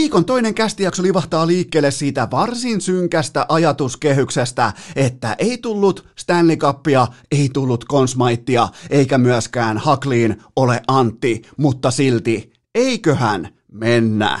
Viikon toinen kästijakso livahtaa liikkeelle siitä varsin synkästä ajatuskehyksestä, että ei tullut Stanley Cupia, ei tullut Consmaittia, eikä myöskään Hakliin ole Antti, mutta silti, eiköhän mennä.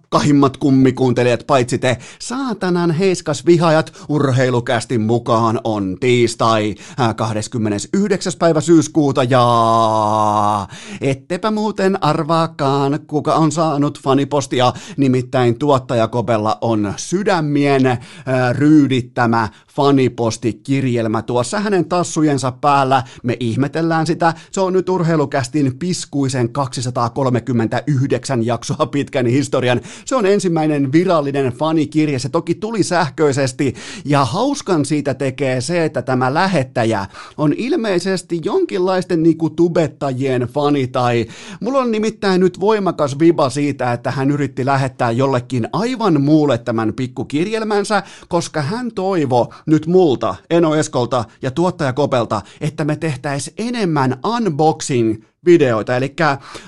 rakkahimmat kummikuuntelijat, paitsi te saatanan heiskas vihajat urheilukästin mukaan on tiistai 29. päivä syyskuuta ja ettepä muuten arvaakaan kuka on saanut fanipostia, nimittäin tuottajakopella on sydämien ryydittämä fanipostikirjelmä tuossa hänen tassujensa päällä. Me ihmetellään sitä, se on nyt urheilukästin piskuisen 239 jaksoa pitkän historian. Se on ensimmäinen virallinen fanikirje, se toki tuli sähköisesti ja hauskan siitä tekee se, että tämä lähettäjä on ilmeisesti jonkinlaisten niinku tubettajien fani tai mulla on nimittäin nyt voimakas viba siitä, että hän yritti lähettää jollekin aivan muulle tämän pikkukirjelmänsä, koska hän toivo nyt multa, Eno Eskolta ja tuottaja Kopelta, että me tehtäisiin enemmän unboxing videoita, eli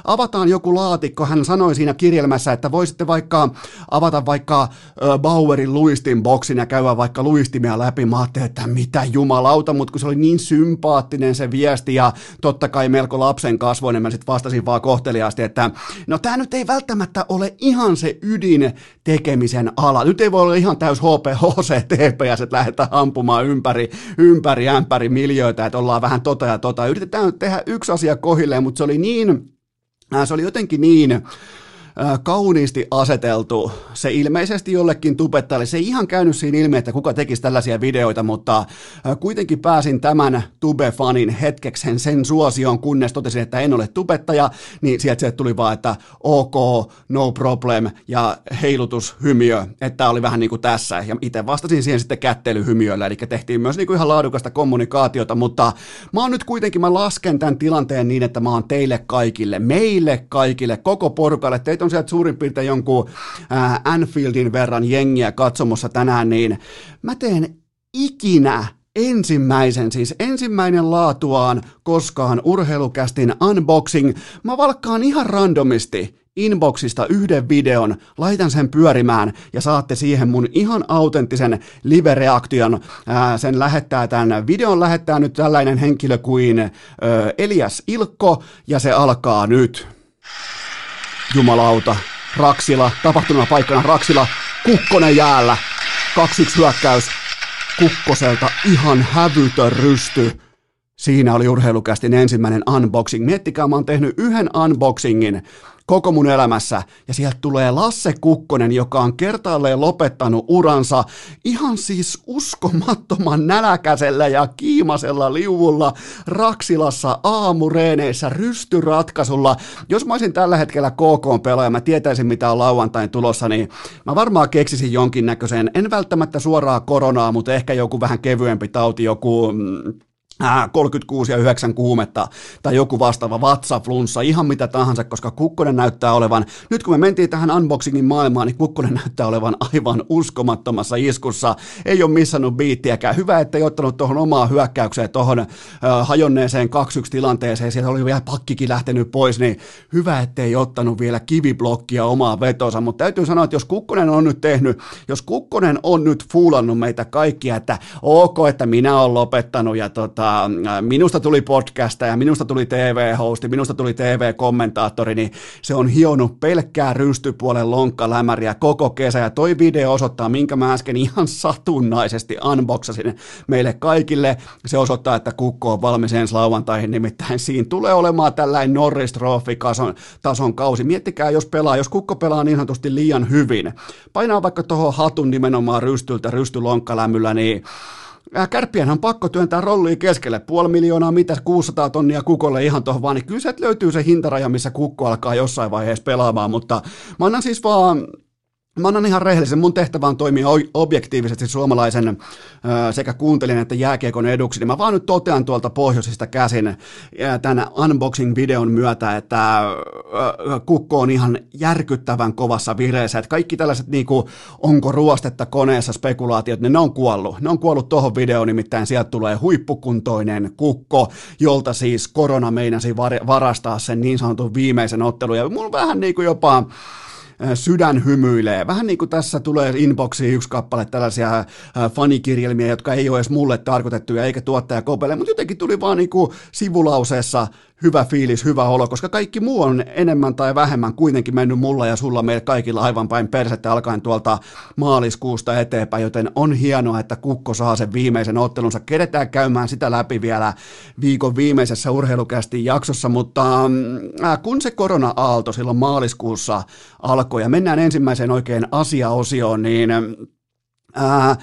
avataan joku laatikko, hän sanoi siinä kirjelmässä, että voisitte vaikka avata vaikka Bauerin luistin boksin ja käydä vaikka luistimia läpi, mä ajattelin, että mitä jumalauta, mutta kun se oli niin sympaattinen se viesti ja totta kai melko lapsen kasvoinen, mä sitten vastasin vaan kohteliaasti, että no tämä nyt ei välttämättä ole ihan se ydin tekemisen ala, nyt ei voi olla ihan täys HP, HCTP ja että lähdetään ampumaan ympäri, ympäri, ämpäri miljöitä, että ollaan vähän tota ja tota, yritetään tehdä yksi asia kohilleen, mutta se oli niin, äh, se oli jotenkin niin kauniisti aseteltu. Se ilmeisesti jollekin tubettajalle, se ei ihan käynyt siinä ilmi, että kuka tekisi tällaisia videoita, mutta kuitenkin pääsin tämän tube-fanin hetkeksi sen suosioon, kunnes totesin, että en ole tubettaja, niin sieltä tuli vaan, että ok, no problem, ja heilutushymiö, että oli vähän niin kuin tässä, ja itse vastasin siihen sitten kättelyhymiöllä, eli tehtiin myös niin kuin ihan laadukasta kommunikaatiota, mutta mä oon nyt kuitenkin, mä lasken tämän tilanteen niin, että mä oon teille kaikille, meille kaikille, koko porukalle, teitä on sieltä suurin piirtein jonkun äh, Anfieldin verran jengiä katsomossa tänään, niin mä teen ikinä ensimmäisen, siis ensimmäinen laatuaan koskaan urheilukästin unboxing. Mä valkkaan ihan randomisti inboxista yhden videon, laitan sen pyörimään ja saatte siihen mun ihan autenttisen live-reaktion. Ää, sen lähettää tämän videon lähettää nyt tällainen henkilö kuin ö, Elias Ilkko ja se alkaa nyt. Jumalauta. Raksila, tapahtunut paikkana Raksila, Kukkonen jäällä. 2-1 hyökkäys. Kukkoselta ihan hävytön rysty. Siinä oli urheilukästin ensimmäinen unboxing. Miettikää, mä oon tehnyt yhden unboxingin koko mun elämässä. Ja sieltä tulee Lasse Kukkonen, joka on kertaalleen lopettanut uransa ihan siis uskomattoman näläkäsellä ja kiimasella liuvulla Raksilassa aamureeneissä rystyratkaisulla. Jos mä olisin tällä hetkellä KK-pelaaja, mä tietäisin mitä on lauantain tulossa, niin mä varmaan keksisin jonkinnäköisen, en välttämättä suoraa koronaa, mutta ehkä joku vähän kevyempi tauti, joku... Mm, 36 ja 9 kuumetta tai joku vastaava vatsaflunssa, ihan mitä tahansa, koska Kukkonen näyttää olevan, nyt kun me mentiin tähän unboxingin maailmaan, niin Kukkonen näyttää olevan aivan uskomattomassa iskussa, ei ole missannut biittiäkään. Hyvä, ettei ottanut tuohon omaa hyökkäykseen, tuohon äh, hajonneeseen 2-1 tilanteeseen, siellä oli vielä pakkikin lähtenyt pois, niin hyvä, ettei ottanut vielä kiviblokkia omaa vetonsa, mutta täytyy sanoa, että jos Kukkonen on nyt tehnyt, jos Kukkonen on nyt fuulannut meitä kaikkia, että ok, että minä olen lopettanut ja tota, minusta tuli podcasta ja minusta tuli TV-hosti, minusta tuli TV-kommentaattori, niin se on hionut pelkkää rystypuolen lonkkalämäriä koko kesä ja toi video osoittaa, minkä mä äsken ihan satunnaisesti unboxasin meille kaikille. Se osoittaa, että kukko on valmis ensi lauantaihin, nimittäin siinä tulee olemaan tällainen Norris Trophy-tason tason kausi. Miettikää, jos pelaa, jos kukko pelaa niin sanotusti liian hyvin, painaa vaikka tuohon hatun nimenomaan rystyltä, rystylonkkalämmyllä, niin Kärppien on pakko työntää rollia keskelle. Puoli miljoonaa, mitä 600 tonnia kukolle ihan tuohon vaan, niin kyllä löytyy se hintaraja, missä kukko alkaa jossain vaiheessa pelaamaan, mutta mä annan siis vaan Mä annan ihan rehellisen. Mun tehtävä on toimia objektiivisesti suomalaisen sekä kuuntelin että jääkiekon eduksi. Niin mä vaan nyt totean tuolta pohjoisista käsin tämän unboxing-videon myötä, että kukko on ihan järkyttävän kovassa vireessä. Että kaikki tällaiset niinku, onko ruostetta koneessa spekulaatiot, niin ne on kuollut. Ne on kuollut tuohon videoon, nimittäin sieltä tulee huippukuntoinen kukko, jolta siis korona meinasi varastaa sen niin sanotun viimeisen ottelun. Ja mulla vähän niin kuin jopa sydän hymyilee. Vähän niin kuin tässä tulee inboxiin yksi kappale tällaisia fanikirjelmiä, jotka ei ole edes mulle tarkoitettuja eikä tuottaja kopelle, mutta jotenkin tuli vaan niin kuin sivulauseessa hyvä fiilis, hyvä olo, koska kaikki muu on enemmän tai vähemmän kuitenkin mennyt mulla ja sulla meillä kaikilla aivan päin persettä alkaen tuolta maaliskuusta eteenpäin, joten on hienoa, että Kukko saa sen viimeisen ottelunsa. Kedetään käymään sitä läpi vielä viikon viimeisessä urheilukästi jaksossa, mutta äh, kun se korona-aalto silloin maaliskuussa alkoi ja mennään ensimmäiseen oikein asiaosioon, niin äh,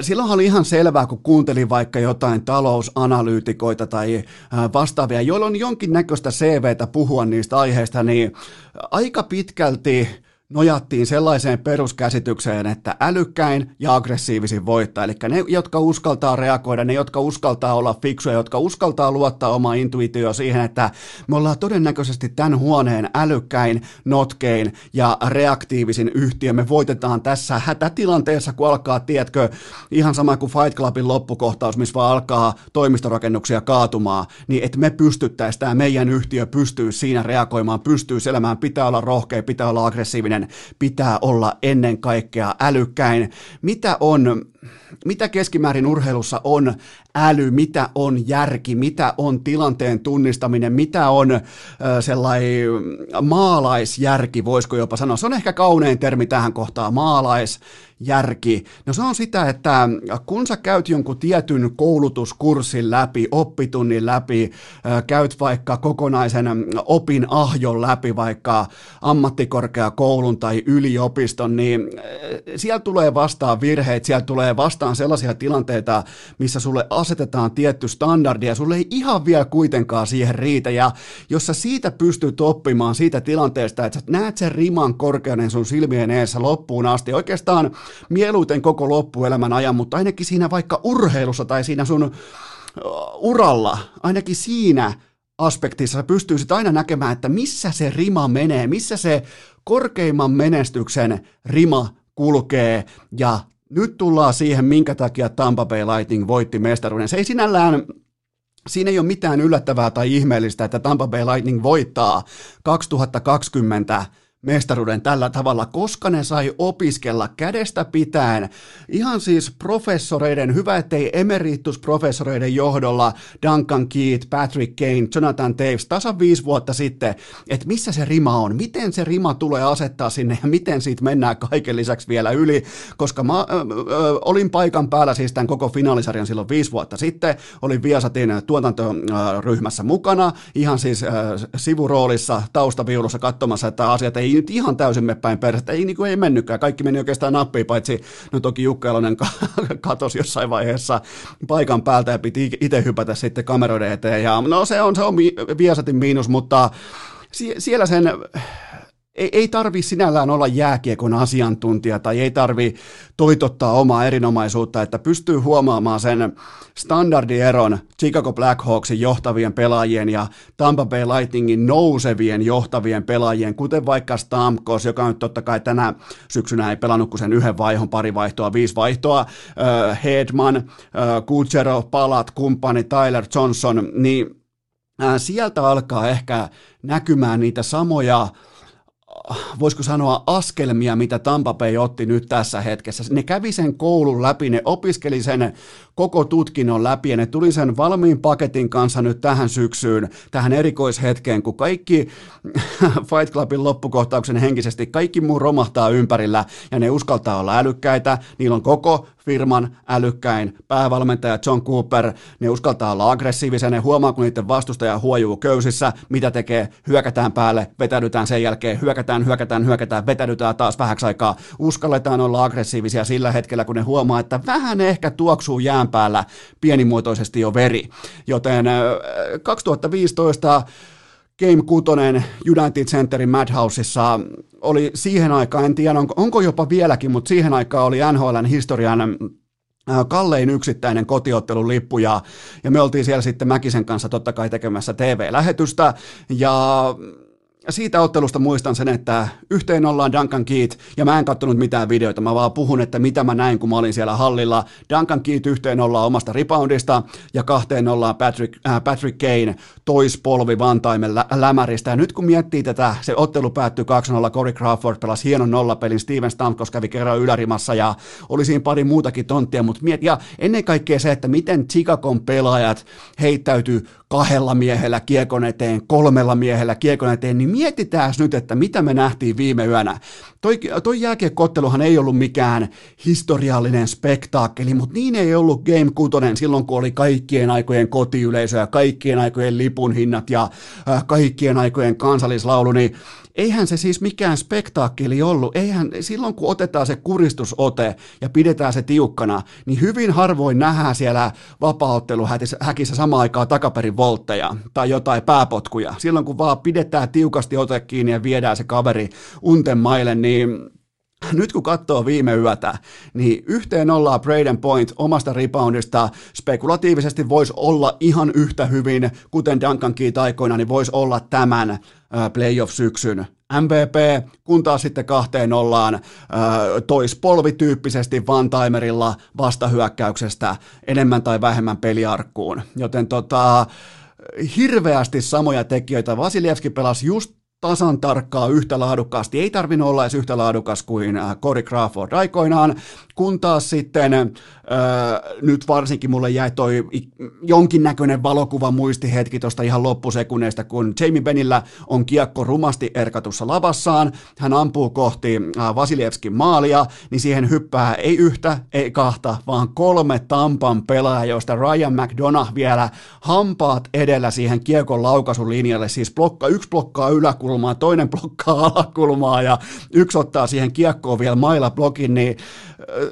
Silloinhan oli ihan selvää, kun kuuntelin vaikka jotain talousanalyytikoita tai vastaavia, joilla on jonkinnäköistä CVtä puhua niistä aiheista, niin aika pitkälti nojattiin sellaiseen peruskäsitykseen, että älykkäin ja aggressiivisin voittaa. Eli ne, jotka uskaltaa reagoida, ne, jotka uskaltaa olla fiksuja, jotka uskaltaa luottaa oma intuitio siihen, että me ollaan todennäköisesti tämän huoneen älykkäin, notkein ja reaktiivisin yhtiö. Me voitetaan tässä hätätilanteessa, kun alkaa, tiedätkö, ihan sama kuin Fight Clubin loppukohtaus, missä vaan alkaa toimistorakennuksia kaatumaan, niin että me pystyttäisiin, tämä meidän yhtiö pystyy siinä reagoimaan, pystyy elämään, pitää olla rohkea, pitää olla aggressiivinen, pitää olla ennen kaikkea älykkäin. Mitä on, mitä keskimäärin urheilussa on äly, mitä on järki, mitä on tilanteen tunnistaminen, mitä on sellainen maalaisjärki, voisiko jopa sanoa. Se on ehkä kaunein termi tähän kohtaan, maalaisjärki. No se on sitä, että kun sä käyt jonkun tietyn koulutuskurssin läpi, oppitunnin läpi, käyt vaikka kokonaisen opin ahjon läpi, vaikka ammattikorkeakoulun tai yliopiston, niin siellä tulee vastaan virheitä, siellä tulee vastaan sellaisia tilanteita, missä sulle asetetaan tietty standardi ja sulle ei ihan vielä kuitenkaan siihen riitä. Ja jos sä siitä pystyt oppimaan siitä tilanteesta, että sä näet sen riman korkeuden sun silmien eessä loppuun asti, oikeastaan mieluiten koko loppuelämän ajan, mutta ainakin siinä vaikka urheilussa tai siinä sun uralla, ainakin siinä aspektissa sä pystyisit aina näkemään, että missä se rima menee, missä se korkeimman menestyksen rima kulkee ja nyt tullaan siihen, minkä takia Tampa Bay Lightning voitti mestaruuden. Se ei sinällään Siinä ei ole mitään yllättävää tai ihmeellistä, että Tampa Bay Lightning voittaa 2020 mestaruuden tällä tavalla, koska ne sai opiskella kädestä pitäen. Ihan siis professoreiden, hyvä ettei emeritusprofessoreiden johdolla Duncan Keith, Patrick Kane, Jonathan Taves tasan viisi vuotta sitten, että missä se rima on, miten se rima tulee asettaa sinne ja miten siitä mennään kaiken lisäksi vielä yli, koska mä ö, ö, olin paikan päällä siis tämän koko finaalisarjan silloin viisi vuotta sitten, olin Viasatin tuotantoryhmässä mukana, ihan siis ö, sivuroolissa, taustaviulussa katsomassa, että asiat ei nyt ihan täysin me päin persettä, ei, niin kuin ei mennytkään, kaikki meni oikeastaan nappiin, paitsi no toki Jukka Elonen katosi jossain vaiheessa paikan päältä ja piti itse hypätä sitten kameroiden eteen, ja no se on, se on Viasatin miinus, mutta siellä sen ei, ei tarvi sinällään olla jääkiekon asiantuntija tai ei tarvi toitottaa omaa erinomaisuutta, että pystyy huomaamaan sen standardieron Chicago Blackhawksin johtavien pelaajien ja Tampa Bay Lightningin nousevien johtavien pelaajien, kuten vaikka Stamkos, joka nyt totta kai tänä syksynä ei pelannut kuin sen yhden vaihon, pari vaihtoa, viisi vaihtoa, uh, Hedman, uh, Kuchero, Palat, kumppani Tyler Johnson, niin uh, sieltä alkaa ehkä näkymään niitä samoja voisiko sanoa, askelmia, mitä Tampa Bay otti nyt tässä hetkessä. Ne kävi sen koulun läpi, ne opiskeli sen koko tutkinnon läpi ja ne tuli sen valmiin paketin kanssa nyt tähän syksyyn, tähän erikoishetkeen, kun kaikki Fight Clubin loppukohtauksen henkisesti, kaikki muu romahtaa ympärillä ja ne uskaltaa olla älykkäitä, niillä on koko firman älykkäin päävalmentaja John Cooper, ne uskaltaa olla aggressiivisia, ne huomaa, kun niiden vastustaja huojuu köysissä, mitä tekee, hyökätään päälle, vetäydytään sen jälkeen, hyökätään, hyökätään, hyökätään, vetäydytään taas vähäksi aikaa, uskalletaan olla aggressiivisia sillä hetkellä, kun ne huomaa, että vähän ehkä tuoksuu jään päällä pienimuotoisesti jo veri. Joten 2015 Game 6 United Centerin Madhouseissa oli siihen aikaan, en tiedä onko, onko jopa vieläkin, mutta siihen aikaan oli NHLn historian äh, kallein yksittäinen kotiottelun lippu ja, ja me oltiin siellä sitten Mäkisen kanssa totta kai tekemässä TV-lähetystä ja siitä ottelusta muistan sen, että yhteen ollaan Duncan Keat, ja mä en katsonut mitään videoita, mä vaan puhun, että mitä mä näin, kun mä olin siellä hallilla. Duncan Keat yhteen ollaan omasta reboundista, ja kahteen ollaan Patrick, äh, Patrick Kane toispolvi Vantaimen lä- lämäristä. Ja nyt kun miettii tätä, se ottelu päättyi 2-0, Corey Crawford pelasi hienon nollapelin, Steven Stamkos kävi kerran ylärimassa, ja oli siinä pari muutakin tonttia, mutta miet, ja ennen kaikkea se, että miten Chicagon pelaajat heittäytyy kahdella miehellä kiekon eteen, kolmella miehellä kiekon eteen, niin mietitään nyt, että mitä me nähtiin viime yönä. Toi, toi jääkiekotteluhan ei ollut mikään historiallinen spektaakkeli, mutta niin ei ollut Game 6 silloin, kun oli kaikkien aikojen kotiyleisö ja kaikkien aikojen lipunhinnat ja äh, kaikkien aikojen kansallislaulu, niin eihän se siis mikään spektaakkeli ollut. Eihän, silloin kun otetaan se kuristusote ja pidetään se tiukkana, niin hyvin harvoin nähdään siellä vapaaotteluhäkissä samaan aikaan takaperin voltteja tai jotain pääpotkuja. Silloin kun vaan pidetään tiukasti ote kiinni ja viedään se kaveri unten maille, niin nyt kun katsoo viime yötä, niin yhteen ollaan Braden Point omasta reboundista spekulatiivisesti voisi olla ihan yhtä hyvin, kuten Duncan Keith aikoina, niin voisi olla tämän playoff-syksyn MVP, kun taas sitten kahteen ollaan toispolvityyppisesti Van-timerilla vastahyökkäyksestä enemmän tai vähemmän peliarkkuun. Joten tota, hirveästi samoja tekijöitä. Vasilievski pelasi just tasan tarkkaa yhtä laadukkaasti. Ei tarvinnut olla edes yhtä laadukas kuin Corey Crawford aikoinaan, kun taas sitten Öö, nyt varsinkin mulle jäi toi jonkinnäköinen valokuva muistihetki tuosta ihan loppusekunneista, kun Jamie Benillä on kiekko rumasti erkatussa lavassaan, hän ampuu kohti Vasilievskin maalia, niin siihen hyppää ei yhtä, ei kahta, vaan kolme Tampan pelaajaa, joista Ryan McDonough vielä hampaat edellä siihen kiekon laukaisulinjalle, siis blokka, yksi blokkaa yläkulmaa, toinen blokkaa alakulmaa ja yksi ottaa siihen kiekkoon vielä mailla blokin, niin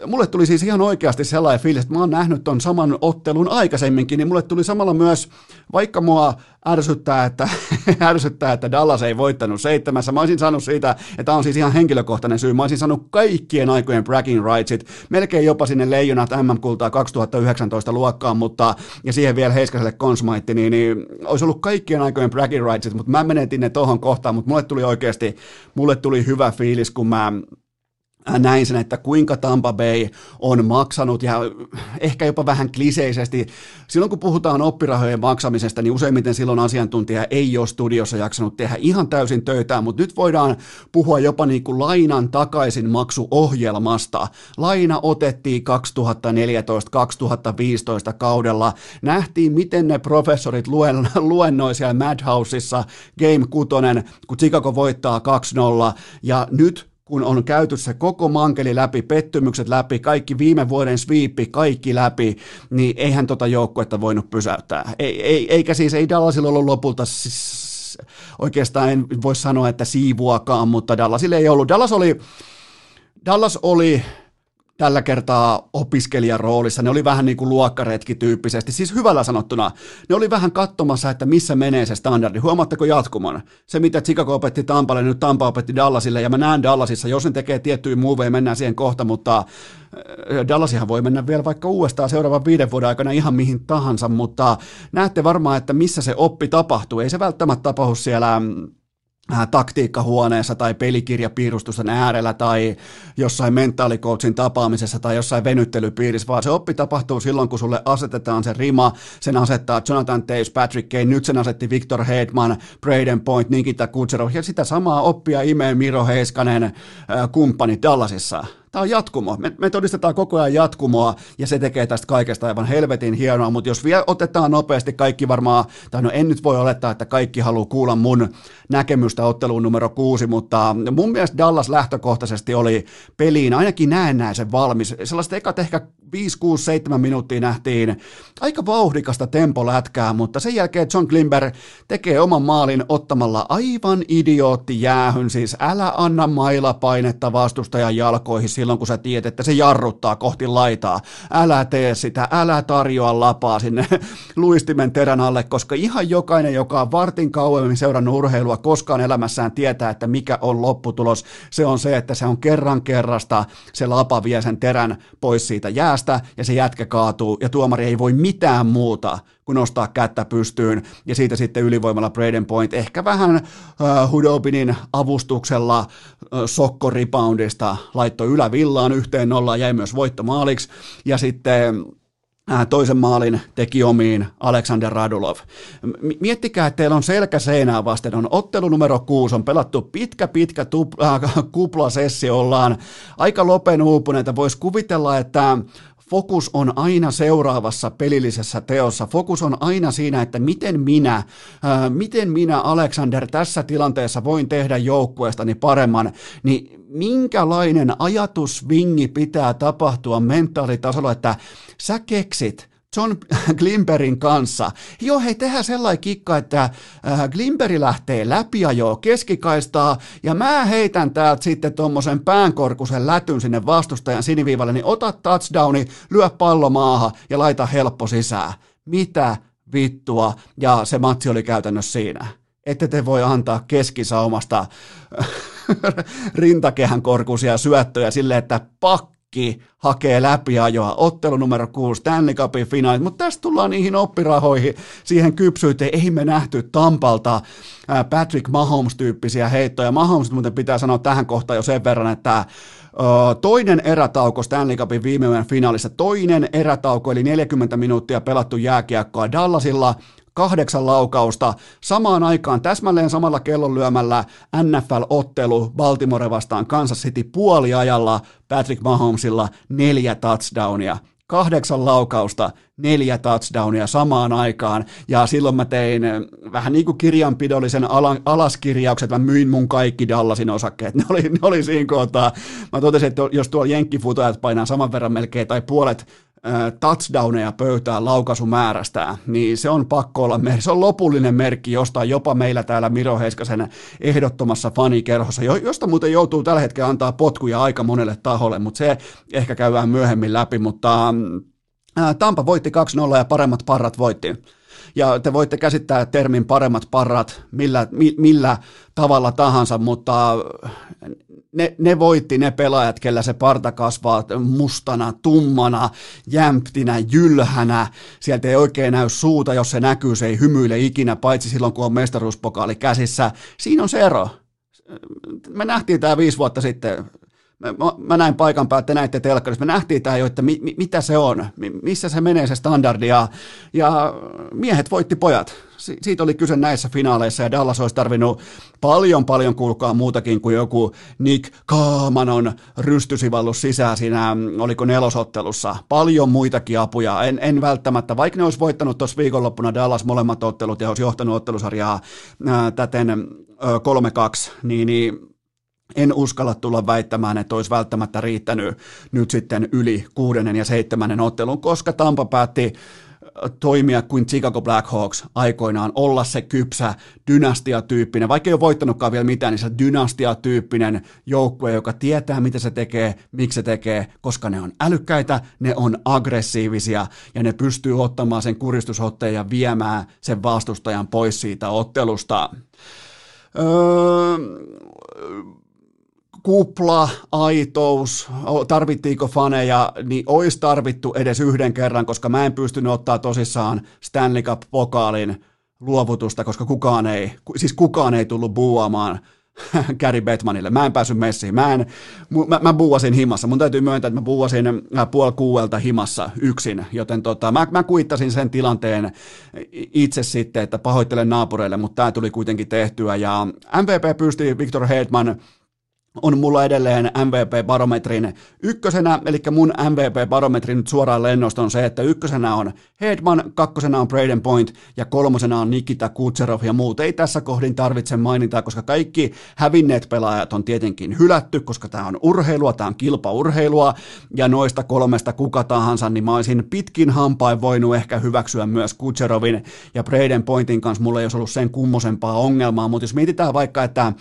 mulle tuli siis ihan oikeasti sellainen fiilis, että mä oon nähnyt ton saman ottelun aikaisemminkin, niin mulle tuli samalla myös, vaikka mua ärsyttää, että, ärsyttää, että Dallas ei voittanut seitsemässä. Mä olisin sanonut siitä, että tämä on siis ihan henkilökohtainen syy. Mä olisin sanonut kaikkien aikojen bragging rightsit, melkein jopa sinne leijonat MM-kultaa 2019 luokkaan, mutta ja siihen vielä Heiskaselle konsmaitti, niin, niin olisi ollut kaikkien aikojen bragging rightsit, mutta mä menetin ne tohon kohtaan, mutta mulle tuli oikeasti, mulle tuli hyvä fiilis, kun mä näin sen, että kuinka Tampa Bay on maksanut ja ehkä jopa vähän kliseisesti. Silloin kun puhutaan oppirahojen maksamisesta, niin useimmiten silloin asiantuntija ei ole studiossa jaksanut tehdä ihan täysin töitä, mutta nyt voidaan puhua jopa niin kuin lainan takaisin maksuohjelmasta. Laina otettiin 2014-2015 kaudella. Nähtiin, miten ne professorit luen, luennoi siellä Madhouseissa Game 6, kun Chicago voittaa 2-0 ja nyt kun on käyty se koko mankeli läpi, pettymykset läpi, kaikki viime vuoden sweepi, kaikki läpi, niin eihän tota joukkuetta voinut pysäyttää. Ei, ei, eikä siis, ei Dallasilla ollut lopulta siis, oikeastaan en voi sanoa, että siivuakaan, mutta Dallasille ei ollut. Dallas oli, Dallas oli tällä kertaa opiskelijaroolissa. Ne oli vähän niin kuin luokkaretki tyyppisesti, siis hyvällä sanottuna. Ne oli vähän katsomassa, että missä menee se standardi. Huomaatteko jatkumon? Se, mitä Chicago opetti Tampalle, nyt Tampa opetti Dallasille, ja mä näen Dallasissa, jos ne tekee tiettyjä muoveja, mennään siihen kohta, mutta äh, Dallasihan voi mennä vielä vaikka uudestaan seuraavan viiden vuoden aikana ihan mihin tahansa, mutta näette varmaan, että missä se oppi tapahtuu. Ei se välttämättä tapahdu siellä mm, taktiikkahuoneessa tai pelikirjapiirustusten äärellä tai jossain mentaalikoutsin tapaamisessa tai jossain venyttelypiirissä, vaan se oppi tapahtuu silloin, kun sulle asetetaan se rima, sen asettaa Jonathan Taves, Patrick Kane, nyt sen asetti Victor Hedman, Braden Point, Nikita Kucherov ja sitä samaa oppia imee Miro Heiskanen äh, kumppani Dallasissa. Tämä on jatkumo. Me, me todistetaan koko ajan jatkumoa ja se tekee tästä kaikesta aivan helvetin hienoa, mutta jos vielä otetaan nopeasti kaikki varmaan, tai no en nyt voi olettaa, että kaikki haluaa kuulla mun näkemystä otteluun numero kuusi, mutta mun mielestä Dallas lähtökohtaisesti oli peliin ainakin näennäisen valmis. Sellaiset ekat ehkä 5, 6, 7 minuuttia nähtiin aika vauhdikasta tempolätkää, mutta sen jälkeen John Klimber tekee oman maalin ottamalla aivan idiootti jäähyn, siis älä anna mailapainetta vastustajan jalkoihin silloin, kun sä tiedät, että se jarruttaa kohti laitaa. Älä tee sitä, älä tarjoa lapaa sinne luistimen terän alle, koska ihan jokainen, joka on vartin kauemmin seurannut urheilua, koskaan elämässään tietää, että mikä on lopputulos. Se on se, että se on kerran kerrasta, se lapa vie sen terän pois siitä jäästä ja se jätkä kaatuu ja tuomari ei voi mitään muuta nostaa kättä pystyyn ja siitä sitten ylivoimalla Braden Point ehkä vähän uh, Hudobinin avustuksella uh, sokkoreboundista laittoi ylävillaan yhteen nollaan, jäi myös voittomaaliksi ja sitten toisen maalin teki omiin Alexander Radulov. Miettikää, että teillä on selkä seinää vasten, on ottelu numero kuusi, on pelattu pitkä, pitkä tupla, äh, kuplasessi, ollaan aika lopen uupuneita. Voisi kuvitella, että fokus on aina seuraavassa pelillisessä teossa. Fokus on aina siinä, että miten minä, ää, miten minä Alexander tässä tilanteessa voin tehdä joukkueestani paremman, niin minkälainen ajatusvingi pitää tapahtua mentaalitasolla, että sä keksit, John Glimperin kanssa. Joo, hei, tehdään sellainen kikka, että äh, Glimperi lähtee läpi ja joo keskikaistaa, ja mä heitän täältä sitten tuommoisen päänkorkusen lätyn sinne vastustajan siniviivalle, niin ota touchdowni, lyö pallo maahan ja laita helppo sisään. Mitä vittua? Ja se matsi oli käytännössä siinä. Ette te voi antaa keskisaumasta rintakehän korkuisia syöttöjä sille, että pak Mikki hakee läpiajoa, ottelu numero 6, Stanley Cupin finaalit, mutta tästä tullaan niihin oppirahoihin, siihen kypsyyteen, ei me nähty Tampalta Patrick Mahomes-tyyppisiä heittoja. Mahomes muuten pitää sanoa tähän kohtaan jo sen verran, että Toinen erätauko Stanley Cupin viime finaalissa, toinen erätauko, eli 40 minuuttia pelattu jääkiekkoa Dallasilla, kahdeksan laukausta, samaan aikaan täsmälleen samalla kellonlyömällä NFL-ottelu Baltimore vastaan Kansas City puoliajalla Patrick Mahomesilla neljä touchdownia. Kahdeksan laukausta, neljä touchdownia samaan aikaan, ja silloin mä tein eh, vähän niin kuin kirjanpidollisen alaskirjaukset, mä myin mun kaikki Dallasin osakkeet, ne oli, ne oli siinä kohtaa. Mä totesin, että jos tuolla jenkkifutajat painaa saman verran melkein, tai puolet touchdowneja pöytään laukaisumäärästään, niin se on pakko olla, se on lopullinen merkki jostain jopa meillä täällä Miro Heiskasen ehdottomassa fanikerhossa, josta muuten joutuu tällä hetkellä antaa potkuja aika monelle taholle, mutta se ehkä käydään myöhemmin läpi, mutta Tampa voitti 2-0 ja paremmat parrat voitti ja te voitte käsittää termin paremmat parrat millä, mi, millä tavalla tahansa, mutta ne, ne voitti ne pelaajat, kellä se parta kasvaa mustana, tummana, jämptinä, jylhänä. Sieltä ei oikein näy suuta, jos se näkyy, se ei hymyile ikinä, paitsi silloin kun on mestaruuspokaali käsissä. Siinä on se ero. Me nähtiin tämä viisi vuotta sitten mä, mä näin paikan päältä, te näitte telkkarissa, me nähtiin tämä jo, että mi, mi, mitä se on, missä se menee se standardi, ja, ja miehet voitti pojat. Si, siitä oli kyse näissä finaaleissa, ja Dallas olisi tarvinnut paljon, paljon kuulkaa muutakin kuin joku Nick Kaamanon rystysivallus sisään siinä, oliko nelosottelussa. Paljon muitakin apuja, en, en välttämättä, vaikka ne olisi voittanut tuossa viikonloppuna Dallas molemmat ottelut ja olisi johtanut ottelusarjaa ää, täten ä, 3-2, niin, niin en uskalla tulla väittämään, että olisi välttämättä riittänyt nyt sitten yli kuudennen ja seitsemännen ottelun, koska Tampa päätti toimia kuin Chicago Blackhawks aikoinaan, olla se kypsä dynastiatyyppinen, vaikka ei ole voittanutkaan vielä mitään, niin se dynastiatyyppinen joukkue, joka tietää, mitä se tekee, miksi se tekee, koska ne on älykkäitä, ne on aggressiivisia ja ne pystyy ottamaan sen kuristusotteen ja viemään sen vastustajan pois siitä ottelusta. Öö, kupla, aitous, tarvittiinko faneja, niin olisi tarvittu edes yhden kerran, koska mä en pystynyt ottaa tosissaan Stanley Cup-pokaalin luovutusta, koska kukaan ei, siis kukaan ei tullut buuamaan Gary Bettmanille. Mä en päässyt messiin. Mä, en, mä, mä buuasin himassa. Mun täytyy myöntää, että mä buuasin äh, puoli kuuelta himassa yksin, joten tota, mä, mä kuittasin sen tilanteen itse sitten, että pahoittelen naapureille, mutta tämä tuli kuitenkin tehtyä. Ja MVP pysti Victor Hedman on mulla edelleen MVP-barometrin ykkösenä, eli mun MVP-barometri nyt suoraan lennosta on se, että ykkösenä on Hedman, kakkosena on Braden Point ja kolmosena on Nikita Kutserov ja muut. Ei tässä kohdin tarvitse mainintaa, koska kaikki hävinneet pelaajat on tietenkin hylätty, koska tämä on urheilua, tämä on kilpaurheilua ja noista kolmesta kuka tahansa, niin mä olisin pitkin hampain voinut ehkä hyväksyä myös Kutserovin ja Braden Pointin kanssa, mulla ei olisi ollut sen kummosempaa ongelmaa, mutta jos mietitään vaikka, että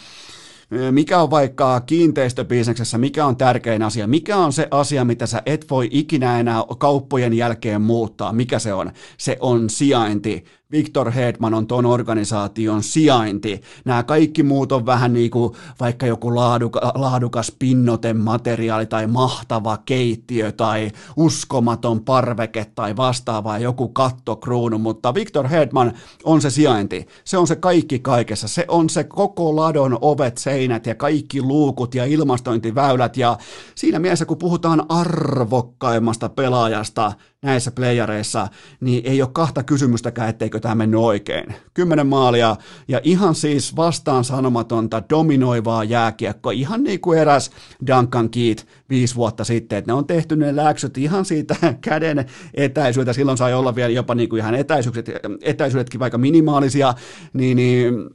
mikä on vaikka kiinteistöbisneksessä, mikä on tärkein asia, mikä on se asia, mitä sä et voi ikinä enää kauppojen jälkeen muuttaa, mikä se on? Se on sijainti. Victor Hedman on ton organisaation sijainti. Nämä kaikki muut on vähän niin kuin vaikka joku laaduka, laadukas pinnotemateriaali tai mahtava keittiö tai uskomaton parveke tai vastaava joku kattokruunu, mutta Victor Hedman on se sijainti. Se on se kaikki kaikessa. Se on se koko ladon ovet, seinät ja kaikki luukut ja ilmastointiväylät ja siinä mielessä kun puhutaan arvokkaimmasta pelaajasta, näissä playareissa, niin ei ole kahta kysymystäkään, etteikö tämä mennyt oikein. Kymmenen maalia ja ihan siis vastaan sanomatonta dominoivaa jääkiekkoa, ihan niin kuin eräs Duncan Keat viisi vuotta sitten, että ne on tehty ne läksyt ihan siitä käden etäisyyttä, silloin sai olla vielä jopa niin kuin ihan etäisyydet, etäisyydetkin vaikka minimaalisia, niin, niin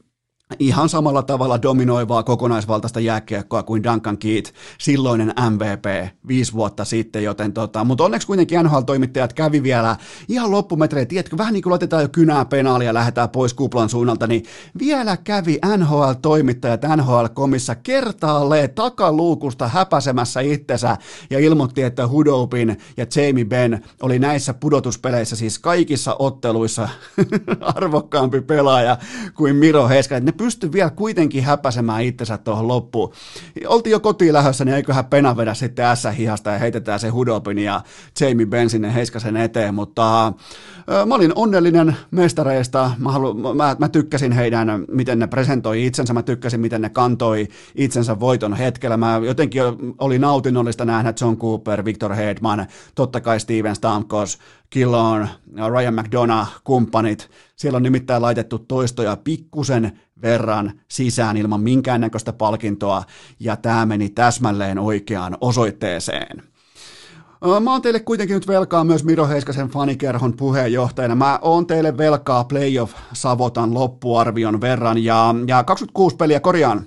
ihan samalla tavalla dominoivaa kokonaisvaltaista jääkiekkoa kuin Duncan Keat, silloinen MVP viisi vuotta sitten, joten tota, mutta onneksi kuitenkin NHL-toimittajat kävi vielä ihan loppumetreillä, tiedätkö, vähän niin kuin laitetaan jo kynää penaalia ja lähdetään pois kuplan suunnalta, niin vielä kävi NHL-toimittajat NHL-komissa kertaalleen takaluukusta häpäsemässä itsensä ja ilmoitti, että Hudopin ja Jamie Benn oli näissä pudotuspeleissä siis kaikissa otteluissa arvokkaampi pelaaja kuin Miro että ne pysty vielä kuitenkin häpäsemään itsensä tuohon loppuun. Oltiin jo kotiin lähdössä, niin eiköhän pena vedä sitten S-hihasta ja heitetään se Hudopin ja Jamie Benn sinne Heiskasen eteen, mutta mä olin onnellinen mestareista, mä, halu, mä, mä tykkäsin heidän, miten ne presentoi itsensä, mä tykkäsin, miten ne kantoi itsensä voiton hetkellä, mä jotenkin oli nautinnollista nähdä John Cooper, Victor Hedman, totta kai Steven Stamkos, Killon, Ryan McDonough, kumppanit, siellä on nimittäin laitettu toistoja pikkusen verran sisään ilman minkäännäköistä palkintoa, ja tämä meni täsmälleen oikeaan osoitteeseen. Mä oon teille kuitenkin nyt velkaa myös Miro Heiskasen fanikerhon puheenjohtajana. Mä oon teille velkaa playoff Savotan loppuarvion verran ja, ja 26 peliä korjaan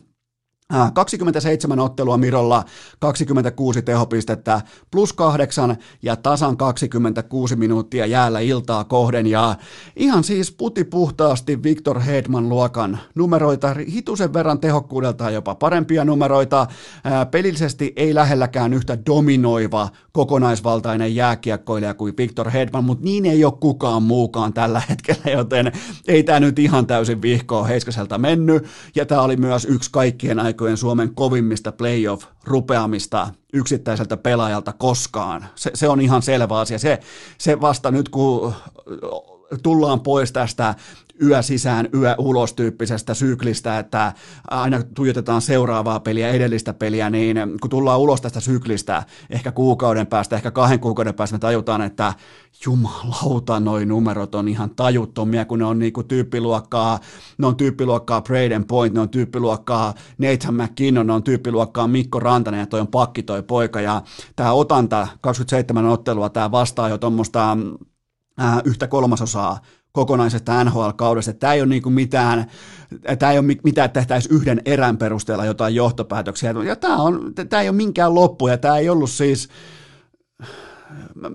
27 äh, ottelua Mirolla, 26 tehopistettä, plus kahdeksan ja tasan 26 minuuttia jäällä iltaa kohden. Ja ihan siis puti puhtaasti Victor Hedman luokan numeroita, hitusen verran tehokkuudelta jopa parempia numeroita. Äh, pelillisesti ei lähelläkään yhtä dominoiva kokonaisvaltainen jääkiekkoilija kuin Victor Hedman, mutta niin ei ole kukaan muukaan tällä hetkellä, joten ei tämä nyt ihan täysin vihkoa Heiskaselta mennyt. Ja tämä oli myös yksi kaikkien aikojen aikojen Suomen kovimmista playoff-rupeamista yksittäiseltä pelaajalta koskaan. Se, se on ihan selvä asia. Se, se vasta nyt, kun tullaan pois tästä yö sisään, yö ulos tyyppisestä syklistä, että aina tuijotetaan seuraavaa peliä, edellistä peliä, niin kun tullaan ulos tästä syklistä, ehkä kuukauden päästä, ehkä kahden kuukauden päästä me tajutaan, että jumalauta, noi numerot on ihan tajuttomia, kun ne on niinku tyyppiluokkaa, ne on tyyppiluokkaa Braden Point, ne on tyyppiluokkaa Nathan McKinnon, ne on tyyppiluokkaa Mikko Rantanen ja toi on pakki toi poika, ja tämä otanta 27 ottelua, tämä vastaa jo tuommoista äh, yhtä kolmasosaa kokonaisesta NHL-kaudesta. Tämä ei ole niin kuin mitään, tämä ei ole mitään, että tehtäisiin yhden erän perusteella jotain johtopäätöksiä. Ja tämä, on, tämä ei ole minkään loppu, ja tämä ei ollut siis,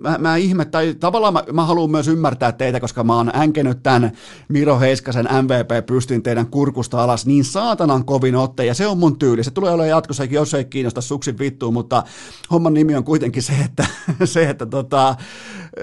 mä, mä ihme, tai tavallaan mä, mä haluan myös ymmärtää teitä, koska mä oon änkenyt tämän Miro Heiskasen MVP pystin teidän kurkusta alas niin saatanan kovin otte, ja se on mun tyyli. Se tulee olemaan jatkossakin, jos ei kiinnosta suksin vittuun, mutta homman nimi on kuitenkin se, että, se, että tota,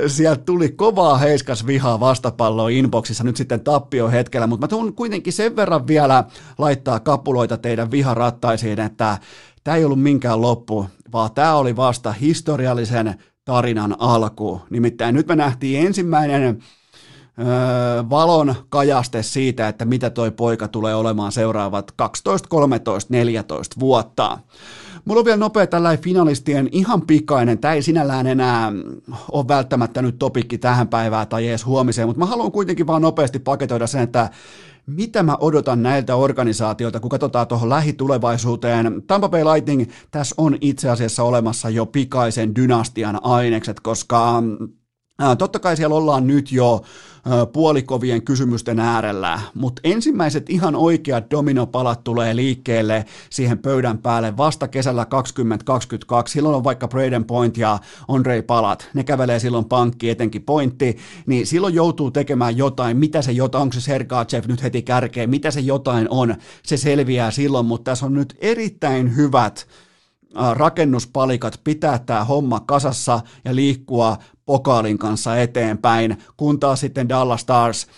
sieltä tuli kovaa Heiskas vihaa vastapalloa inboxissa nyt sitten tappio hetkellä, mutta mä tuun kuitenkin sen verran vielä laittaa kapuloita teidän viharattaisiin, että tämä ei ollut minkään loppu, vaan tämä oli vasta historiallisen tarinan alku. Nimittäin nyt me nähtiin ensimmäinen öö, valon kajaste siitä, että mitä toi poika tulee olemaan seuraavat 12, 13, 14 vuotta. Mulla on vielä nopea tällainen finalistien ihan pikainen, tämä ei sinällään enää ole välttämättä nyt topikki tähän päivään tai edes huomiseen, mutta mä haluan kuitenkin vaan nopeasti paketoida sen, että mitä mä odotan näiltä organisaatioilta, kun katsotaan tuohon lähitulevaisuuteen. Tampa Bay Lightning, tässä on itse asiassa olemassa jo pikaisen dynastian ainekset, koska Totta kai siellä ollaan nyt jo puolikovien kysymysten äärellä, mutta ensimmäiset ihan oikeat dominopalat tulee liikkeelle siihen pöydän päälle vasta kesällä 2022. Silloin on vaikka Braden Point ja Andrei Palat, ne kävelee silloin pankki, etenkin pointti, niin silloin joutuu tekemään jotain, mitä se jotain, onko se Sergachev nyt heti kärkeen, mitä se jotain on, se selviää silloin, mutta tässä on nyt erittäin hyvät rakennuspalikat pitää tämä homma kasassa ja liikkua pokaalin kanssa eteenpäin, kun taas sitten Dallas Stars –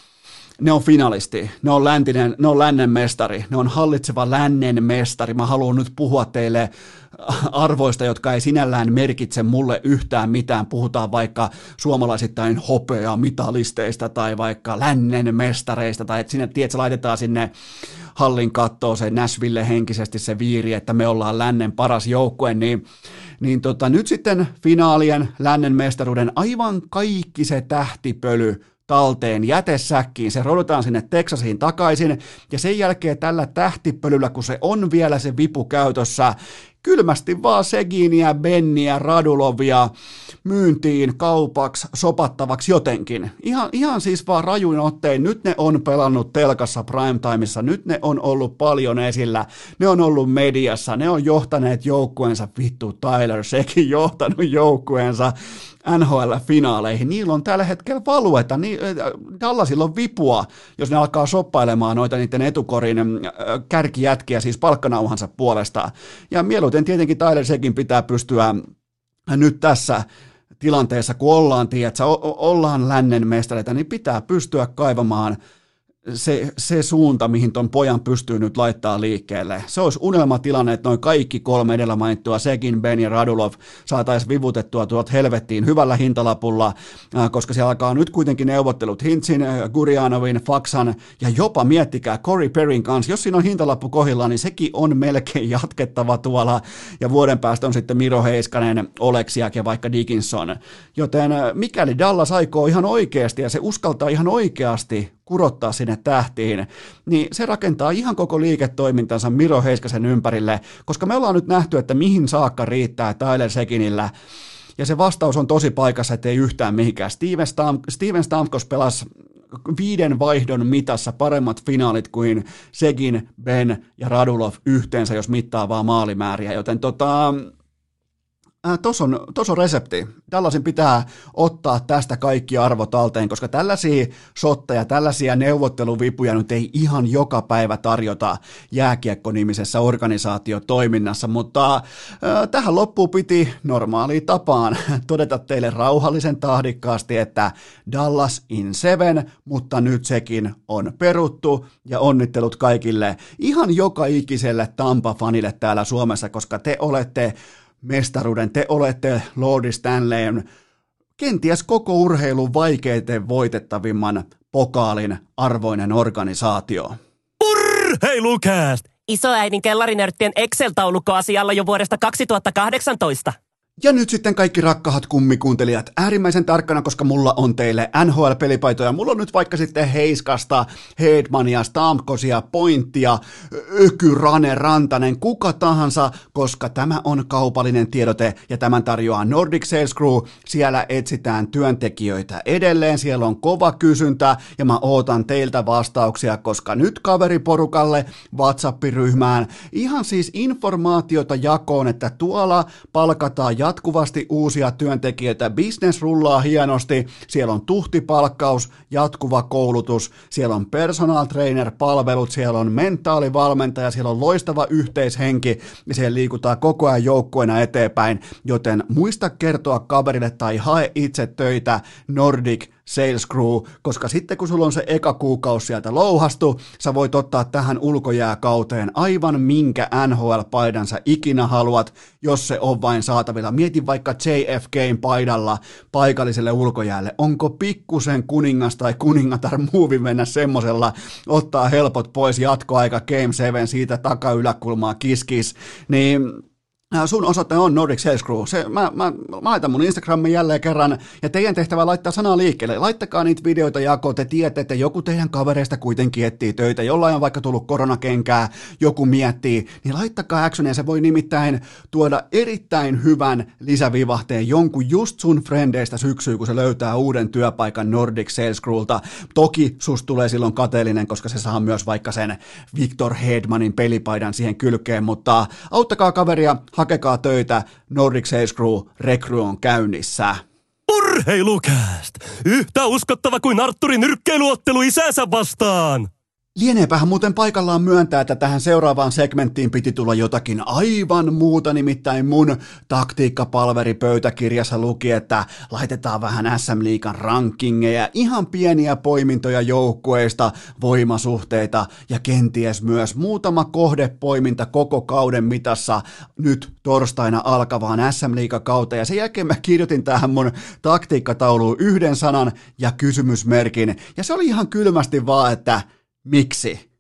ne on finalisti, ne on, läntinen, ne on lännen mestari, ne on hallitseva lännen mestari. Mä haluan nyt puhua teille arvoista, jotka ei sinällään merkitse mulle yhtään mitään. Puhutaan vaikka suomalaisittain hopea mitalisteista tai vaikka lännen mestareista tai että sinne, tiedätkö, laitetaan sinne hallin kattoon se Nashville henkisesti se viiri, että me ollaan lännen paras joukkue, niin niin tota, nyt sitten finaalien lännen mestaruuden aivan kaikki se tähtipöly talteen jätesäkkiin, se rodutaan sinne Texasiin takaisin, ja sen jälkeen tällä tähtipölyllä, kun se on vielä se vipu käytössä, kylmästi vaan Seginiä, Benniä, Radulovia myyntiin, kaupaksi, sopattavaksi jotenkin. Ihan, ihan siis vaan rajuin ottein. Nyt ne on pelannut telkassa primetimeissa, nyt ne on ollut paljon esillä, ne on ollut mediassa, ne on johtaneet joukkueensa, vittu Tyler sekin johtanut joukkueensa NHL-finaaleihin. Niillä on tällä hetkellä valueta. Niin, Dallasilla on vipua, jos ne alkaa soppailemaan noita niiden etukorin kärkijätkiä, siis palkkanauhansa puolesta. Ja mieluiten tietenkin Tyler sekin pitää pystyä nyt tässä tilanteessa, kun ollaan, tiedätkö, ollaan lännen mestareita, niin pitää pystyä kaivamaan – se, se suunta, mihin ton pojan pystyy nyt laittaa liikkeelle. Se olisi unelmatilanne, että noin kaikki kolme edellä mainittua, Segin, Ben ja Radulov, saataisiin vivutettua tuot helvettiin hyvällä hintalapulla, äh, koska siellä alkaa nyt kuitenkin neuvottelut Hintsin, äh, Gurianovin, Faksan ja jopa miettikää Corey Perrin kanssa. Jos siinä on hintalappu kohillaan, niin sekin on melkein jatkettava tuolla ja vuoden päästä on sitten Miro Heiskanen, Oleksiak ja vaikka Dickinson. Joten äh, mikäli Dallas aikoo ihan oikeasti ja se uskaltaa ihan oikeasti kurottaa sinne tähtiin, niin se rakentaa ihan koko liiketoimintansa Miro Heiskasen ympärille, koska me ollaan nyt nähty, että mihin saakka riittää Tyler Sekinillä, ja se vastaus on tosi paikassa, ettei yhtään mihinkään. Steven, Stam, Steven Stamkos pelasi viiden vaihdon mitassa paremmat finaalit kuin Segin, Ben ja Radulov yhteensä, jos mittaa vaan maalimääriä, joten tota, Äh, Tuossa on, tos on resepti. Dallasin pitää ottaa tästä kaikki arvot talteen, koska tällaisia sotteja, tällaisia neuvotteluvipuja nyt ei ihan joka päivä tarjota jääkiekko-nimisessä organisaatiotoiminnassa, mutta äh, tähän loppuun piti normaaliin tapaan todeta teille rauhallisen tahdikkaasti, että Dallas in seven, mutta nyt sekin on peruttu ja onnittelut kaikille ihan joka ikiselle Tampa-fanille täällä Suomessa, koska te olette mestaruuden. Te olette Lordi Stanleyn kenties koko urheilun vaikeiten voitettavimman pokaalin arvoinen organisaatio. Urheilukääst! Isoäidin kellarinörttien Excel-taulukko asialla jo vuodesta 2018. Ja nyt sitten kaikki rakkahat kummikuuntelijat, äärimmäisen tarkkana, koska mulla on teille NHL-pelipaitoja. Mulla on nyt vaikka sitten Heiskasta, Heidmania, Stamkosia, Pointtia, Öky, Rane, Rantanen, kuka tahansa, koska tämä on kaupallinen tiedote ja tämän tarjoaa Nordic Sales Crew. Siellä etsitään työntekijöitä edelleen, siellä on kova kysyntä ja mä ootan teiltä vastauksia, koska nyt kaveriporukalle WhatsApp-ryhmään ihan siis informaatiota jakoon, että tuolla palkataan jatkuvasti uusia työntekijöitä, business rullaa hienosti, siellä on tuhtipalkkaus, jatkuva koulutus, siellä on personal trainer palvelut, siellä on mentaalivalmentaja, siellä on loistava yhteishenki. Ja siellä liikutaan koko ajan joukkueena eteenpäin, joten muista kertoa kaverille tai hae itse töitä Nordic sales crew, koska sitten kun sulla on se eka kuukausi sieltä louhastu, sä voit ottaa tähän ulkojääkauteen aivan minkä NHL-paidan sä ikinä haluat, jos se on vain saatavilla. Mieti vaikka JFKn paidalla paikalliselle ulkojäälle. Onko pikkusen kuningas tai kuningatar muuvi mennä semmosella, ottaa helpot pois jatkoaika Game 7 siitä takayläkulmaa kiskis, niin sun osoite on Nordic Sales Crew. Se, mä, mä, mä laitan mun Instagramin jälleen kerran, ja teidän tehtävä laittaa sanaa liikkeelle. Laittakaa niitä videoita jakoon, te tiedätte, että joku teidän kavereista kuitenkin etsii töitä, jollain on vaikka tullut koronakenkää, joku miettii, niin laittakaa actionia, se voi nimittäin tuoda erittäin hyvän lisävivahteen jonkun just sun frendeistä syksyyn, kun se löytää uuden työpaikan Nordic Sales Crewlta. Toki sus tulee silloin kateellinen, koska se saa myös vaikka sen Victor Hedmanin pelipaidan siihen kylkeen, mutta auttakaa kaveria, hakekaa töitä, Nordic Sales Crew rekry on käynnissä. Urheilukääst! Yhtä uskottava kuin Arturin nyrkkeiluottelu isänsä vastaan! Lieneepähän muuten paikallaan myöntää, että tähän seuraavaan segmenttiin piti tulla jotakin aivan muuta, nimittäin mun taktiikkapalveri pöytäkirjassa luki, että laitetaan vähän SM Liikan rankingeja, ihan pieniä poimintoja joukkueista, voimasuhteita ja kenties myös muutama kohdepoiminta koko kauden mitassa nyt torstaina alkavaan SM Liikakauteen. Ja sen jälkeen mä kirjoitin tähän mun taktiikkatauluun yhden sanan ja kysymysmerkin, ja se oli ihan kylmästi vaan, että miksi?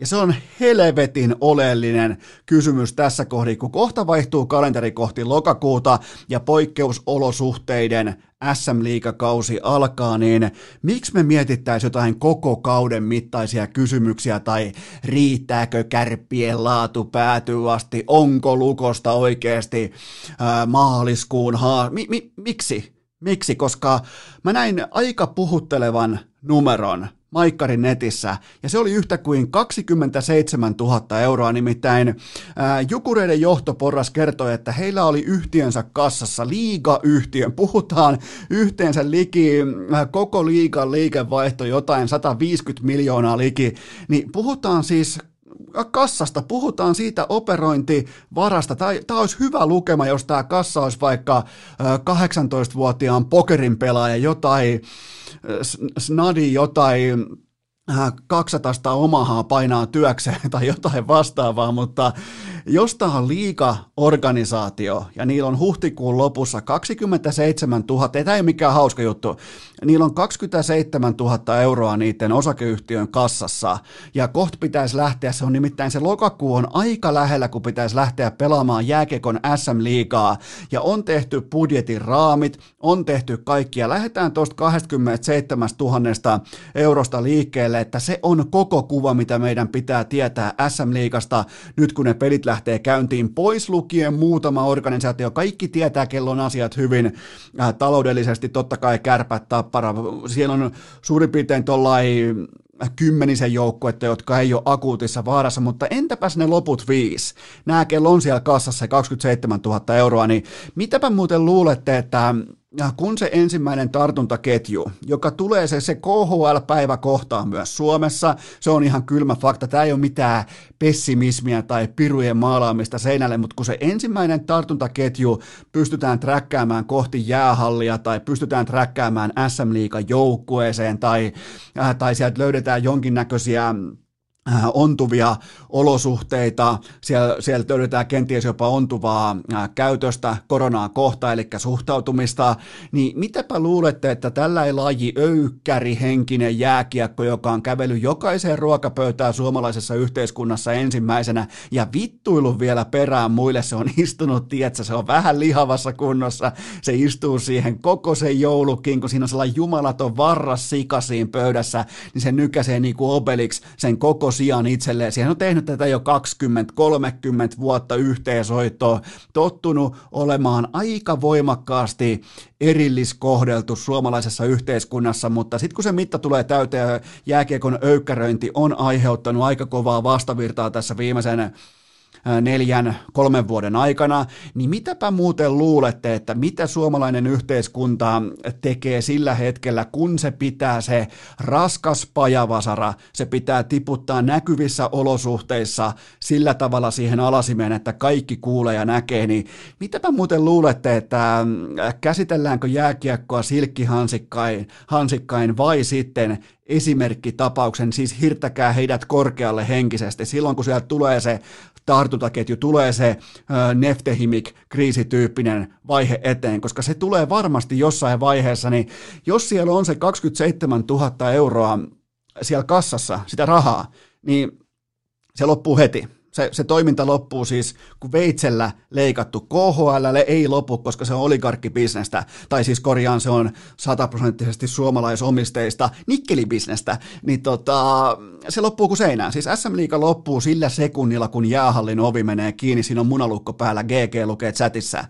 Ja se on helvetin oleellinen kysymys tässä kohdin, kun kohta vaihtuu kalenteri kohti lokakuuta ja poikkeusolosuhteiden SM-liigakausi alkaa, niin miksi me mietittäisiin jotain koko kauden mittaisia kysymyksiä tai riittääkö kärppien laatu päätyy asti, onko lukosta oikeasti ää, maaliskuun haa... Mi- mi- miksi? Miksi? Koska mä näin aika puhuttelevan numeron Maikkarin netissä, ja se oli yhtä kuin 27 000 euroa, nimittäin ää, Jukureiden johtoporras kertoi, että heillä oli yhtiönsä kassassa liiga-yhtiön, puhutaan yhteensä liki, ää, koko liigan liikevaihto jotain 150 miljoonaa liki, niin puhutaan siis kassasta, puhutaan siitä operointivarasta. Tämä olisi hyvä lukema, jos tämä kassa olisi vaikka 18-vuotiaan pokerin pelaaja, jotain snadi jotain 200 äh, omahaa painaa työkseen tai jotain vastaavaa, mutta jos on liika organisaatio ja niillä on huhtikuun lopussa 27 000, tämä ei ole mikään hauska juttu, niillä on 27 000 euroa niiden osakeyhtiön kassassa. Ja kohta pitäisi lähteä, se on nimittäin se lokakuu on aika lähellä, kun pitäisi lähteä pelaamaan jääkekon SM-liigaa ja on tehty budjetin raamit, on tehty kaikkia, lähdetään tuosta 27 000 eurosta liikkeelle, että se on koko kuva, mitä meidän pitää tietää SM-liigasta nyt kun ne pelit lähtee käyntiin pois lukien muutama organisaatio, kaikki tietää kellon asiat hyvin äh, taloudellisesti, totta kai kärpät, tappara, siellä on suurin piirtein tuollain kymmenisen joukkuetta, jotka ei ole akuutissa vaarassa, mutta entäpäs ne loput viisi? Nämä, kello on siellä kassassa 27 000 euroa, niin mitäpä muuten luulette, että kun se ensimmäinen tartuntaketju, joka tulee se, se KHL-päivä kohtaa myös Suomessa, se on ihan kylmä fakta, tämä ei ole mitään pessimismiä tai pirujen maalaamista seinälle, mutta kun se ensimmäinen tartuntaketju pystytään träkkäämään kohti jäähallia tai pystytään träkkäämään SM-liigan joukkueeseen tai, äh, tai sieltä löydetään jonkinnäköisiä ontuvia olosuhteita, siellä, siellä löydetään kenties jopa ontuvaa äh, käytöstä koronaa kohta, eli suhtautumista, niin mitäpä luulette, että tällä laji öykkäri henkinen jääkiekko, joka on kävellyt jokaiseen ruokapöytään suomalaisessa yhteiskunnassa ensimmäisenä ja vittuilu vielä perään muille, se on istunut, tietsä, se on vähän lihavassa kunnossa, se istuu siihen koko sen joulukin, kun siinä on sellainen jumalaton varras sikasiin pöydässä, niin se nykäsee niin kuin Obelix sen koko sijan itselleen. Siihen on tehnyt tätä jo 20-30 vuotta yhteensoittoa, tottunut olemaan aika voimakkaasti erilliskohdeltu suomalaisessa yhteiskunnassa, mutta sitten kun se mitta tulee täyteen, jääkiekon öykkäröinti on aiheuttanut aika kovaa vastavirtaa tässä viimeisen neljän, kolmen vuoden aikana, niin mitäpä muuten luulette, että mitä suomalainen yhteiskunta tekee sillä hetkellä, kun se pitää se raskas pajavasara, se pitää tiputtaa näkyvissä olosuhteissa sillä tavalla siihen alasimeen, että kaikki kuulee ja näkee, niin mitäpä muuten luulette, että käsitelläänkö jääkiekkoa silkkihansikkain hansikkain vai sitten esimerkkitapauksen, siis hirttäkää heidät korkealle henkisesti. Silloin kun sieltä tulee se tartuntaketju, tulee se neftehimik kriisityyppinen vaihe eteen, koska se tulee varmasti jossain vaiheessa, niin jos siellä on se 27 000 euroa siellä kassassa, sitä rahaa, niin se loppuu heti Se, se toiminta loppuu siis, kun veitsellä leikattu. KHL ei lopu, koska se on oligarkkibisnestä, tai siis korjaan se on sataprosenttisesti suomalaisomisteista nikkelibisnestä, niin tota, se loppuu kuin seinään. Siis SM Liiga loppuu sillä sekunnilla, kun jäähallin ovi menee kiinni, siinä on munalukko päällä, GG lukee chatissa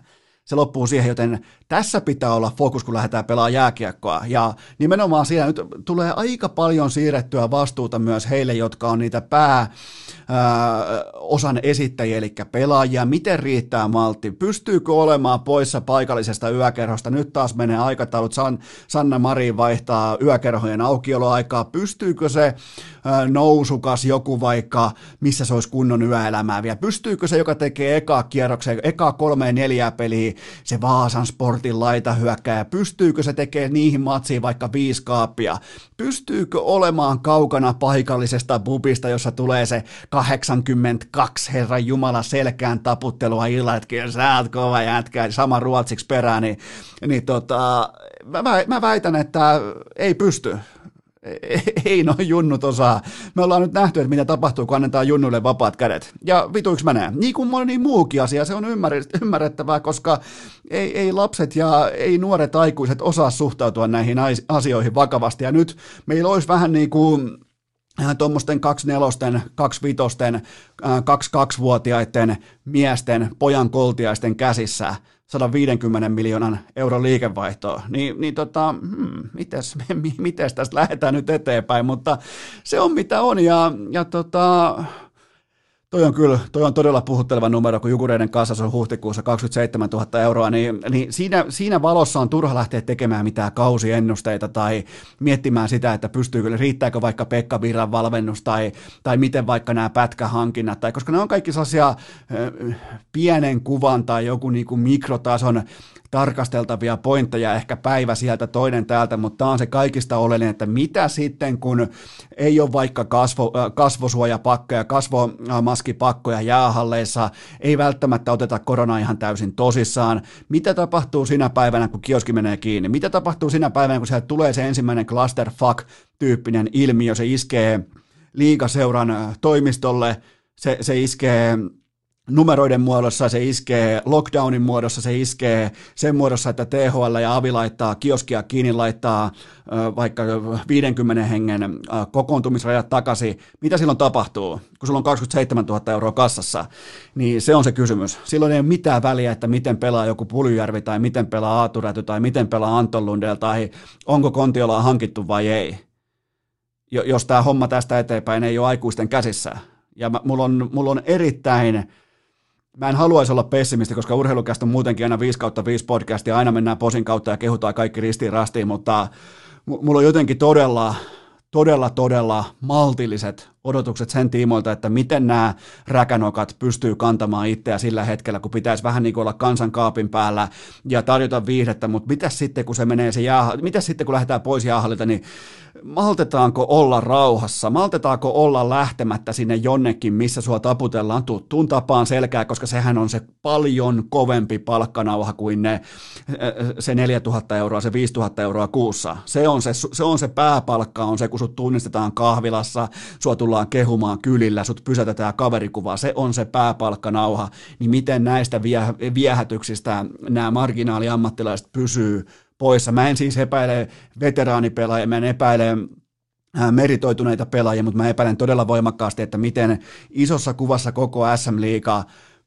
se loppuu siihen, joten tässä pitää olla fokus, kun lähdetään pelaamaan jääkiekkoa. Ja nimenomaan siinä nyt tulee aika paljon siirrettyä vastuuta myös heille, jotka on niitä pää osan esittäjiä, eli pelaajia, miten riittää maltti, pystyykö olemaan poissa paikallisesta yökerhosta, nyt taas menee aikataulut, San, Sanna Mari vaihtaa yökerhojen aukioloaikaa, pystyykö se nousukas joku vaikka, missä se olisi kunnon yöelämää vielä, pystyykö se, joka tekee eka kierroksen, eka kolme neljä peliä, se Vaasan sportin laita hyökkää, pystyykö se tekemään niihin matsiin vaikka viisi kaappia, pystyykö olemaan kaukana paikallisesta bubista, jossa tulee se 82 Herran Jumala selkään taputtelua illalla, että sä oot kova jätkä, sama ruotsiksi perään, niin, niin tota, mä, mä väitän, että ei pysty ei noin junnut osaa. Me ollaan nyt nähty, että mitä tapahtuu, kun annetaan junnuille vapaat kädet. Ja vituiksi menee. Niin kuin moni muukin asia, se on ymmärrettävää, koska ei, ei lapset ja ei nuoret aikuiset osaa suhtautua näihin asioihin vakavasti. Ja nyt meillä olisi vähän niin kuin Äh, tuommoisten 24, 25, 22-vuotiaiden miesten pojan koltiaisten käsissä 150 miljoonan euron liikevaihtoa, niin, niin tota, hmm, mites, mites tästä lähdetään nyt eteenpäin, mutta se on mitä on ja, ja tota, Toi on kyllä, toi on todella puhutteleva numero, kun Jukureiden kanssa on huhtikuussa 27 000 euroa, niin, niin siinä, siinä valossa on turha lähteä tekemään mitään kausiennusteita tai miettimään sitä, että pystyykö, riittääkö vaikka Pekka Virran valmennus tai, tai miten vaikka nämä pätkähankinnat, tai koska ne on kaikki sellaisia pienen kuvan tai joku niin kuin mikrotason tarkasteltavia pointteja, ehkä päivä sieltä, toinen täältä, mutta tämä on se kaikista oleellinen, että mitä sitten, kun ei ole vaikka kasvo, äh, kasvosuojapakkoja, kasvomaskipakkoja jäähalleissa, ei välttämättä oteta korona ihan täysin tosissaan, mitä tapahtuu sinä päivänä, kun kioski menee kiinni, mitä tapahtuu sinä päivänä, kun sieltä tulee se ensimmäinen clusterfuck-tyyppinen ilmiö, se iskee liikaseuran äh, toimistolle, se, se iskee numeroiden muodossa, se iskee lockdownin muodossa, se iskee sen muodossa, että THL ja Avi laittaa kioskia kiinni, laittaa vaikka 50 hengen kokoontumisrajat takaisin. Mitä silloin tapahtuu, kun sulla on 27 000 euroa kassassa? Niin se on se kysymys. Silloin ei ole mitään väliä, että miten pelaa joku Pulyjärvi tai miten pelaa Aaturäty tai miten pelaa Anton Lundell tai onko Kontiolaa hankittu vai ei. Jos tämä homma tästä eteenpäin ei ole aikuisten käsissä. Ja mulla on, mulla on erittäin Mä en haluaisi olla pessimisti, koska urheilukästä on muutenkin aina 5 kautta 5 podcastia, aina mennään posin kautta ja kehutaan kaikki ristiin rastiin, mutta mulla on jotenkin todella, todella, todella maltilliset odotukset sen tiimoilta, että miten nämä räkänokat pystyy kantamaan itseä sillä hetkellä, kun pitäisi vähän niin kuin olla kansankaapin päällä ja tarjota viihdettä, mutta mitä sitten, kun se menee se jää, mitä sitten, kun lähdetään pois jäähallilta, niin maltetaanko olla rauhassa, maltetaanko olla lähtemättä sinne jonnekin, missä sua taputellaan? Tuttuun tapaan selkää, koska sehän on se paljon kovempi palkkanauha kuin ne, se 4000 euroa, se 5000 euroa kuussa. Se on se, se on se pääpalkka, on se, kun sut tunnistetaan kahvilassa, sua tullaan kehumaan kylillä, sut pysätetään kaverikuvaa, se on se pääpalkkanauha, niin miten näistä viehätyksistä nämä marginaaliammattilaiset pysyy poissa. Mä en siis epäile veteraanipelaajia, mä en epäile äh, meritoituneita pelaajia, mutta mä epäilen todella voimakkaasti, että miten isossa kuvassa koko SM-liiga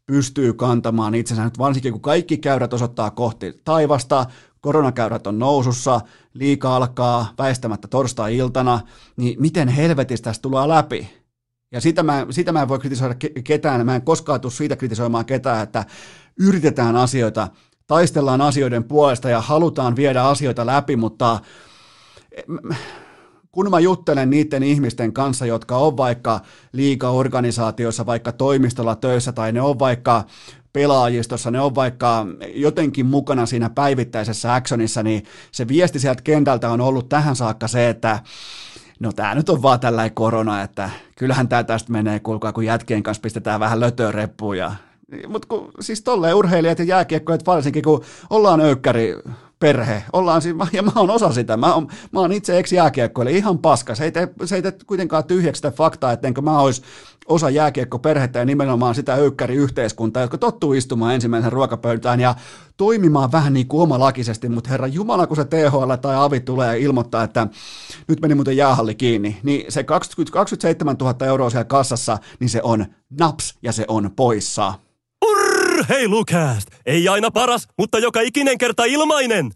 pystyy kantamaan itsensä nyt varsinkin, kun kaikki käyrät osoittaa kohti taivasta, koronakäyrät on nousussa, liika alkaa väistämättä torstai-iltana, niin miten helvetistä tästä tulee läpi? Ja sitä mä, sitä mä en voi kritisoida ketään, mä en koskaan tule siitä kritisoimaan ketään, että yritetään asioita taistellaan asioiden puolesta ja halutaan viedä asioita läpi, mutta kun mä juttelen niiden ihmisten kanssa, jotka on vaikka liiga-organisaatioissa, vaikka toimistolla töissä tai ne on vaikka pelaajistossa, ne on vaikka jotenkin mukana siinä päivittäisessä actionissa, niin se viesti sieltä kentältä on ollut tähän saakka se, että no tämä nyt on vaan tällainen korona, että kyllähän tämä tästä menee, kuulkaa, kun jätkien kanssa pistetään vähän lötöä reppuun ja mutta siis tolleen urheilijat ja jääkiekkoit varsinkin, kun ollaan öykkäri perhe. Ollaan siinä, ja mä oon osa sitä. Mä oon, mä oon itse ex-jääkiekkoille ihan paska. Se ei tee, se ei tee kuitenkaan tyhjäksi sitä faktaa, ettenkö mä olisi osa jääkiekkoperhettä ja nimenomaan sitä öykkäriyhteiskuntaa, jotka tottuu istumaan ensimmäisen ruokapöytään ja toimimaan vähän niin kuin omalakisesti, mutta herra Jumala, kun se THL tai AVI tulee ja ilmoittaa, että nyt meni muuten jäähalli kiinni, niin se 20, 27 000 euroa siellä kassassa, niin se on naps ja se on poissa. Urheilukääst! Ei aina paras, mutta joka ikinen kerta ilmainen!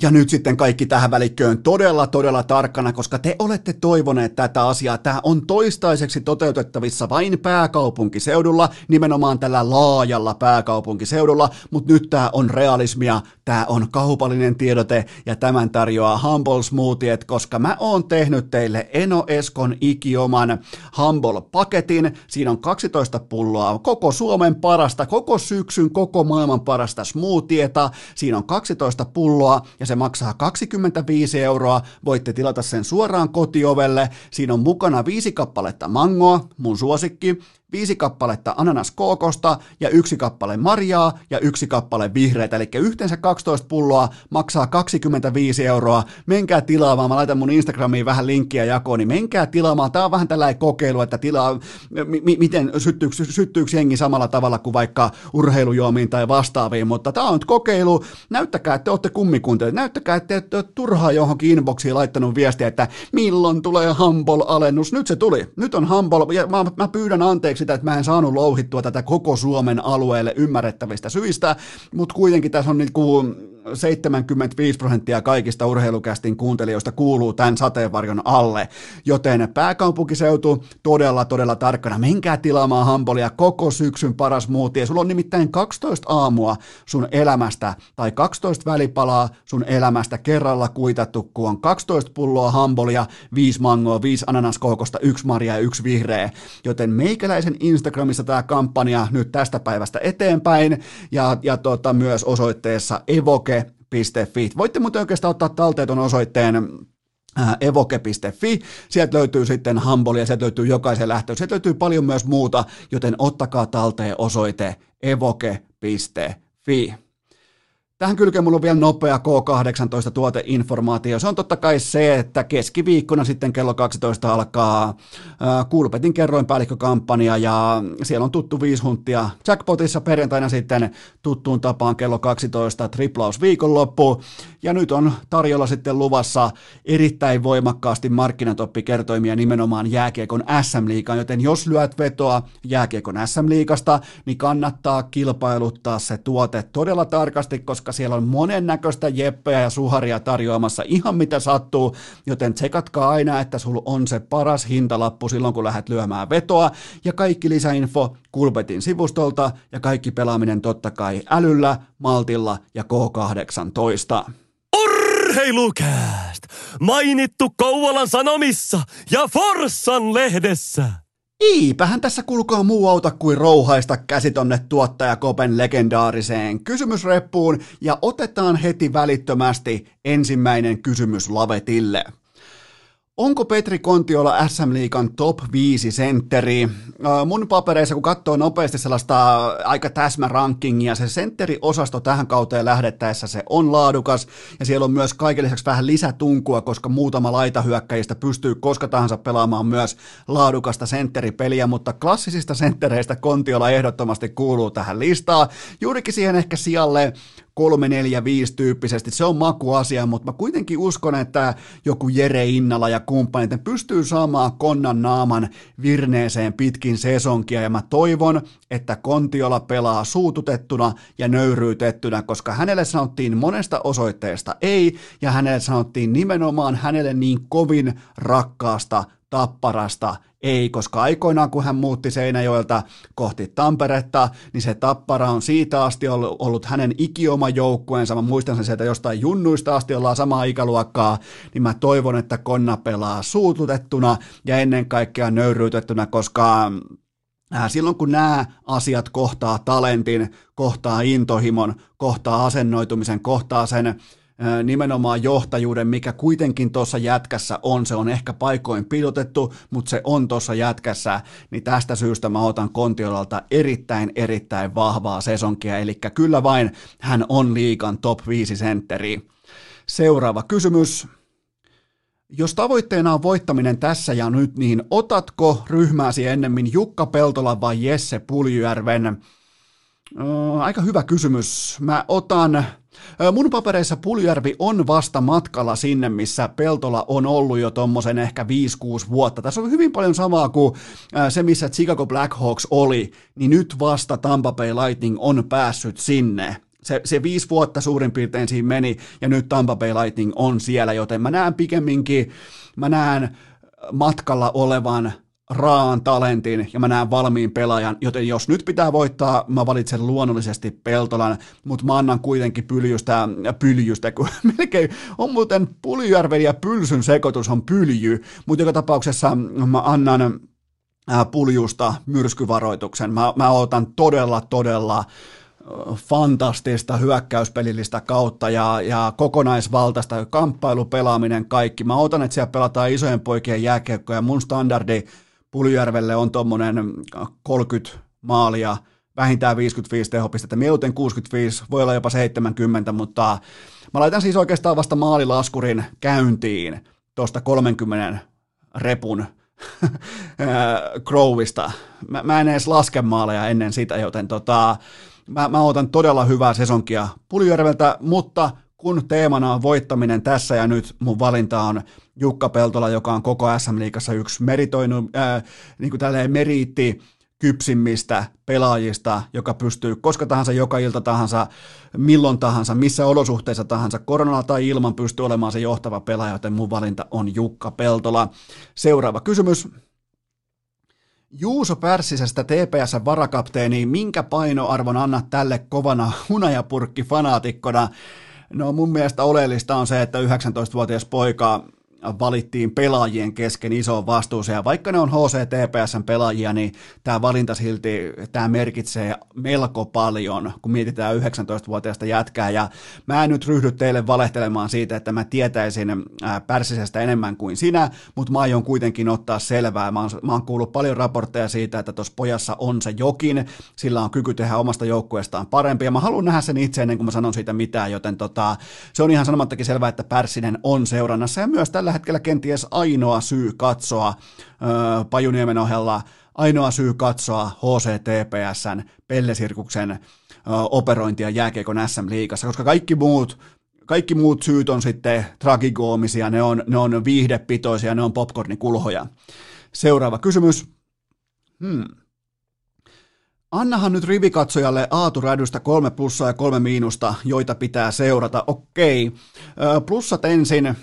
Ja nyt sitten kaikki tähän välikköön todella, todella tarkkana, koska te olette toivoneet tätä asiaa. Tämä on toistaiseksi toteutettavissa vain pääkaupunkiseudulla, nimenomaan tällä laajalla pääkaupunkiseudulla, mutta nyt tämä on realismia, tämä on kaupallinen tiedote ja tämän tarjoaa Humble Smoothiet, koska mä oon tehnyt teille Eno Eskon ikioman Humble-paketin. Siinä on 12 pulloa koko Suomen parasta, koko syksyn, koko maailman parasta smoothieta. Siinä on 12 pulloa ja se maksaa 25 euroa. Voitte tilata sen suoraan kotiovelle. Siinä on mukana viisi kappaletta mangoa, mun suosikki, viisi kappaletta ananaskookosta ja yksi kappale marjaa ja yksi kappale vihreitä, eli yhteensä 12 pulloa maksaa 25 euroa. Menkää tilaamaan, mä laitan mun Instagramiin vähän linkkiä jakoon, niin menkää tilaamaan. Tää on vähän tällainen kokeilu, että tilaa, m- miten syttyykö, syttyykö jengi samalla tavalla kuin vaikka urheilujuomiin tai vastaaviin, mutta tää on nyt kokeilu. Näyttäkää, että te olette kummikuuntelijat. Näyttäkää, että te olette turhaa johonkin inboxiin laittanut viestiä, että milloin tulee Humble-alennus. Nyt se tuli. Nyt on Humble, ja mä, mä pyydän anteeksi sitä, että mä en saanut louhittua tätä koko Suomen alueelle ymmärrettävistä syistä, mutta kuitenkin tässä on niin kuin 75 prosenttia kaikista urheilukästin kuuntelijoista kuuluu tämän sateenvarjon alle, joten pääkaupunkiseutu todella, todella tarkkana. Menkää tilaamaan Hambolia koko syksyn paras muuti. Sulla on nimittäin 12 aamua sun elämästä tai 12 välipalaa sun elämästä kerralla kuitattu, kun on 12 pulloa Hambolia, 5 mangoa, 5 ananaskookosta, 1 marja ja 1 vihreä. Joten meikäläisen Instagramissa tämä kampanja nyt tästä päivästä eteenpäin ja, ja tota, myös osoitteessa evoke evoke.fi. Voitte muuten oikeastaan ottaa talteen tuon osoitteen äh, evoke.fi, sieltä löytyy sitten Humble ja sieltä löytyy jokaisen lähtö, sieltä löytyy paljon myös muuta, joten ottakaa talteen osoite evoke.fi. Tähän kylkeen mulla on vielä nopea K18 tuoteinformaatio. Se on totta kai se, että keskiviikkona sitten kello 12 alkaa Kulpetin kerroinpäällikkökampanja ja siellä on tuttu viisi hunttia jackpotissa perjantaina sitten tuttuun tapaan kello 12 triplaus viikonloppu. Ja nyt on tarjolla sitten luvassa erittäin voimakkaasti markkinatoppikertoimia nimenomaan jääkiekon SM-liigaan, joten jos lyöt vetoa jääkiekon SM-liigasta, niin kannattaa kilpailuttaa se tuote todella tarkasti, koska siellä on monennäköistä jeppeä ja suharia tarjoamassa ihan mitä sattuu, joten tsekatkaa aina, että sulla on se paras hintalappu silloin, kun lähdet lyömään vetoa, ja kaikki lisäinfo Kulpetin sivustolta, ja kaikki pelaaminen totta kai älyllä, maltilla ja K18. Urheilukääst! Mainittu Kouvolan Sanomissa ja Forssan lehdessä! Eipähän tässä kulkaa muu auta kuin rouhaista käsi tonne tuottajakopen legendaariseen kysymysreppuun ja otetaan heti välittömästi ensimmäinen kysymys Lavetille. Onko Petri Kontiola SM Liikan top 5 sentteri? Mun papereissa, kun katsoo nopeasti sellaista aika täsmä rankingia, se sentteriosasto tähän kauteen lähdettäessä se on laadukas ja siellä on myös kaiken lisäksi vähän lisätunkua, koska muutama laitahyökkäjistä pystyy koska tahansa pelaamaan myös laadukasta sentteripeliä, mutta klassisista senttereistä Kontiola ehdottomasti kuuluu tähän listaan. Juurikin siihen ehkä sijalle 3, 4, 5 tyyppisesti. Se on makuasia, mutta mä kuitenkin uskon, että joku Jere Innala ja kumppanit pystyy saamaan konnan naaman virneeseen pitkin sesonkia ja mä toivon, että Kontiola pelaa suututettuna ja nöyryytettynä, koska hänelle sanottiin monesta osoitteesta ei ja hänelle sanottiin nimenomaan hänelle niin kovin rakkaasta tapparasta ei, koska aikoinaan kun hän muutti Seinäjoelta kohti Tamperetta, niin se tappara on siitä asti ollut hänen ikioma joukkueensa. Mä muistan sen sieltä jostain junnuista asti ollaan samaa ikäluokkaa, niin mä toivon, että Konna pelaa suututettuna ja ennen kaikkea nöyryytettynä, koska äh, Silloin kun nämä asiat kohtaa talentin, kohtaa intohimon, kohtaa asennoitumisen, kohtaa sen nimenomaan johtajuuden, mikä kuitenkin tuossa jätkässä on. Se on ehkä paikoin pilotettu, mutta se on tuossa jätkässä, niin tästä syystä mä otan Kontiolalta erittäin, erittäin vahvaa sesonkia, eli kyllä vain hän on liikan top 5 sentteri. Seuraava kysymys. Jos tavoitteena on voittaminen tässä ja nyt, niin otatko ryhmääsi ennemmin Jukka Peltola vai Jesse Puljujärven? aika hyvä kysymys. Mä otan, mun papereissa Puljärvi on vasta matkalla sinne, missä Peltola on ollut jo tommosen ehkä 5-6 vuotta. Tässä on hyvin paljon samaa kuin se, missä Chicago Blackhawks oli, niin nyt vasta Tampa Bay Lightning on päässyt sinne. Se, se viisi vuotta suurin piirtein siinä meni, ja nyt Tampa Bay Lightning on siellä, joten mä näen pikemminkin, mä näen matkalla olevan raan talentin ja mä näen valmiin pelaajan, joten jos nyt pitää voittaa, mä valitsen luonnollisesti Peltolan, mutta mä annan kuitenkin pyljustä, pyljustä, kun melkein on muuten Puljujärven ja Pylsyn sekoitus on pyljy, mutta joka tapauksessa mä annan puljusta myrskyvaroituksen. Mä, mä otan todella, todella fantastista hyökkäyspelillistä kautta ja, ja kokonaisvaltaista kamppailupelaaminen kaikki. Mä otan, että siellä pelataan isojen poikien jääkiekkoja. Mun standardi Puljärvelle on tuommoinen 30 maalia, vähintään 55 tehopistettä, mieluiten 65, voi olla jopa 70, mutta mä laitan siis oikeastaan vasta maalilaskurin käyntiin tuosta 30 repun Crowista. Mä, mä en edes laske maaleja ennen sitä, joten tota, mä, mä otan todella hyvää sesonkia Puljärveltä, mutta kun teemana on voittaminen tässä ja nyt, mun valinta on Jukka Peltola, joka on koko SM-liigassa yksi meritoinut, ää, niin kuin meriitti kypsimmistä pelaajista, joka pystyy koska tahansa, joka ilta tahansa, milloin tahansa, missä olosuhteissa tahansa, koronalla tai ilman pystyy olemaan se johtava pelaaja, joten mun valinta on Jukka Peltola. Seuraava kysymys. Juuso Pärssisestä TPS varakapteeni, minkä painoarvon annat tälle kovana hunajapurkki fanaatikkona? No mun mielestä oleellista on se, että 19-vuotias poika valittiin pelaajien kesken isoon vastuuseen. Ja vaikka ne on HCTPSn pelaajia, niin tämä valinta silti tämä merkitsee melko paljon, kun mietitään 19-vuotiaasta jätkää. Ja mä en nyt ryhdy teille valehtelemaan siitä, että mä tietäisin Pärsisestä enemmän kuin sinä, mutta mä aion kuitenkin ottaa selvää. Mä oon, mä oon kuullut paljon raportteja siitä, että tuossa pojassa on se jokin, sillä on kyky tehdä omasta joukkueestaan parempi. Ja mä haluan nähdä sen itse ennen kuin mä sanon siitä mitään, joten tota, se on ihan sanomattakin selvää, että Pärssinen on seurannassa ja myös tällä tällä hetkellä kenties ainoa syy katsoa ö, Pajuniemen ohella, ainoa syy katsoa HCTPSn Pellesirkuksen ö, operointia jääkiekon SM-liigassa, koska kaikki muut kaikki muut syyt on sitten tragikoomisia, ne on, ne on viihdepitoisia, ne on popcornikulhoja. Seuraava kysymys. Hmm. Annahan nyt rivikatsojalle Aatu Rädystä kolme plussaa ja kolme miinusta, joita pitää seurata. Okei, plussat ensin.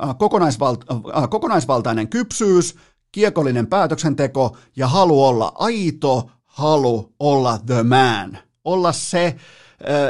Äh, kokonaisvalta, äh, kokonaisvaltainen kypsyys, kiekollinen päätöksenteko ja halu olla aito, halu olla the man. Olla se, äh,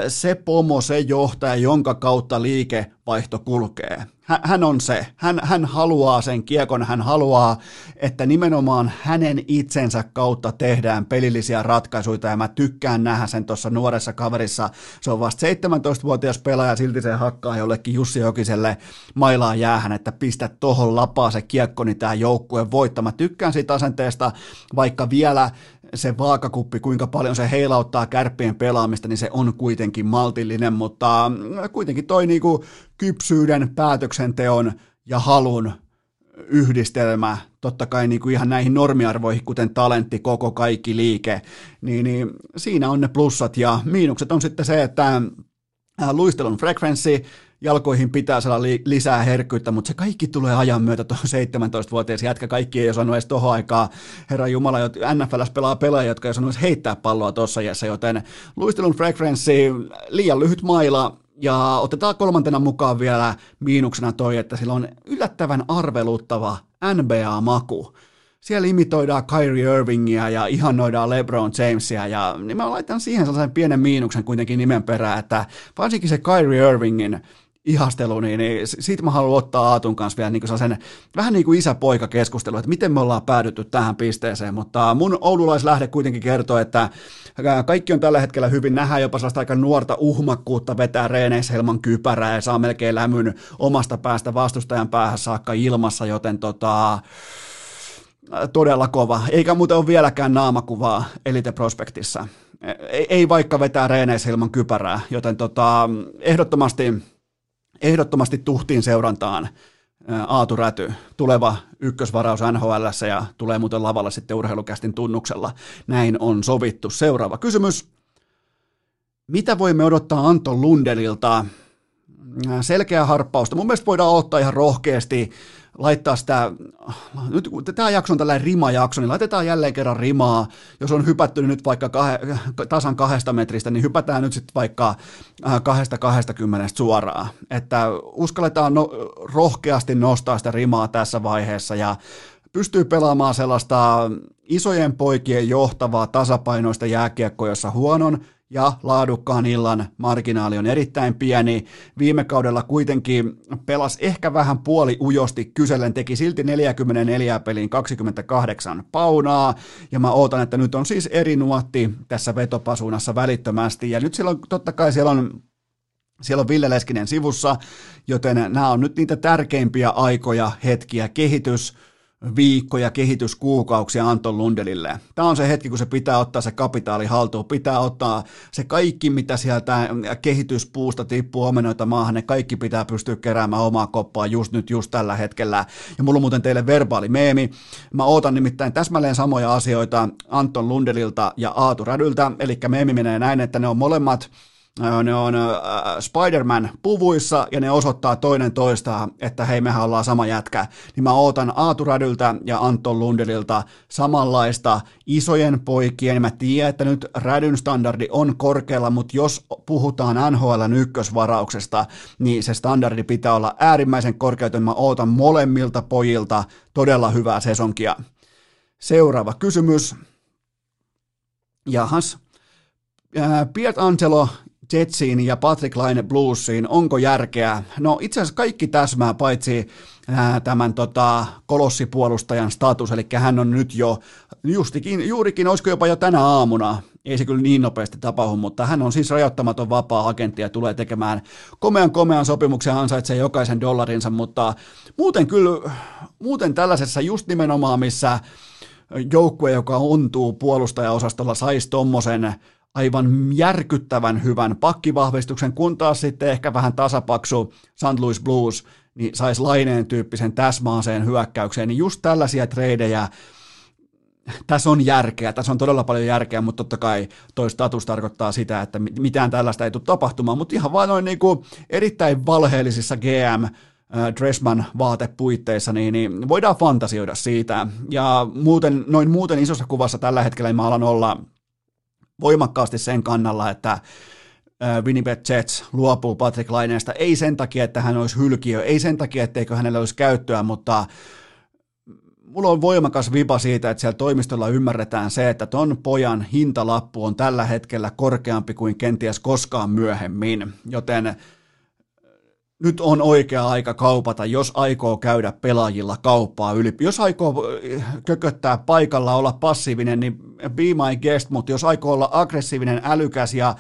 se pomo, se johtaja, jonka kautta liikevaihto kulkee hän on se. Hän, hän haluaa sen kiekon, hän haluaa, että nimenomaan hänen itsensä kautta tehdään pelillisiä ratkaisuja ja mä tykkään nähdä sen tuossa nuoressa kaverissa. Se on vasta 17-vuotias pelaaja, silti se hakkaa jollekin Jussi Jokiselle mailaa jäähän, että pistä tohon lapaa se kiekko, niin tämä joukkue voittaa. Mä tykkään siitä asenteesta, vaikka vielä se vaakakuppi, kuinka paljon se heilauttaa kärppien pelaamista, niin se on kuitenkin maltillinen, mutta kuitenkin toi niinku kypsyyden, päätöksenteon ja halun yhdistelmä, totta kai niin ihan näihin normiarvoihin, kuten talentti, koko kaikki liike, niin, niin siinä on ne plussat ja miinukset on sitten se, että luistelun frekvenssi, jalkoihin pitää saada li- lisää herkkyyttä, mutta se kaikki tulee ajan myötä tuohon 17-vuotias jätkä. Kaikki ei osannut edes tohon aikaa. Herra Jumala, NFLs pelaa pelaajia, jotka ei osannut heittää palloa tuossa iässä, joten luistelun frekvenssi, liian lyhyt maila, ja otetaan kolmantena mukaan vielä miinuksena toi, että sillä on yllättävän arveluttava NBA-maku. Siellä imitoidaan Kyrie Irvingia ja ihannoidaan LeBron Jamesia ja niin mä laitan siihen sellaisen pienen miinuksen kuitenkin nimen perään, että varsinkin se Kyrie Irvingin ihastelu, niin, niin siitä mä haluan ottaa Aatun kanssa vielä niin sen, vähän niin kuin isä-poika keskustelu, että miten me ollaan päädytty tähän pisteeseen, mutta mun oululaislähde kuitenkin kertoo, että kaikki on tällä hetkellä hyvin, nähdään jopa sellaista aika nuorta uhmakkuutta vetää reeneissä ilman kypärää ja saa melkein lämyn omasta päästä vastustajan päähän saakka ilmassa, joten tota, todella kova. Eikä muuten ole vieläkään naamakuvaa Elite Prospektissa. Ei, ei vaikka vetää reeneissä ilman kypärää, joten tota, ehdottomasti ehdottomasti tuhtiin seurantaan Aatu Räty, tuleva ykkösvaraus NHL ja tulee muuten lavalla sitten urheilukästin tunnuksella. Näin on sovittu. Seuraava kysymys. Mitä voimme odottaa Anton Lundelilta? Selkeä harppausta. Mun mielestä voidaan ottaa ihan rohkeasti laittaa sitä, nyt tämä jakso on tällainen rimajakso, niin laitetaan jälleen kerran rimaa. Jos on hypätty nyt vaikka kahe, tasan kahdesta metristä, niin hypätään nyt sitten vaikka äh, kahdesta kahdestakymmenestä suoraan. Että uskalletaan no, rohkeasti nostaa sitä rimaa tässä vaiheessa ja pystyy pelaamaan sellaista isojen poikien johtavaa tasapainoista jääkiekkoa, jossa huonon ja laadukkaan illan marginaali on erittäin pieni. Viime kaudella kuitenkin pelas ehkä vähän puoli ujosti. Kysellen, teki silti 44 peliin 28 paunaa, ja mä ootan, että nyt on siis eri nuotti tässä vetopasunassa välittömästi, ja nyt silloin totta kai siellä on siellä on Ville Leskinen sivussa, joten nämä on nyt niitä tärkeimpiä aikoja, hetkiä, kehitys, viikkoja, kehityskuukauksia Anton Lundelille. Tämä on se hetki, kun se pitää ottaa se kapitaali haltuun, pitää ottaa se kaikki, mitä sieltä kehityspuusta tippuu omenoita maahan, ne kaikki pitää pystyä keräämään omaa koppaa just nyt, just tällä hetkellä. Ja mulla on muuten teille verbaali meemi. Mä ootan nimittäin täsmälleen samoja asioita Anton Lundelilta ja Aatu Rädyltä, eli meemi menee näin, että ne on molemmat ne on Spider-Man puvuissa ja ne osoittaa toinen toista, että hei mehän ollaan sama jätkä, niin mä ootan Aatu Rädyltä ja Anton Lundelilta samanlaista isojen poikien, mä tiedän, että nyt Rädyn standardi on korkealla, mutta jos puhutaan NHL ykkösvarauksesta, niin se standardi pitää olla äärimmäisen korkea, joten mä ootan molemmilta pojilta todella hyvää sesonkia. Seuraava kysymys. Jahas. Piet Angelo Jetsiin ja Patrick Laine Bluesiin, onko järkeä? No itse asiassa kaikki täsmää paitsi ää, tämän tota, kolossipuolustajan status, eli hän on nyt jo justikin, juurikin, olisiko jopa jo tänä aamuna, ei se kyllä niin nopeasti tapahdu, mutta hän on siis rajoittamaton vapaa-agentti ja tulee tekemään komean komean sopimuksen, ansaitsee jokaisen dollarinsa, mutta muuten kyllä, muuten tällaisessa just nimenomaan, missä joukkue, joka ontuu puolustajaosastolla, saisi tommosen aivan järkyttävän hyvän pakkivahvistuksen, kun taas sitten ehkä vähän tasapaksu St. Louis Blues niin saisi laineen tyyppisen täsmaaseen hyökkäykseen, niin just tällaisia treidejä, tässä on järkeä, tässä on todella paljon järkeä, mutta totta kai toi status tarkoittaa sitä, että mitään tällaista ei tule tapahtumaan, mutta ihan vain noin niin kuin erittäin valheellisissa GM Dressman vaatepuitteissa, niin, niin voidaan fantasioida siitä. Ja muuten, noin muuten isossa kuvassa tällä hetkellä mä alan olla voimakkaasti sen kannalla, että Winnipeg Jets luopuu Patrick Laineesta, ei sen takia, että hän olisi hylkiö, ei sen takia, etteikö hänellä olisi käyttöä, mutta mulla on voimakas vipa siitä, että siellä toimistolla ymmärretään se, että ton pojan hintalappu on tällä hetkellä korkeampi kuin kenties koskaan myöhemmin, joten nyt on oikea aika kaupata, jos aikoo käydä pelaajilla kauppaa yli. Jos aikoo eh, kököttää paikalla, olla passiivinen, niin be my guest, mutta jos aikoo olla aggressiivinen, älykäs ja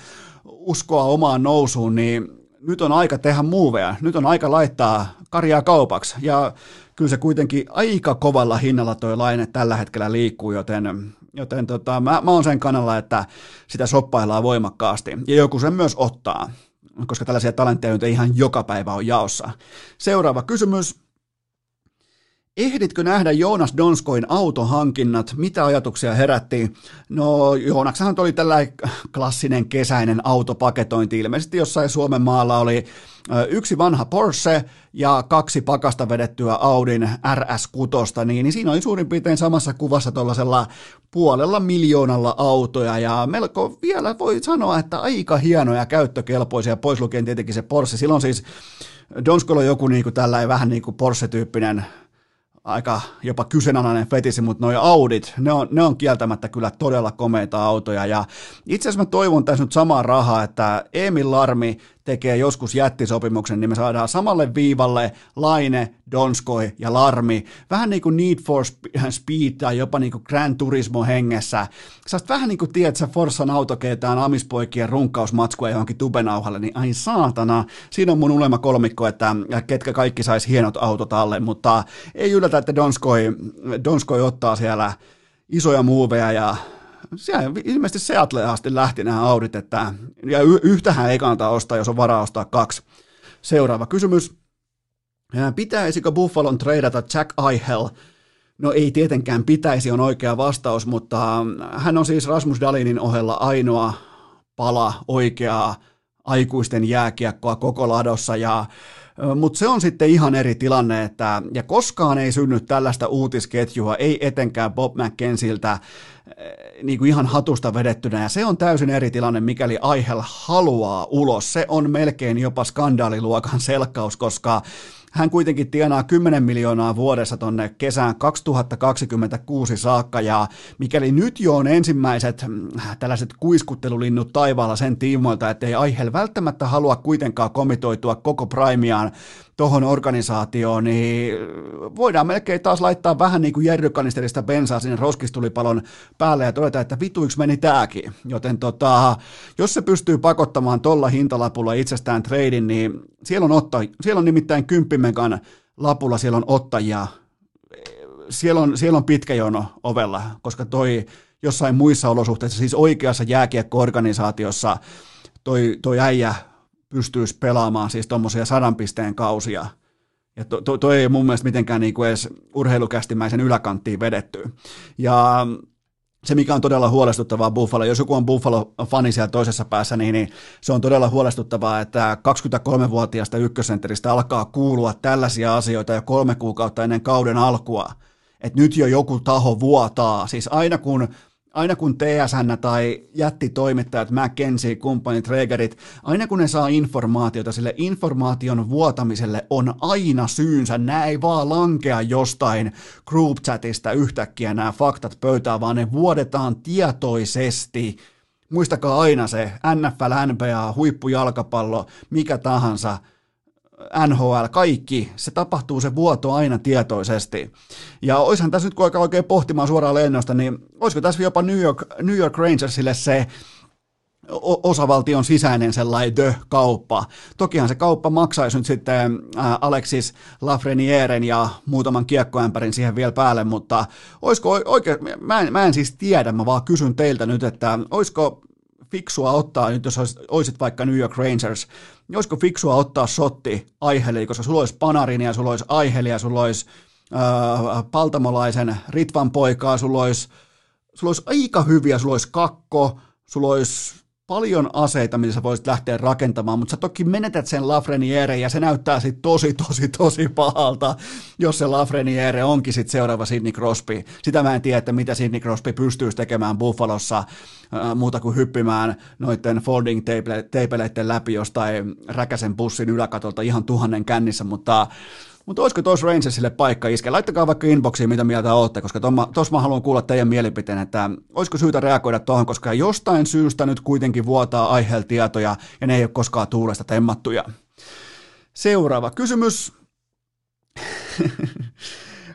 uskoa omaan nousuun, niin nyt on aika tehdä muuveja. Nyt on aika laittaa karjaa kaupaksi. Ja kyllä se kuitenkin aika kovalla hinnalla toi laine tällä hetkellä liikkuu, joten, joten tota, mä, mä oon sen kannalla, että sitä soppaillaan voimakkaasti. Ja joku sen myös ottaa koska tällaisia talentteja nyt ei ihan joka päivä ole jaossa. Seuraava kysymys. Ehditkö nähdä Joonas Donskoin autohankinnat? Mitä ajatuksia herätti? No Joonaksahan oli tällainen klassinen kesäinen autopaketointi. Ilmeisesti jossain Suomen maalla oli yksi vanha Porsche ja kaksi pakasta vedettyä Audin RS6, niin, niin siinä oli suurin piirtein samassa kuvassa tuollaisella puolella miljoonalla autoja ja melko vielä voi sanoa, että aika hienoja käyttökelpoisia, pois lukien tietenkin se Porsche. Silloin siis Donskolla on joku niin kuin tällainen vähän niin kuin Porsche-tyyppinen aika jopa kyseenalainen fetisi, mutta noi Audit, ne on, ne on kieltämättä kyllä todella komeita autoja. Ja itse asiassa mä toivon tässä nyt samaa rahaa, että Emil Larmi tekee joskus jättisopimuksen, niin me saadaan samalle viivalle Laine, Donskoi ja Larmi. Vähän niin kuin Need for Speed tai jopa niin kuin Grand Turismo hengessä. Sä vähän niin kuin tiedät, sä Forssan auto keetään amispoikien runkkausmatskua johonkin tubenauhalle, niin ai saatana, siinä on mun ulema kolmikko, että ketkä kaikki sais hienot autot alle, mutta ei yllätä, että Donskoi, Donskoi ottaa siellä isoja muuveja ja siellä ilmeisesti Seattle asti lähti nämä Audit, että, ja y- yhtähän ei kannata ostaa, jos on varaa ostaa kaksi. Seuraava kysymys. Pitäisikö Buffalon treidata Jack Eichel? No ei tietenkään pitäisi on oikea vastaus, mutta hän on siis Rasmus Dalinin ohella ainoa pala oikeaa aikuisten jääkiekkoa koko ladossa ja mutta se on sitten ihan eri tilanne, että ja koskaan ei synny tällaista uutisketjua, ei etenkään Bob McKensiltä niin kuin ihan hatusta vedettynä, ja se on täysin eri tilanne, mikäli Aihel haluaa ulos. Se on melkein jopa skandaaliluokan selkkaus, koska hän kuitenkin tienaa 10 miljoonaa vuodessa tonne kesään 2026 saakka ja mikäli nyt jo on ensimmäiset mm, tällaiset kuiskuttelulinnut taivaalla sen tiimoilta, että ei Aihel välttämättä halua kuitenkaan komitoitua koko Primeaan tuohon organisaatioon, niin voidaan melkein taas laittaa vähän niin kuin jerrykanisterista bensaa sinne roskistulipalon päälle ja todeta, että vituiksi meni tääkin. Joten tota, jos se pystyy pakottamaan tuolla hintalapulla itsestään treidin, niin siellä on, otta, siellä on nimittäin kymppimekan lapulla, siellä on ottajia, siellä on, siellä on pitkä jono ovella, koska toi jossain muissa olosuhteissa, siis oikeassa jääkiekko-organisaatiossa, toi, toi äijä pystyisi pelaamaan siis tuommoisia sadan pisteen kausia. Ja to, to, toi ei mun mielestä mitenkään niin kuin edes urheilukästimäisen yläkanttiin vedetty. Ja se, mikä on todella huolestuttavaa Buffalo, jos joku on Buffalo-fani siellä toisessa päässä, niin, niin se on todella huolestuttavaa, että 23-vuotiaasta ykkösentteristä alkaa kuulua tällaisia asioita jo kolme kuukautta ennen kauden alkua. Että nyt jo joku taho vuotaa. Siis aina kun aina kun TSN tai jättitoimittajat, McKenzie, kumppanit, Regerit, aina kun ne saa informaatiota, sille informaation vuotamiselle on aina syynsä. Nämä ei vaan lankea jostain group chatista yhtäkkiä nämä faktat pöytään, vaan ne vuodetaan tietoisesti. Muistakaa aina se NFL, NBA, huippujalkapallo, mikä tahansa – NHL, kaikki, se tapahtuu se vuoto aina tietoisesti. Ja oishan tässä nyt kun alkaa oikein pohtimaan suoraan lennosta, niin olisiko tässä jopa New York, New York Rangersille se osavaltion sisäinen sellainen the-kauppa. Tokihan se kauppa maksaisi nyt sitten Alexis Lafrenieren ja muutaman kiekkoämpärin siihen vielä päälle, mutta olisiko oikein, mä en, mä en siis tiedä, mä vaan kysyn teiltä nyt, että olisiko fiksua ottaa, nyt jos olisit vaikka New York Rangers, niin olisiko fiksua ottaa sotti aiheli, koska sulla olisi Panarinia, sulla olisi Aihelia, sulla olisi äh, Paltamolaisen Ritvan poikaa, sulla olisi, sulla olisi aika hyviä, sulla olisi Kakko, sulla olisi paljon aseita, mitä sä voisit lähteä rakentamaan, mutta sä toki menetät sen Lafreniere ja se näyttää sitten tosi, tosi, tosi pahalta, jos se Lafreniere onkin sitten seuraava Sidney Crosby. Sitä mä en tiedä, että mitä Sidney Crosby pystyisi tekemään Buffalossa äh, muuta kuin hyppimään noiden folding teipeleiden läpi jostain räkäsen bussin yläkatolta ihan tuhannen kännissä, mutta mutta olisiko tuossa Rangersille paikka iske? Laittakaa vaikka inboxiin, mitä mieltä olette, koska tuossa mä haluan kuulla teidän mielipiteen, että olisiko syytä reagoida tuohon, koska jostain syystä nyt kuitenkin vuotaa aiheella tietoja ja ne ei ole koskaan tuulesta temmattuja. Seuraava kysymys.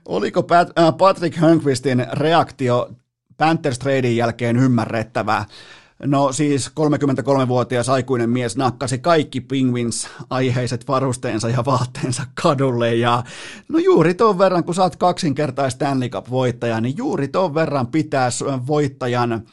Oliko Pat, äh, Patrick Hönkvistin reaktio Panthers tradein jälkeen ymmärrettävää? No siis 33-vuotias aikuinen mies nakkasi kaikki Penguins aiheiset varusteensa ja vaatteensa kadulle ja no juuri ton verran, kun saat kaksinkertainen Stanley Cup-voittaja, niin juuri ton verran pitäisi voittajan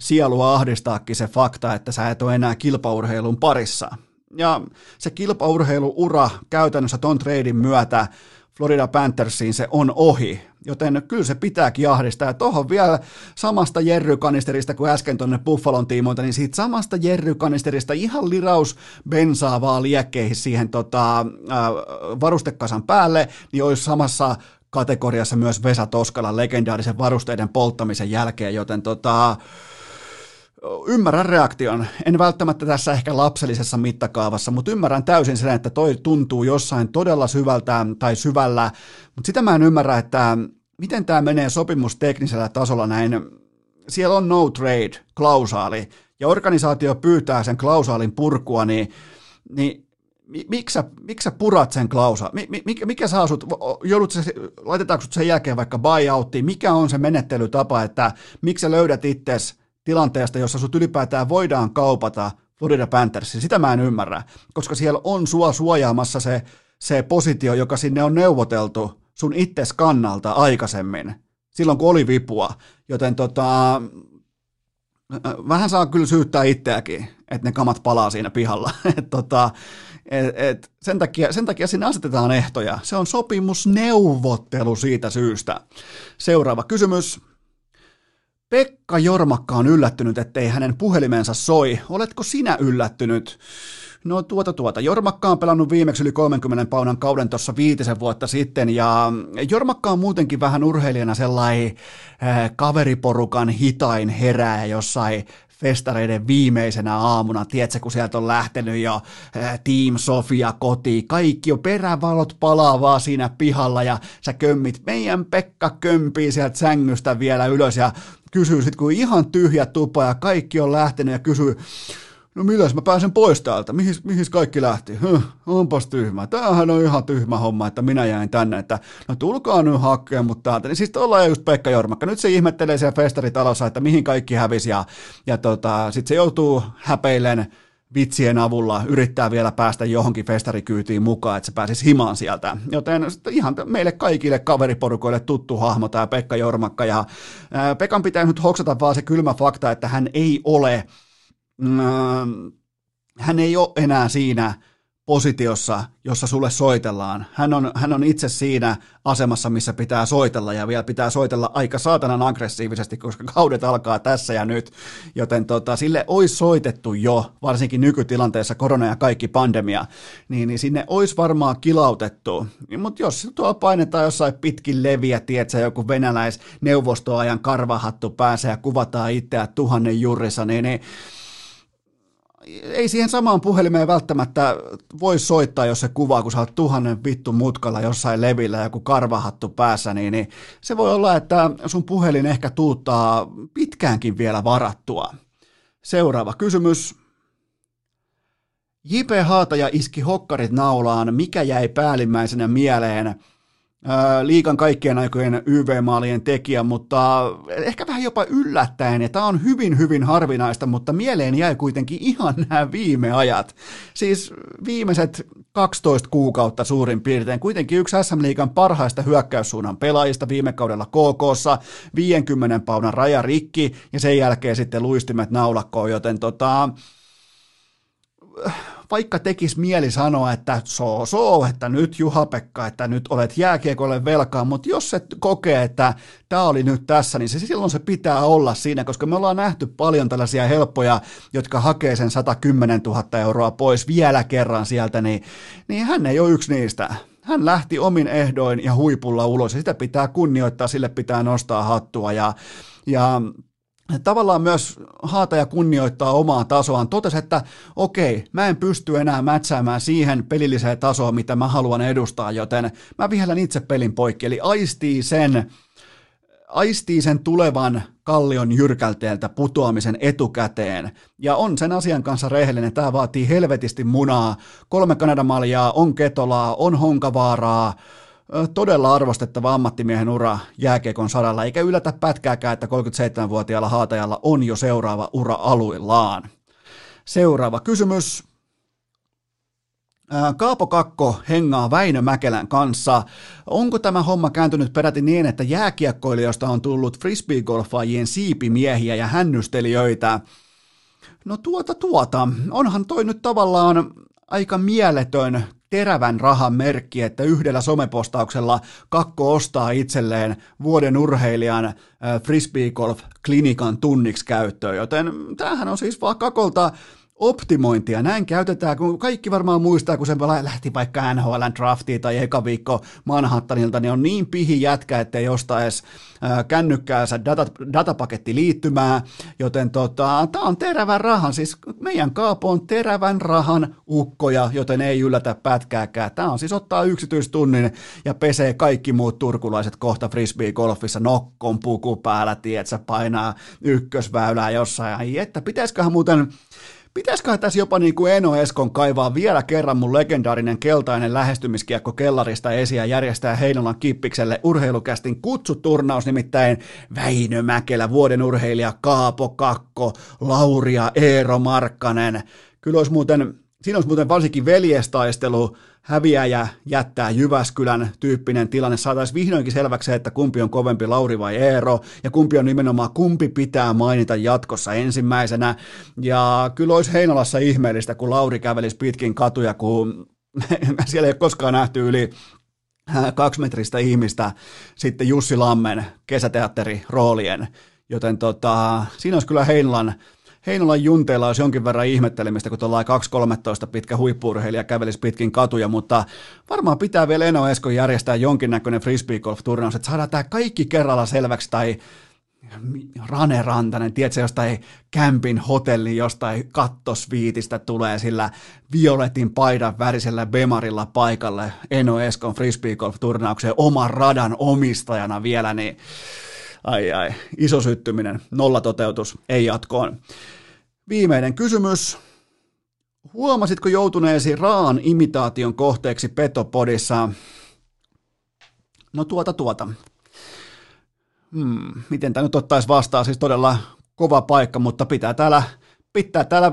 sielua ahdistaakin se fakta, että sä et ole enää kilpaurheilun parissa. Ja se kilpaurheiluura käytännössä ton treidin myötä Florida Panthersiin se on ohi, joten kyllä se pitääkin ahdistaa. Ja tuohon vielä samasta jerrykanisterista kuin äsken tuonne Buffalon tiimoilta, niin siitä samasta jerrykanisterista ihan liraus bensaa vaan liekkeihin siihen tota, äh, varustekasan päälle, niin olisi samassa kategoriassa myös Vesa Toskalan legendaarisen varusteiden polttamisen jälkeen, joten tota, ymmärrän reaktion. En välttämättä tässä ehkä lapsellisessa mittakaavassa, mutta ymmärrän täysin sen, että toi tuntuu jossain todella syvältä tai syvällä, mutta sitä mä en ymmärrä, että miten tämä menee sopimusteknisellä tasolla näin. Siellä on no trade, klausaali, ja organisaatio pyytää sen klausaalin purkua, niin, niin miksi sä, miksi sä purat sen klausa? Mikä, mikä saa sut, joudut laitetaanko sut sen jälkeen vaikka buyouttiin? Mikä on se menettelytapa, että miksi sä löydät itsesi tilanteesta, jossa sut ylipäätään voidaan kaupata Florida Panthers. Sitä mä en ymmärrä, koska siellä on sua suojaamassa se, se positio, joka sinne on neuvoteltu sun itses kannalta aikaisemmin, silloin kun oli vipua. Joten tota, vähän saa kyllä syyttää itseäkin, että ne kamat palaa siinä pihalla. Et tota, Et, et sen, takia, sen takia sinne asetetaan ehtoja. Se on sopimusneuvottelu siitä syystä. Seuraava kysymys. Pekka Jormakka on yllättynyt, ettei hänen puhelimensa soi. Oletko sinä yllättynyt? No tuota tuota. Jormakka on pelannut viimeksi yli 30 paunan kauden tuossa viitisen vuotta sitten ja Jormakka on muutenkin vähän urheilijana sellainen äh, kaveriporukan hitain herää jossain festareiden viimeisenä aamuna, tiedätkö, kun sieltä on lähtenyt jo äh, Team Sofia kotiin, kaikki on perävalot palaa vaan siinä pihalla ja sä kömmit, meidän Pekka kömpii sieltä sängystä vielä ylös ja kysyy sitten, kun ihan tyhjä tupa ja kaikki on lähtenyt ja kysyy, no milläs mä pääsen pois täältä, mihin, mihin kaikki lähti, huh, onpas tyhmä, tämähän on ihan tyhmä homma, että minä jäin tänne, että no tulkaa nyt hakkeen mut täältä, niin siis ollaan just Pekka Jormakka, nyt se ihmettelee siellä festaritalossa, että mihin kaikki hävisi ja, ja tota, sitten se joutuu häpeilen vitsien avulla yrittää vielä päästä johonkin festarikyytiin mukaan, että se pääsisi himaan sieltä. Joten ihan meille kaikille kaveriporukoille tuttu hahmo tämä Pekka Jormakka. Ja Pekan pitää nyt hoksata vaan se kylmä fakta, että hän ei ole, hän ei ole enää siinä positiossa, jossa sulle soitellaan. Hän on, hän on itse siinä asemassa, missä pitää soitella ja vielä pitää soitella aika saatanan aggressiivisesti, koska kaudet alkaa tässä ja nyt. Joten tota, sille olisi soitettu jo, varsinkin nykytilanteessa korona ja kaikki pandemia, niin, niin sinne olisi varmaan kilautettu. Mutta jos tuo painetaan jossain pitkin leviä, tiedätkö, joku venäläis neuvostoajan karvahattu pääsee ja kuvataan itseä tuhannen jurissa, niin, niin ei siihen samaan puhelimeen välttämättä voi soittaa, jos se kuvaa, kun sä oot tuhannen vittu mutkalla jossain levillä ja joku karvahattu päässä, niin, niin se voi olla, että sun puhelin ehkä tuuttaa pitkäänkin vielä varattua. Seuraava kysymys. J.P. Haataja iski hokkarit naulaan, mikä jäi päällimmäisenä mieleen – liikan kaikkien aikojen YV-maalien tekijä, mutta ehkä vähän jopa yllättäen, ja tämä on hyvin, hyvin harvinaista, mutta mieleen jäi kuitenkin ihan nämä viime ajat. Siis viimeiset 12 kuukautta suurin piirtein, kuitenkin yksi SM-liikan parhaista hyökkäyssuunnan pelaajista viime kaudella KKssa, 50 paunan raja rikki, ja sen jälkeen sitten luistimet naulakkoon, joten tota, vaikka tekisi mieli sanoa, että so, so, että nyt Juha-Pekka, että nyt olet jääkiekolle velkaa, mutta jos se kokee, että tämä oli nyt tässä, niin se silloin se pitää olla siinä, koska me ollaan nähty paljon tällaisia helppoja, jotka hakee sen 110 000 euroa pois vielä kerran sieltä, niin, niin hän ei ole yksi niistä. Hän lähti omin ehdoin ja huipulla ulos ja sitä pitää kunnioittaa, sille pitää nostaa hattua ja, ja tavallaan myös haata ja kunnioittaa omaa tasoaan, totesi, että okei, mä en pysty enää mätsäämään siihen pelilliseen tasoon, mitä mä haluan edustaa, joten mä vihellän itse pelin poikki, eli aistii sen, aistii sen tulevan kallion jyrkälteeltä putoamisen etukäteen, ja on sen asian kanssa rehellinen, tämä vaatii helvetisti munaa, kolme Kanadamaljaa, on Ketolaa, on Honkavaaraa, todella arvostettava ammattimiehen ura jääkiekon saralla, eikä yllätä pätkääkään, että 37-vuotiaalla haatajalla on jo seuraava ura aluillaan. Seuraava kysymys. Kaapo Kakko hengaa Väinö Mäkelän kanssa. Onko tämä homma kääntynyt peräti niin, että jääkiekkoilijoista on tullut frisbeegolfaajien siipimiehiä ja hännystelijöitä? No tuota tuota, onhan toi nyt tavallaan aika mieletön terävän rahan merkki, että yhdellä somepostauksella Kakko ostaa itselleen vuoden urheilijan äh, frisbeegolf-klinikan tunniksi käyttöön, joten tämähän on siis vaan Kakolta optimointia. Näin käytetään, kun kaikki varmaan muistaa, kun se lähti vaikka NHL draftiin tai eka viikko Manhattanilta, niin on niin pihi jätkä, ettei osta edes kännykkäänsä data, datapaketti liittymää, joten tota, tämä on terävän rahan, siis meidän kaapo on terävän rahan ukkoja, joten ei yllätä pätkääkään. Tämä on siis ottaa yksityistunnin ja pesee kaikki muut turkulaiset kohta frisbee-golfissa nokkon puku päällä, tietsä, painaa ykkösväylää jossain. Ai että pitäisiköhän muuten Pitäisikö tässä jopa niin kuin Eno Eskon kaivaa vielä kerran mun legendaarinen keltainen lähestymiskiekko kellarista esiin ja järjestää Heinolan kippikselle urheilukästin kutsuturnaus, nimittäin Väinö Mäkelä, vuoden urheilija Kaapo Kakko, Lauria Eero Markkanen. Kyllä olisi muuten Siinä olisi muuten varsinkin veljestaistelu, häviäjä jättää Jyväskylän tyyppinen tilanne. Saataisiin vihdoinkin selväksi että kumpi on kovempi, Lauri vai Eero, ja kumpi on nimenomaan, kumpi pitää mainita jatkossa ensimmäisenä. Ja kyllä olisi Heinolassa ihmeellistä, kun Lauri kävelisi pitkin katuja, kun siellä ei ole koskaan nähty yli kaksimetristä ihmistä sitten Jussi Lammen kesäteatteri roolien. Joten tota, siinä olisi kyllä Heinolan Heinolan junteilla olisi jonkin verran ihmettelemistä, kun tuolla 2.13 pitkä huippuurheilija kävelisi pitkin katuja, mutta varmaan pitää vielä Eno Esko järjestää jonkinnäköinen frisbeegolf-turnaus, että saadaan tämä kaikki kerralla selväksi, tai Rane Rantanen, tiedätkö, jostain kämpin hotelli, jostain kattosviitistä tulee sillä violetin paidan värisellä Bemarilla paikalle Eno Eskon frisbeegolf-turnaukseen oman radan omistajana vielä, niin Ai ai, iso syttyminen, nolla toteutus, ei jatkoon. Viimeinen kysymys. Huomasitko joutuneesi raan imitaation kohteeksi Petopodissa? No tuota tuota. Hmm, miten tämä nyt ottaisi vastaan? Siis todella kova paikka, mutta pitää täällä pitää täällä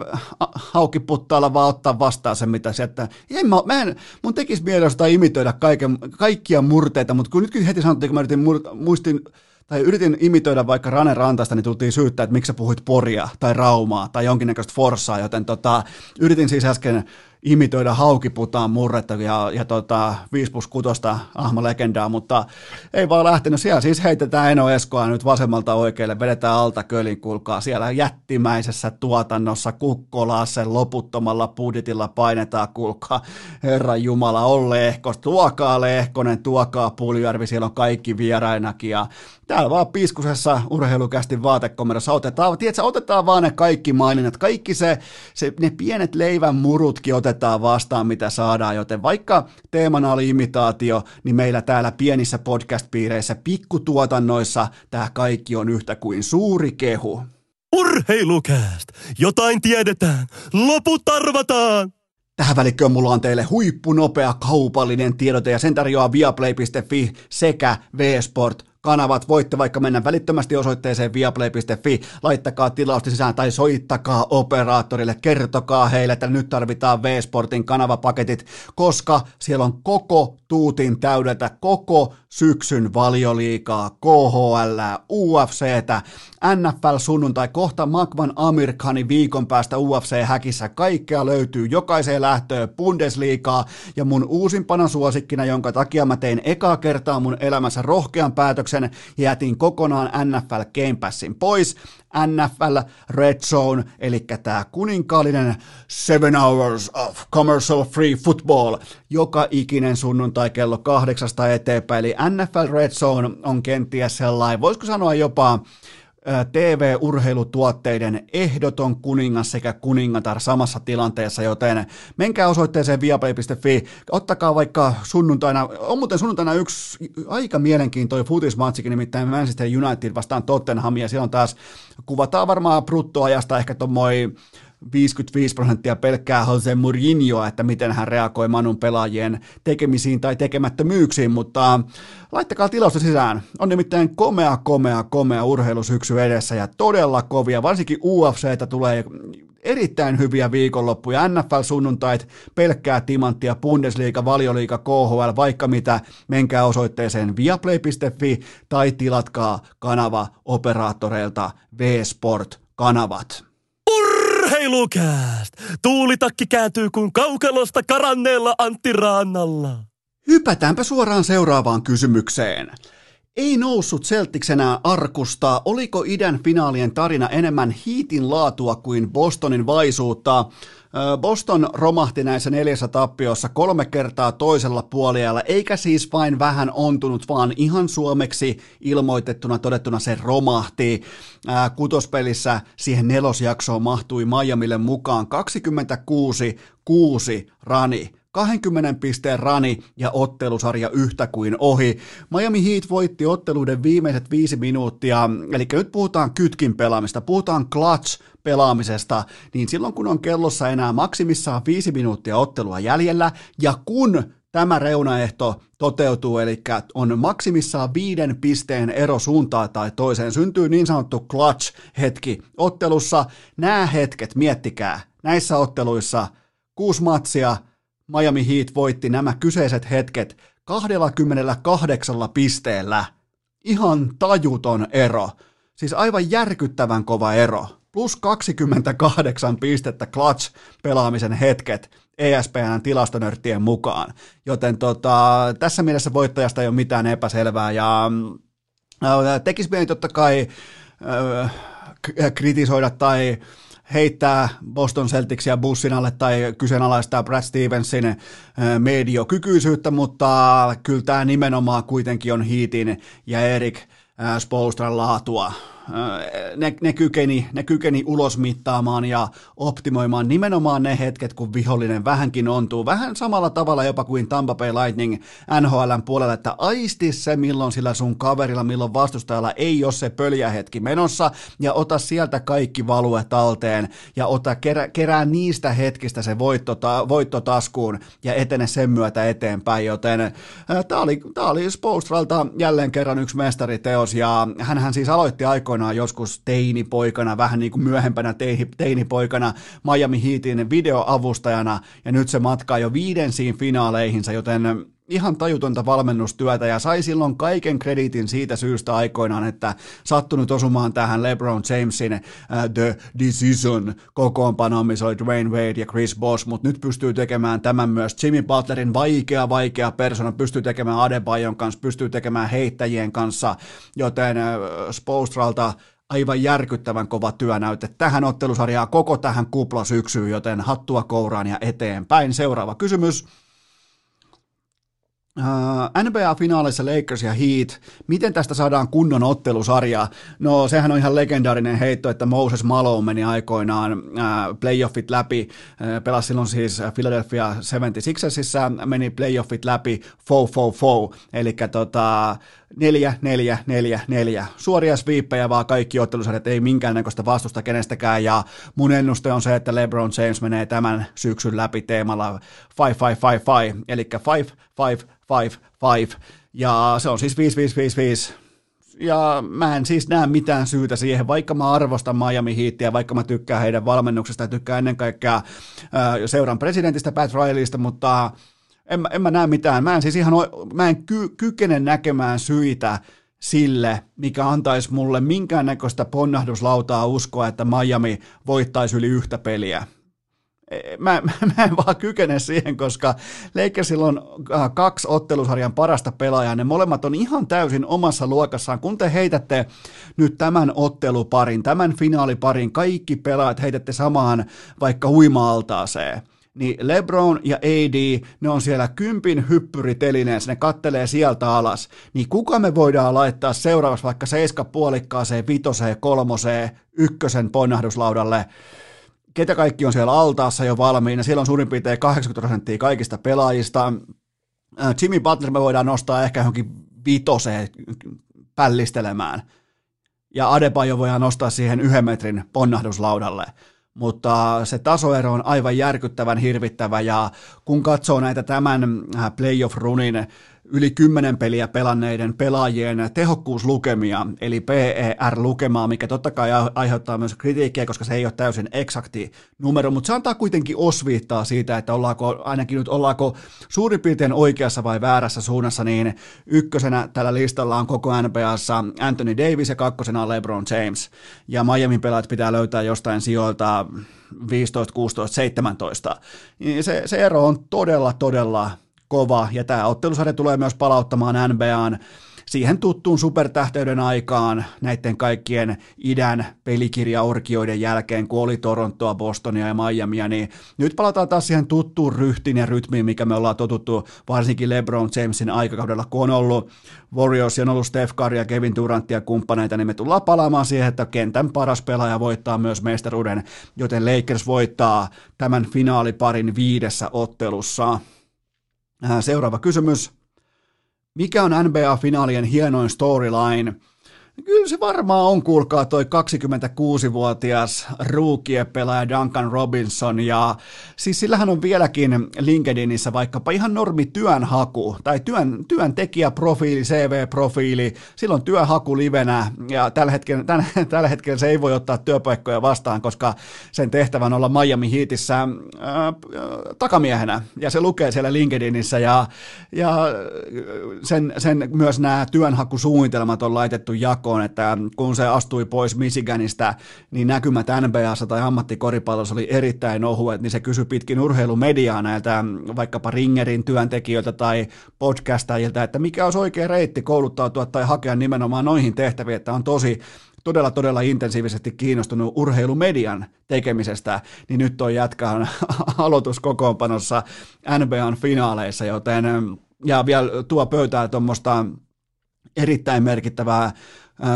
haukiputtaalla vaan ottaa vastaan se, mitä se, että en mä, mä en, mun tekisi mielestä imitoida kaiken, kaikkia murteita, mutta kun nyt heti sanottiin, kun mä yritin mur, muistin tai yritin imitoida vaikka Rane Rantasta, niin tultiin syyttää, että miksi sä puhuit Poria tai Raumaa tai jonkinnäköistä Forssaa, joten tota, yritin siis äsken imitoida haukiputaan murretta ja, ja tota, 5 plus 6 ahma legendaa, mutta ei vaan lähtenyt. Siellä siis heitetään Eno Eskoa nyt vasemmalta oikealle, vedetään alta kölin, kuulkaa. Siellä jättimäisessä tuotannossa Kukkolaa sen loputtomalla budjetilla painetaan, kuulkaa. Herra Jumala, on Lehkos, tuokaa Lehkonen, tuokaa Puljärvi, siellä on kaikki vierainakin ja täällä vaan piskusessa urheilukästi vaatekomerossa otetaan, tiedätkö, otetaan vaan ne kaikki maininnat, kaikki se, se ne pienet leivän murutkin otetaan otetaan vastaan, mitä saadaan, joten vaikka teemana oli imitaatio, niin meillä täällä pienissä podcast-piireissä, pikkutuotannoissa, tämä kaikki on yhtä kuin suuri kehu. Urheilukääst! Jotain tiedetään! Loput arvataan! Tähän välikköön mulla on teille huippunopea kaupallinen tiedote ja sen tarjoaa viaplay.fi sekä V-Sport kanavat. Voitte vaikka mennä välittömästi osoitteeseen viaplay.fi, laittakaa tilausta sisään tai soittakaa operaattorille, kertokaa heille, että nyt tarvitaan V-Sportin kanavapaketit, koska siellä on koko tuutin täydeltä koko syksyn valioliikaa, KHL, UFCtä, NFL sunnuntai, kohta Magvan Amerikani viikon päästä UFC-häkissä, kaikkea löytyy jokaiseen lähtöön Bundesliigaa ja mun uusimpana suosikkina, jonka takia mä tein ekaa kertaa mun elämässä rohkean päätöksen ja jätin kokonaan NFL Game Passin pois, NFL Red Zone, eli tämä kuninkaallinen Seven Hours of Commercial Free Football, joka ikinen sunnuntai kello kahdeksasta eteenpäin, eli NFL Red Zone on kenties sellainen, voisiko sanoa jopa TV-urheilutuotteiden ehdoton kuningas sekä kuningatar samassa tilanteessa, joten menkää osoitteeseen viaplay.fi, ottakaa vaikka sunnuntaina, on muuten sunnuntaina yksi aika mielenkiintoinen futismatsikin, nimittäin Manchester United vastaan Tottenham, ja siellä on taas, kuvataan varmaan bruttoajasta ehkä tuommoinen 55 prosenttia pelkkää Jose Mourinhoa, että miten hän reagoi Manun pelaajien tekemisiin tai tekemättömyyksiin, mutta laittakaa tilausta sisään. On nimittäin komea, komea, komea urheilusyksy edessä ja todella kovia, varsinkin UFCtä tulee erittäin hyviä viikonloppuja, NFL-sunnuntait, pelkkää timanttia, Bundesliga, Valioliiga, KHL, vaikka mitä, menkää osoitteeseen viaplay.fi tai tilatkaa kanava operaattoreilta V-Sport kanavat. Urheilukääst! Tuulitakki kääntyy kuin kaukelosta karanneella Antti Raannalla. Hypätäänpä suoraan seuraavaan kysymykseen. Ei noussut Celticsenä arkusta. Oliko idän finaalien tarina enemmän hiitin laatua kuin Bostonin vaisuutta? Boston romahti näissä neljässä tappiossa kolme kertaa toisella puolella, eikä siis vain vähän ontunut, vaan ihan suomeksi ilmoitettuna todettuna se romahti. Kutospelissä siihen nelosjaksoon mahtui Miamille mukaan 26 6 rani. 20 pisteen rani ja ottelusarja yhtä kuin ohi. Miami Heat voitti otteluiden viimeiset viisi minuuttia, eli nyt puhutaan kytkin pelaamista, puhutaan clutch pelaamisesta, niin silloin kun on kellossa enää maksimissaan viisi minuuttia ottelua jäljellä, ja kun tämä reunaehto toteutuu, eli on maksimissaan viiden pisteen ero suuntaan tai toiseen, syntyy niin sanottu clutch-hetki ottelussa. Nämä hetket, miettikää, näissä otteluissa – kuusi matsia, Miami Heat voitti nämä kyseiset hetket 28 pisteellä. Ihan tajuton ero. Siis aivan järkyttävän kova ero. Plus 28 pistettä clutch pelaamisen hetket ESPN tilastonörttien mukaan. Joten tota, tässä mielessä voittajasta ei ole mitään epäselvää ja äh, tekisi mieli totta kai äh, kritisoida tai heittää Boston Celticsia bussin alle tai kyseenalaistaa Brad Stevensin äh, mediokykyisyyttä, mutta kyllä tämä nimenomaan kuitenkin on Heatin ja Erik äh, Spolstran laatua ne, ne, kykeni, ne kykeni ulosmittaamaan ja optimoimaan nimenomaan ne hetket, kun vihollinen vähänkin ontuu. Vähän samalla tavalla jopa kuin Tampa Bay Lightning NHLn puolella, että aisti se, milloin sillä sun kaverilla, milloin vastustajalla ei ole se pöljähetki menossa ja ota sieltä kaikki value talteen ja ota, kerää, kerää niistä hetkistä se voitto, ta, voitto taskuun ja etene sen myötä eteenpäin, joten tämä oli, tää oli Spostralta jälleen kerran yksi mestariteos ja hän siis aloitti aikoinaan aikoinaan joskus teinipoikana, vähän niin kuin myöhempänä teini, teinipoikana Miami Heatin videoavustajana, ja nyt se matkaa jo viidensiin finaaleihinsa, joten ihan tajutonta valmennustyötä ja sai silloin kaiken kreditin siitä syystä aikoinaan, että sattunut osumaan tähän LeBron Jamesin uh, The Decision kokoonpanoon, missä oli Dwayne Wade ja Chris Bosh, mutta nyt pystyy tekemään tämän myös Jimmy Butlerin vaikea, vaikea persona, pystyy tekemään Adebayon kanssa, pystyy tekemään heittäjien kanssa, joten uh, Spostralta aivan järkyttävän kova työnäyte tähän ottelusarjaan, koko tähän kuplasyksyyn, joten hattua kouraan ja eteenpäin. Seuraava kysymys. Uh, NBA-finaalissa Lakers ja Heat, miten tästä saadaan kunnon ottelusarja? No sehän on ihan legendaarinen heitto, että Moses Malone meni aikoinaan uh, playoffit läpi, uh, pelasi silloin siis Philadelphia 76ersissa, meni playoffit läpi fo fo fo, eli tota, neljä, neljä, neljä, neljä. Suoria sviippejä vaan kaikki ottelusarjat, ei minkäännäköistä vastusta kenestäkään, ja mun ennuste on se, että LeBron James menee tämän syksyn läpi teemalla 5-5-5-5, eli 5-5-5-5, ja se on siis 5-5-5-5, ja mä en siis näe mitään syytä siihen, vaikka mä arvostan Miami Heatia, vaikka mä tykkään heidän valmennuksesta ja tykkään ennen kaikkea seuran presidentistä Pat Rileystä, mutta en, en mä näe mitään. Mä en siis ihan, mä en ky, kykene näkemään syitä sille, mikä antaisi mulle minkäännäköistä ponnahduslautaa uskoa, että Miami voittaisi yli yhtä peliä. E, mä, mä en vaan kykene siihen, koska Lakersilla on äh, kaksi ottelusarjan parasta pelaajaa. Ne molemmat on ihan täysin omassa luokassaan. Kun te heitätte nyt tämän otteluparin, tämän finaaliparin, kaikki pelaajat heitätte samaan vaikka huima-altaaseen – niin LeBron ja AD, ne on siellä kympin hyppyritelineessä, ne kattelee sieltä alas, niin kuka me voidaan laittaa seuraavaksi vaikka seiska puolikkaaseen, vitoseen, kolmoseen, ykkösen ponnahduslaudalle, ketä kaikki on siellä altaassa jo valmiina, siellä on suurin piirtein 80 prosenttia kaikista pelaajista, äh, Jimmy Butler me voidaan nostaa ehkä johonkin vitoseen pällistelemään, ja Adebayo voidaan nostaa siihen yhden metrin ponnahduslaudalle mutta se tasoero on aivan järkyttävän hirvittävä ja kun katsoo näitä tämän äh, playoff-runin yli kymmenen peliä pelanneiden pelaajien tehokkuuslukemia, eli PER-lukemaa, mikä totta kai aiheuttaa myös kritiikkiä, koska se ei ole täysin eksakti numero, mutta se antaa kuitenkin osviittaa siitä, että ollaanko, ainakin nyt ollaanko suurin piirtein oikeassa vai väärässä suunnassa, niin ykkösenä tällä listalla on koko NBAssa Anthony Davis ja kakkosena on LeBron James, ja Miamin pelaajat pitää löytää jostain sijoilta 15, 16, 17. Se, se ero on todella, todella kova, ja tämä ottelusarja tulee myös palauttamaan NBAn siihen tuttuun supertähteyden aikaan näiden kaikkien idän pelikirjaorkioiden jälkeen, kun oli Torontoa, Bostonia ja Miamia, niin nyt palataan taas siihen tuttuun ryhtiin ja rytmiin, mikä me ollaan totuttu varsinkin LeBron Jamesin aikakaudella, kun on ollut Warriors ja on ollut Steph Curry ja Kevin Durant ja kumppaneita, niin me tullaan palaamaan siihen, että kentän paras pelaaja voittaa myös mestaruuden, joten Lakers voittaa tämän finaaliparin viidessä ottelussa. Seuraava kysymys. Mikä on NBA-finaalien hienoin storyline? Kyllä se varmaan on, kuulkaa, toi 26-vuotias ruukiepelaaja Duncan Robinson, ja siis sillähän on vieläkin LinkedInissä vaikkapa ihan normi työnhaku, tai työn, työntekijäprofiili, CV-profiili, silloin työhaku livenä, ja tällä hetkellä, tällä, tällä hetkellä se ei voi ottaa työpaikkoja vastaan, koska sen tehtävän olla Miami Heatissä ää, takamiehenä, ja se lukee siellä LinkedInissä, ja, ja sen, sen myös nämä työnhakusuunnitelmat on laitettu jakoon, että kun se astui pois Michiganista, niin näkymät NBAssa tai ammattikoripallossa oli erittäin ohuet, niin se kysyi pitkin urheilumediaa näiltä vaikkapa Ringerin työntekijöiltä tai podcastajilta, että mikä olisi oikea reitti kouluttautua tai hakea nimenomaan noihin tehtäviin, että on tosi todella, todella intensiivisesti kiinnostunut urheilumedian tekemisestä, niin nyt on jätkä aloituskokoonpanossa NBAn finaaleissa, joten ja vielä tuo pöytää tuommoista erittäin merkittävää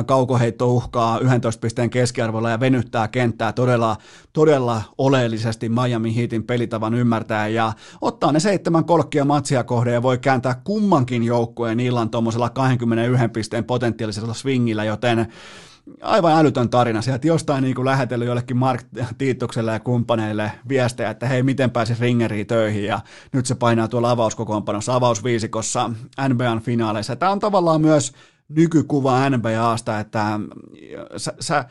kaukoheitto uhkaa 11 pisteen keskiarvolla ja venyttää kenttää todella, todella oleellisesti Miami Heatin pelitavan ymmärtää ja ottaa ne seitsemän kolkkia matsia kohden ja voi kääntää kummankin joukkueen illan tuommoisella 21 pisteen potentiaalisella swingillä, joten aivan älytön tarina. Sieltä jostain niin kuin lähetellyt jollekin Mark Tiittokselle ja kumppaneille viestejä, että hei, miten pääsi ringeriin töihin? Ja nyt se painaa tuolla avauskokoonpanossa, avausviisikossa NBAn finaaleissa. Tämä on tavallaan myös nykykuva NBAsta, että sä, sä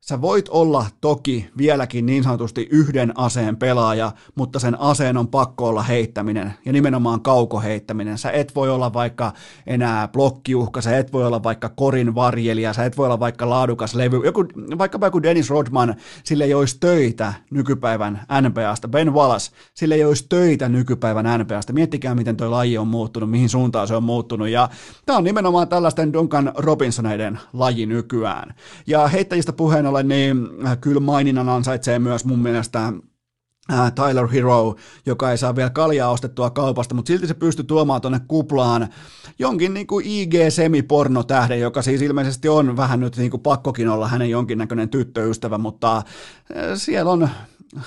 Sä voit olla toki vieläkin niin sanotusti yhden aseen pelaaja, mutta sen aseen on pakko olla heittäminen ja nimenomaan kaukoheittäminen. Sä et voi olla vaikka enää blokkiuhka, sä et voi olla vaikka korin varjelija, sä et voi olla vaikka laadukas levy. Joku, vaikkapa joku Dennis Rodman, sille ei olisi töitä nykypäivän NBAsta. Ben Wallace, sille ei olisi töitä nykypäivän NBAsta. Miettikää, miten toi laji on muuttunut, mihin suuntaan se on muuttunut. Ja tämä on nimenomaan tällaisten Duncan Robinsoneiden laji nykyään. Ja heittäjistä puheen ollen, niin äh, kyllä maininnan ansaitsee myös mun mielestä äh, Tyler Hero, joka ei saa vielä kaljaa ostettua kaupasta, mutta silti se pystyy tuomaan tuonne kuplaan jonkin niin kuin IG-semipornotähden, joka siis ilmeisesti on vähän nyt niin kuin pakkokin olla hänen jonkinnäköinen tyttöystävä, mutta äh, siellä on,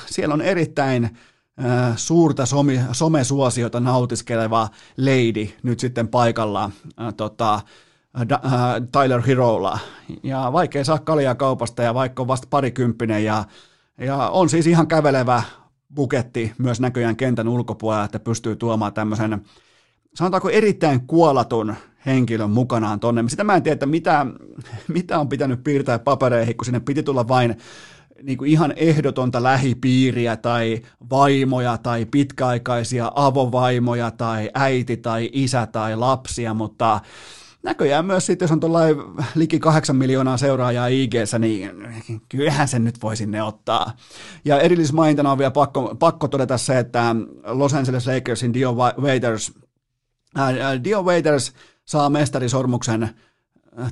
siellä on erittäin suurta somi, somesuosiota nautiskeleva lady nyt sitten paikalla tota, Tyler Herolla. Ja vaikea saa kaljaa kaupasta ja vaikka on vasta parikymppinen ja, ja on siis ihan kävelevä buketti myös näköjään kentän ulkopuolella, että pystyy tuomaan tämmöisen, sanotaanko erittäin kuolatun henkilön mukanaan tonne. Sitä mä en tiedä, että mitä, mitä on pitänyt piirtää papereihin, kun sinne piti tulla vain niin kuin ihan ehdotonta lähipiiriä tai vaimoja tai pitkäaikaisia avovaimoja tai äiti tai isä tai lapsia, mutta näköjään myös sitten, jos on tuolla liki kahdeksan miljoonaa seuraajaa ig niin kyllähän sen nyt voi sinne ottaa. Ja erillismaintana on vielä pakko, pakko todeta se, että Los Angeles Lakersin Dio Waiters, Dio Waiters saa mestarisormuksen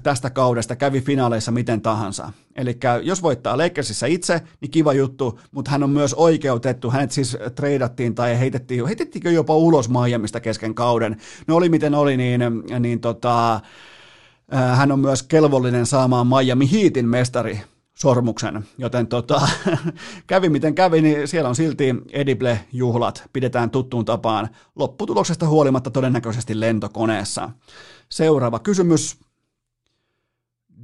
tästä kaudesta kävi finaaleissa miten tahansa. Eli jos voittaa Lakersissa itse, niin kiva juttu, mutta hän on myös oikeutettu. Hänet siis treidattiin tai heitettiin, heitettiinkö jopa ulos Miamista kesken kauden. No oli miten oli, niin, niin tota, äh, hän on myös kelvollinen saamaan Miami Heatin mestari sormuksen, joten tota, kävi miten kävi, niin siellä on silti Edible-juhlat, pidetään tuttuun tapaan, lopputuloksesta huolimatta todennäköisesti lentokoneessa. Seuraava kysymys,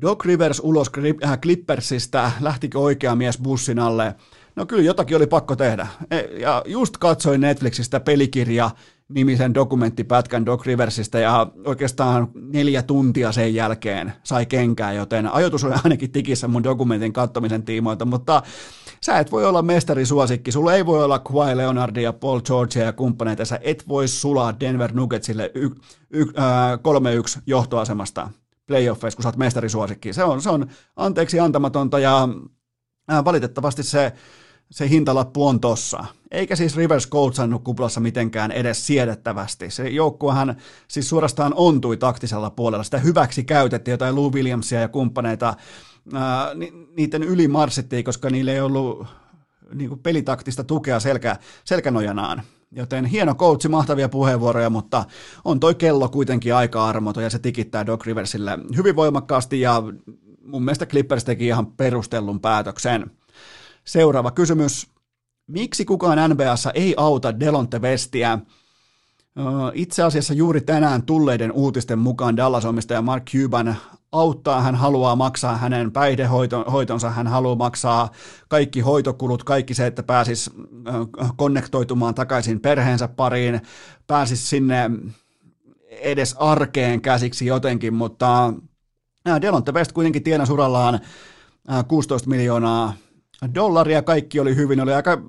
Doc Rivers ulos äh, Clippersistä, lähtikö oikea mies bussin alle? No kyllä jotakin oli pakko tehdä. E, ja just katsoin Netflixistä pelikirja nimisen dokumenttipätkän Doc Riversistä ja oikeastaan neljä tuntia sen jälkeen sai kenkää, joten ajoitus oli ainakin tikissä mun dokumentin katsomisen tiimoilta, mutta sä et voi olla mestarisuosikki, sulla ei voi olla Kawhi Leonardia ja Paul Georgea ja kumppaneita, sä et voi sulaa Denver Nuggetsille y- y- äh, 3-1 johtoasemasta playoffeissa, kun sä oot mestarisuosikki. Se on, se on anteeksi antamatonta ja äh, valitettavasti se, se hintalappu on tossa. Eikä siis Rivers coachannut kuplassa mitenkään edes siedettävästi. Se joukkuehan siis suorastaan ontui taktisella puolella. Sitä hyväksi käytettiin jotain Lou Williamsia ja kumppaneita. Ni, niiden yli marssittiin, koska niille ei ollut niin kuin pelitaktista tukea selkä, selkänojanaan. Joten hieno coachi, mahtavia puheenvuoroja, mutta on toi kello kuitenkin aika armoton ja se tikittää Doc Riversille hyvin voimakkaasti ja mun mielestä Clippers teki ihan perustellun päätöksen. Seuraava kysymys. Miksi kukaan NBAssa ei auta Delonte Vestiä? Itse asiassa juuri tänään tulleiden uutisten mukaan Dallas-omistaja Mark Cuban auttaa, hän haluaa maksaa hänen päihdehoitonsa, hän haluaa maksaa kaikki hoitokulut, kaikki se, että pääsisi konnektoitumaan takaisin perheensä pariin, pääsisi sinne edes arkeen käsiksi jotenkin, mutta Delonte West kuitenkin tienasi urallaan 16 miljoonaa dollaria, kaikki oli hyvin, oli aika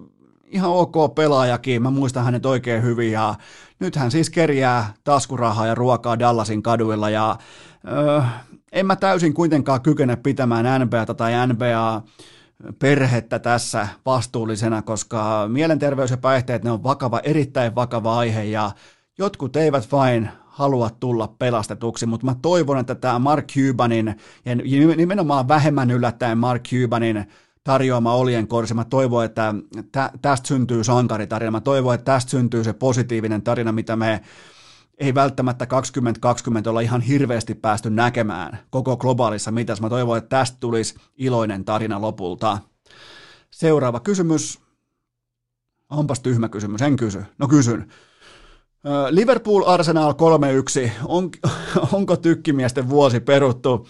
ihan ok pelaajakin, mä muistan hänet oikein hyvin ja nyt hän siis kerjää taskurahaa ja ruokaa Dallasin kaduilla ja öö, en mä täysin kuitenkaan kykene pitämään NBAta tai NBA perhettä tässä vastuullisena, koska mielenterveys ja päihteet, ne on vakava, erittäin vakava aihe ja jotkut eivät vain halua tulla pelastetuksi, mutta mä toivon, että tämä Mark Cubanin ja nimenomaan vähemmän yllättäen Mark Cubanin tarjoama olien korsi. Mä toivon, että tä, tästä syntyy sankaritarina. Mä toivon, että tästä syntyy se positiivinen tarina, mitä me ei välttämättä 2020 olla ihan hirveästi päästy näkemään koko globaalissa mitassa. Mä toivon, että tästä tulisi iloinen tarina lopulta. Seuraava kysymys. Onpas tyhmä kysymys, en kysy. No kysyn. Liverpool Arsenal 3-1. On, onko tykkimiesten vuosi peruttu?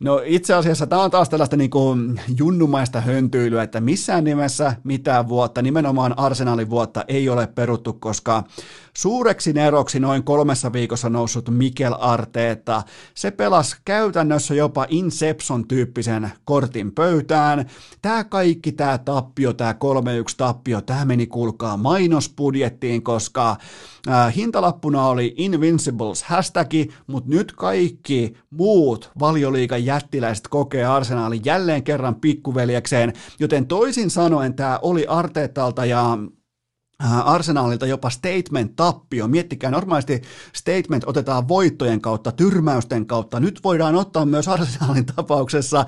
No itse asiassa tämä on taas tällaista niin kuin junnumaista höntyilyä, että missään nimessä mitään vuotta, nimenomaan arsenaalin vuotta ei ole peruttu, koska suureksi neroksi noin kolmessa viikossa noussut Mikel Arteeta, se pelasi käytännössä jopa Inception-tyyppisen kortin pöytään. Tämä kaikki, tämä tappio, tämä 3-1 tappio, tämä meni kuulkaa mainosbudjettiin, koska hintalappuna oli Invincibles hashtagi, mutta nyt kaikki muut valioliikan jättiläiset kokee arsenaalin jälleen kerran pikkuveljekseen, joten toisin sanoen tämä oli Arteetalta ja Arsenaalilta jopa statement-tappio. Miettikää, normaalisti statement otetaan voittojen kautta, tyrmäysten kautta. Nyt voidaan ottaa myös Arsenaalin tapauksessa,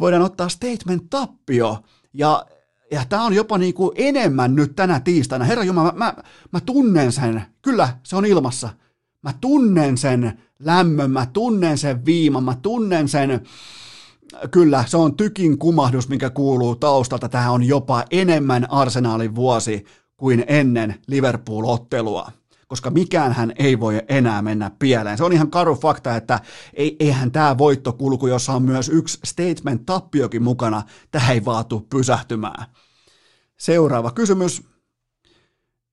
voidaan ottaa statement-tappio. Ja, ja tämä on jopa niin kuin enemmän nyt tänä tiistaina. Herra Jumala, mä, mä, mä tunnen sen. Kyllä, se on ilmassa. Mä tunnen sen lämmön, mä tunnen sen viiman, mä tunnen sen, kyllä, se on tykin kumahdus, mikä kuuluu taustalta. Tämä on jopa enemmän arsenaalin vuosi kuin ennen Liverpool-ottelua koska mikään hän ei voi enää mennä pieleen. Se on ihan karu fakta, että ei, eihän tämä voittokulku, jossa on myös yksi statement-tappiokin mukana, tämä ei vaatu pysähtymään. Seuraava kysymys.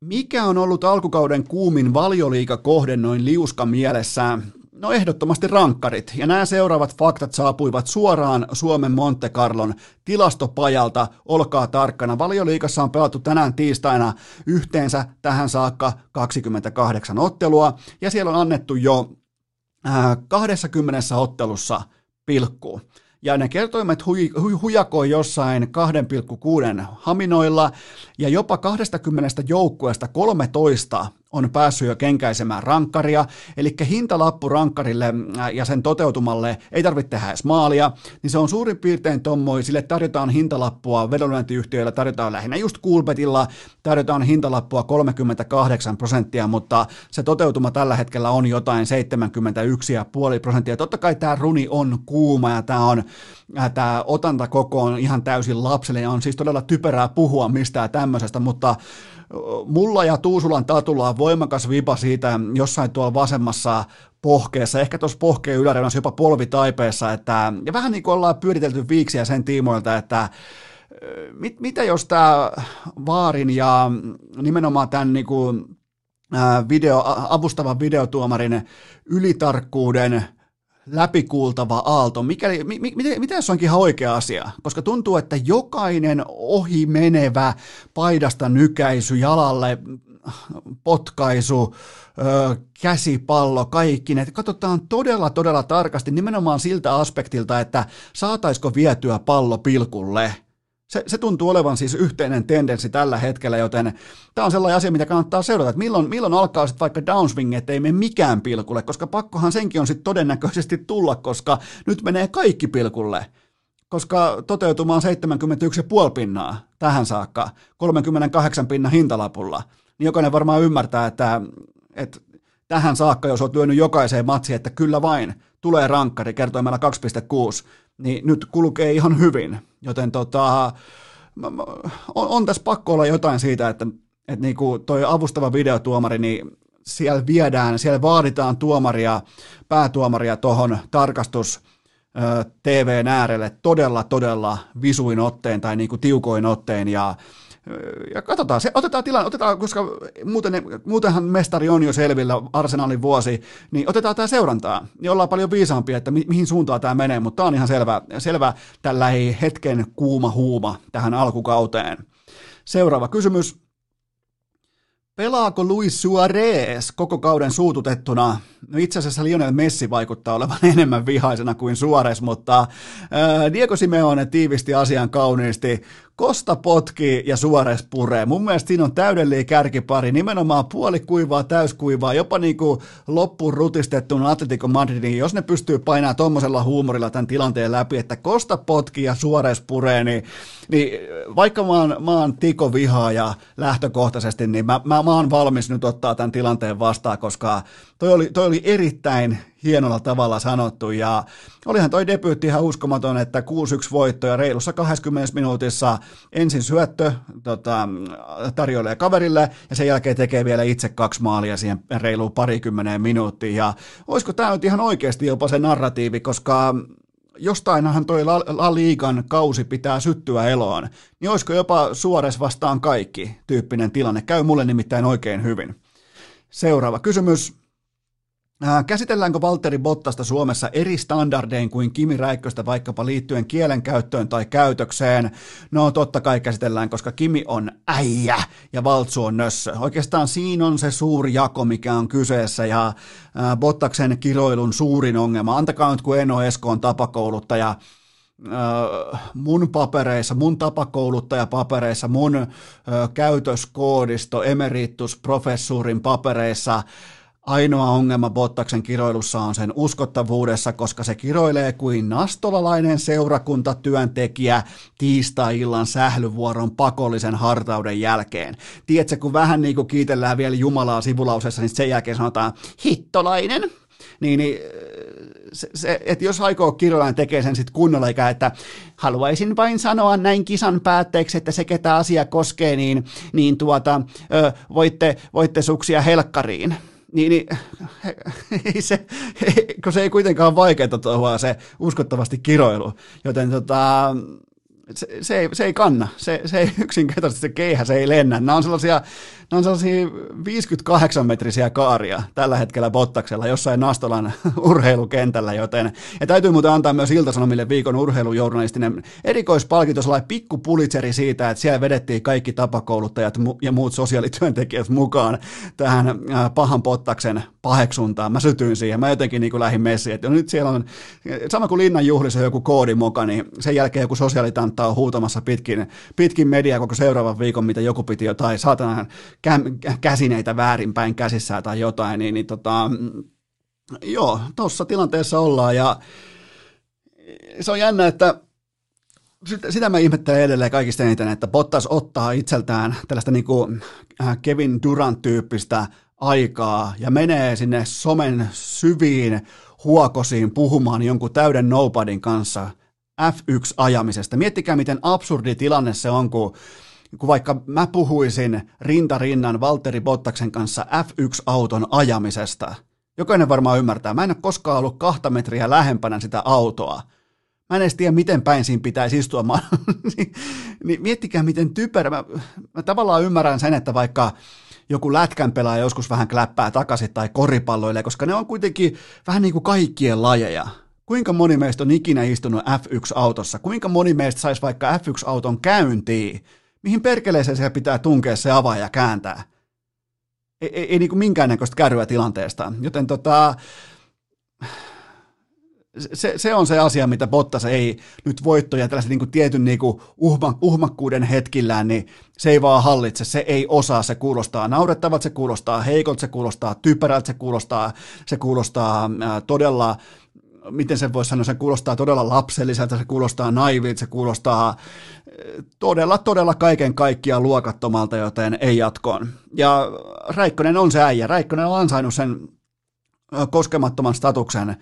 Mikä on ollut alkukauden kuumin valioliikakohde noin liuska mielessään? No ehdottomasti rankkarit, ja nämä seuraavat faktat saapuivat suoraan Suomen Monte Carlon tilastopajalta. Olkaa tarkkana. Valioliikassa on pelattu tänään tiistaina yhteensä tähän saakka 28 ottelua, ja siellä on annettu jo 20 ottelussa pilkku ja ne kertoimet hui, hui, hujakoi jossain 2,6 haminoilla, ja jopa 20 joukkueesta 13 on päässyt jo kenkäisemään rankkaria, eli hintalappu rankkarille ja sen toteutumalle ei tarvitse tehdä edes maalia, niin se on suurin piirtein tommoi, sille tarjotaan hintalappua, vedonlyöntiyhtiöillä tarjotaan lähinnä just Coolbetilla, tarjotaan hintalappua 38 prosenttia, mutta se toteutuma tällä hetkellä on jotain 71,5 prosenttia. Totta kai tämä runi on kuuma ja tämä on tämä otanta koko on ihan täysin lapselle ja on siis todella typerää puhua mistään tämmöisestä, mutta mulla ja Tuusulan Tatulla on voimakas vipa siitä jossain tuolla vasemmassa pohkeessa, ehkä tuossa pohkeen yläreunassa jopa polvitaipeessa, että, ja vähän niin kuin ollaan pyöritelty viiksiä sen tiimoilta, että mit, mitä jos tämä Vaarin ja nimenomaan tämän niin kuin, video, avustavan videotuomarin ylitarkkuuden läpikuultava aalto, mikäli, mi, mi, miten, miten se onkin ihan oikea asia? Koska tuntuu, että jokainen ohi menevä paidasta nykäisy, jalalle potkaisu, käsipallo, kaikki ne, katsotaan todella, todella tarkasti nimenomaan siltä aspektilta, että saataisiko vietyä pallo pilkulle – se, se tuntuu olevan siis yhteinen tendenssi tällä hetkellä, joten tämä on sellainen asia, mitä kannattaa seurata, että milloin, milloin alkaa sitten vaikka downswing, että ei mene mikään pilkulle, koska pakkohan senkin on sitten todennäköisesti tulla, koska nyt menee kaikki pilkulle. Koska toteutuma on 71,5 pinnaa tähän saakka, 38 pinnan hintalapulla, niin jokainen varmaan ymmärtää, että, että tähän saakka, jos olet lyönyt jokaiseen matsiin, että kyllä vain, tulee rankkari kertoimella 2,6, niin nyt kulkee ihan hyvin. Joten tota, on, on tässä pakko olla jotain siitä, että, että niinku toi avustava videotuomari, niin siellä viedään, siellä vaaditaan tuomaria, päätuomaria tuohon tarkastus TVn äärelle todella, todella visuin otteen tai niin kuin tiukoin otteen ja ja katsotaan, se, otetaan tilanne, otetaan, koska muuten, muutenhan mestari on jo selvillä, arsenaalin vuosi, niin otetaan tämä seurantaa, niin ollaan paljon viisaampia, että mi- mihin suuntaan tämä menee, mutta tämä on ihan selvä, selvä tällä hetken kuuma huuma tähän alkukauteen. Seuraava kysymys. Pelaako Luis Suarez koko kauden suututettuna? No itse asiassa Lionel Messi vaikuttaa olevan enemmän vihaisena kuin Suarez, mutta Diego Simeone tiivisti asian kauniisti. Kosta potkii ja Suores puree. Mun mielestä siinä on täydellinen kärkipari, nimenomaan puolikuivaa, täyskuivaa, jopa niin kuin loppuun rutistettuna Atletico Madridin, jos ne pystyy painamaan tuommoisella huumorilla tämän tilanteen läpi, että Kosta potkii ja Suores puree, niin, niin vaikka mä oon, mä oon Tiko vihaaja lähtökohtaisesti, niin mä, mä, mä oon valmis nyt ottaa tämän tilanteen vastaan, koska toi oli, toi oli erittäin hienolla tavalla sanottu ja olihan toi debyytti ihan uskomaton, että 6-1 voitto ja reilussa 20 minuutissa ensin syöttö tota, tarjoilee kaverille ja sen jälkeen tekee vielä itse kaksi maalia siihen reiluun parikymmeneen minuuttiin ja olisiko tämä nyt ihan oikeasti jopa se narratiivi, koska jostainhan toi La, La kausi pitää syttyä eloon, niin olisiko jopa Suores vastaan kaikki tyyppinen tilanne. Käy mulle nimittäin oikein hyvin. Seuraava kysymys. Äh, käsitelläänkö Valtteri Bottasta Suomessa eri standardein kuin Kimi Räikköstä vaikkapa liittyen kielenkäyttöön tai käytökseen? No totta kai käsitellään, koska Kimi on äijä ja Valtsu on nössö. Oikeastaan siinä on se suuri jako, mikä on kyseessä ja äh, Bottaksen kiroilun suurin ongelma. Antakaa nyt, kun Eno Esko on tapakouluttaja, äh, mun papereissa, mun tapakouluttajapapereissa, mun käytöskoodisto, emeritusprofessuurin papereissa – Ainoa ongelma Bottaksen kiroilussa on sen uskottavuudessa, koska se kiroilee kuin nastolalainen seurakuntatyöntekijä tiistai-illan sählyvuoron pakollisen hartauden jälkeen. Tiedätkö, kun vähän niin kuin kiitellään vielä Jumalaa sivulausessa, niin sen jälkeen sanotaan hittolainen, niin, niin se, se, että jos aikoo kiroilla, tekee sen sitten kunnolla, eikä että haluaisin vain sanoa näin kisan päätteeksi, että se ketä asia koskee, niin, niin tuota, ö, voitte, voitte suksia helkkariin niin, niin ei se, kun se ei kuitenkaan ole vaikeaa tuohon se uskottavasti kiroilu, joten tota, se, se, ei, se ei kanna, se, se ei yksinkertaisesti se keihä, se ei lennä. Nämä on sellaisia ne on sellaisia 58-metrisiä kaaria tällä hetkellä Bottaksella jossain Nastolan urheilukentällä, joten ja täytyy muuten antaa myös Iltasanomille viikon urheilujournalistinen erikoispalkinto, sellainen pikku pulitseri siitä, että siellä vedettiin kaikki tapakouluttajat ja muut sosiaalityöntekijät mukaan tähän äh, pahan Bottaksen paheksuntaan. Mä sytyin siihen, mä jotenkin niin kuin lähdin messiin, että nyt siellä on, sama kuin Linnan juhlissa joku koodi moka, niin sen jälkeen joku sosiaalitantta on huutamassa pitkin, pitkin mediaa koko seuraavan viikon, mitä joku piti jotain saatanan käsineitä väärinpäin käsissään tai jotain, niin, niin tota, joo, tuossa tilanteessa ollaan ja se on jännä, että sitä mä ihmettelen edelleen kaikista eniten, että Bottas ottaa itseltään tällaista niin kuin äh, Kevin Durant-tyyppistä aikaa ja menee sinne somen syviin huokosiin puhumaan jonkun täyden nobodyn kanssa F1-ajamisesta. Miettikää, miten absurdi tilanne se on, kun kun vaikka mä puhuisin rintarinnan Valtteri Bottaksen kanssa F1-auton ajamisesta. Jokainen varmaan ymmärtää. Mä en ole koskaan ollut kahta metriä lähempänä sitä autoa. Mä en edes tiedä, miten päin siinä pitäisi istua. Mä, niin, niin miettikää, miten typerä. Mä, mä tavallaan ymmärrän sen, että vaikka joku lätkän pelaaja joskus vähän kläppää takaisin tai koripalloille, koska ne on kuitenkin vähän niin kuin kaikkien lajeja. Kuinka moni meistä on ikinä istunut F1-autossa? Kuinka moni meistä saisi vaikka F1-auton käyntiin? Mihin perkeleeseen se pitää tunkea se avaa ja kääntää. Ei, ei, ei niin kuin minkäännäköistä kärryä tilanteesta. Joten tota, se, se, on se asia, mitä Bottas ei nyt voittoja tällaisen niin kuin tietyn niin kuin uhma, uhmakkuuden hetkillään, niin se ei vaan hallitse, se ei osaa, se kuulostaa naurettavalta, se kuulostaa heikolta, se kuulostaa typerältä, se kuulostaa, se kuulostaa ää, todella miten se voisi sanoa, se kuulostaa todella lapselliselta, se kuulostaa naivilta, se kuulostaa eh, todella, todella kaiken kaikkiaan luokattomalta, joten ei jatkoon. Ja Räikkönen on se äijä. Räikkönen on ansainnut sen koskemattoman statuksen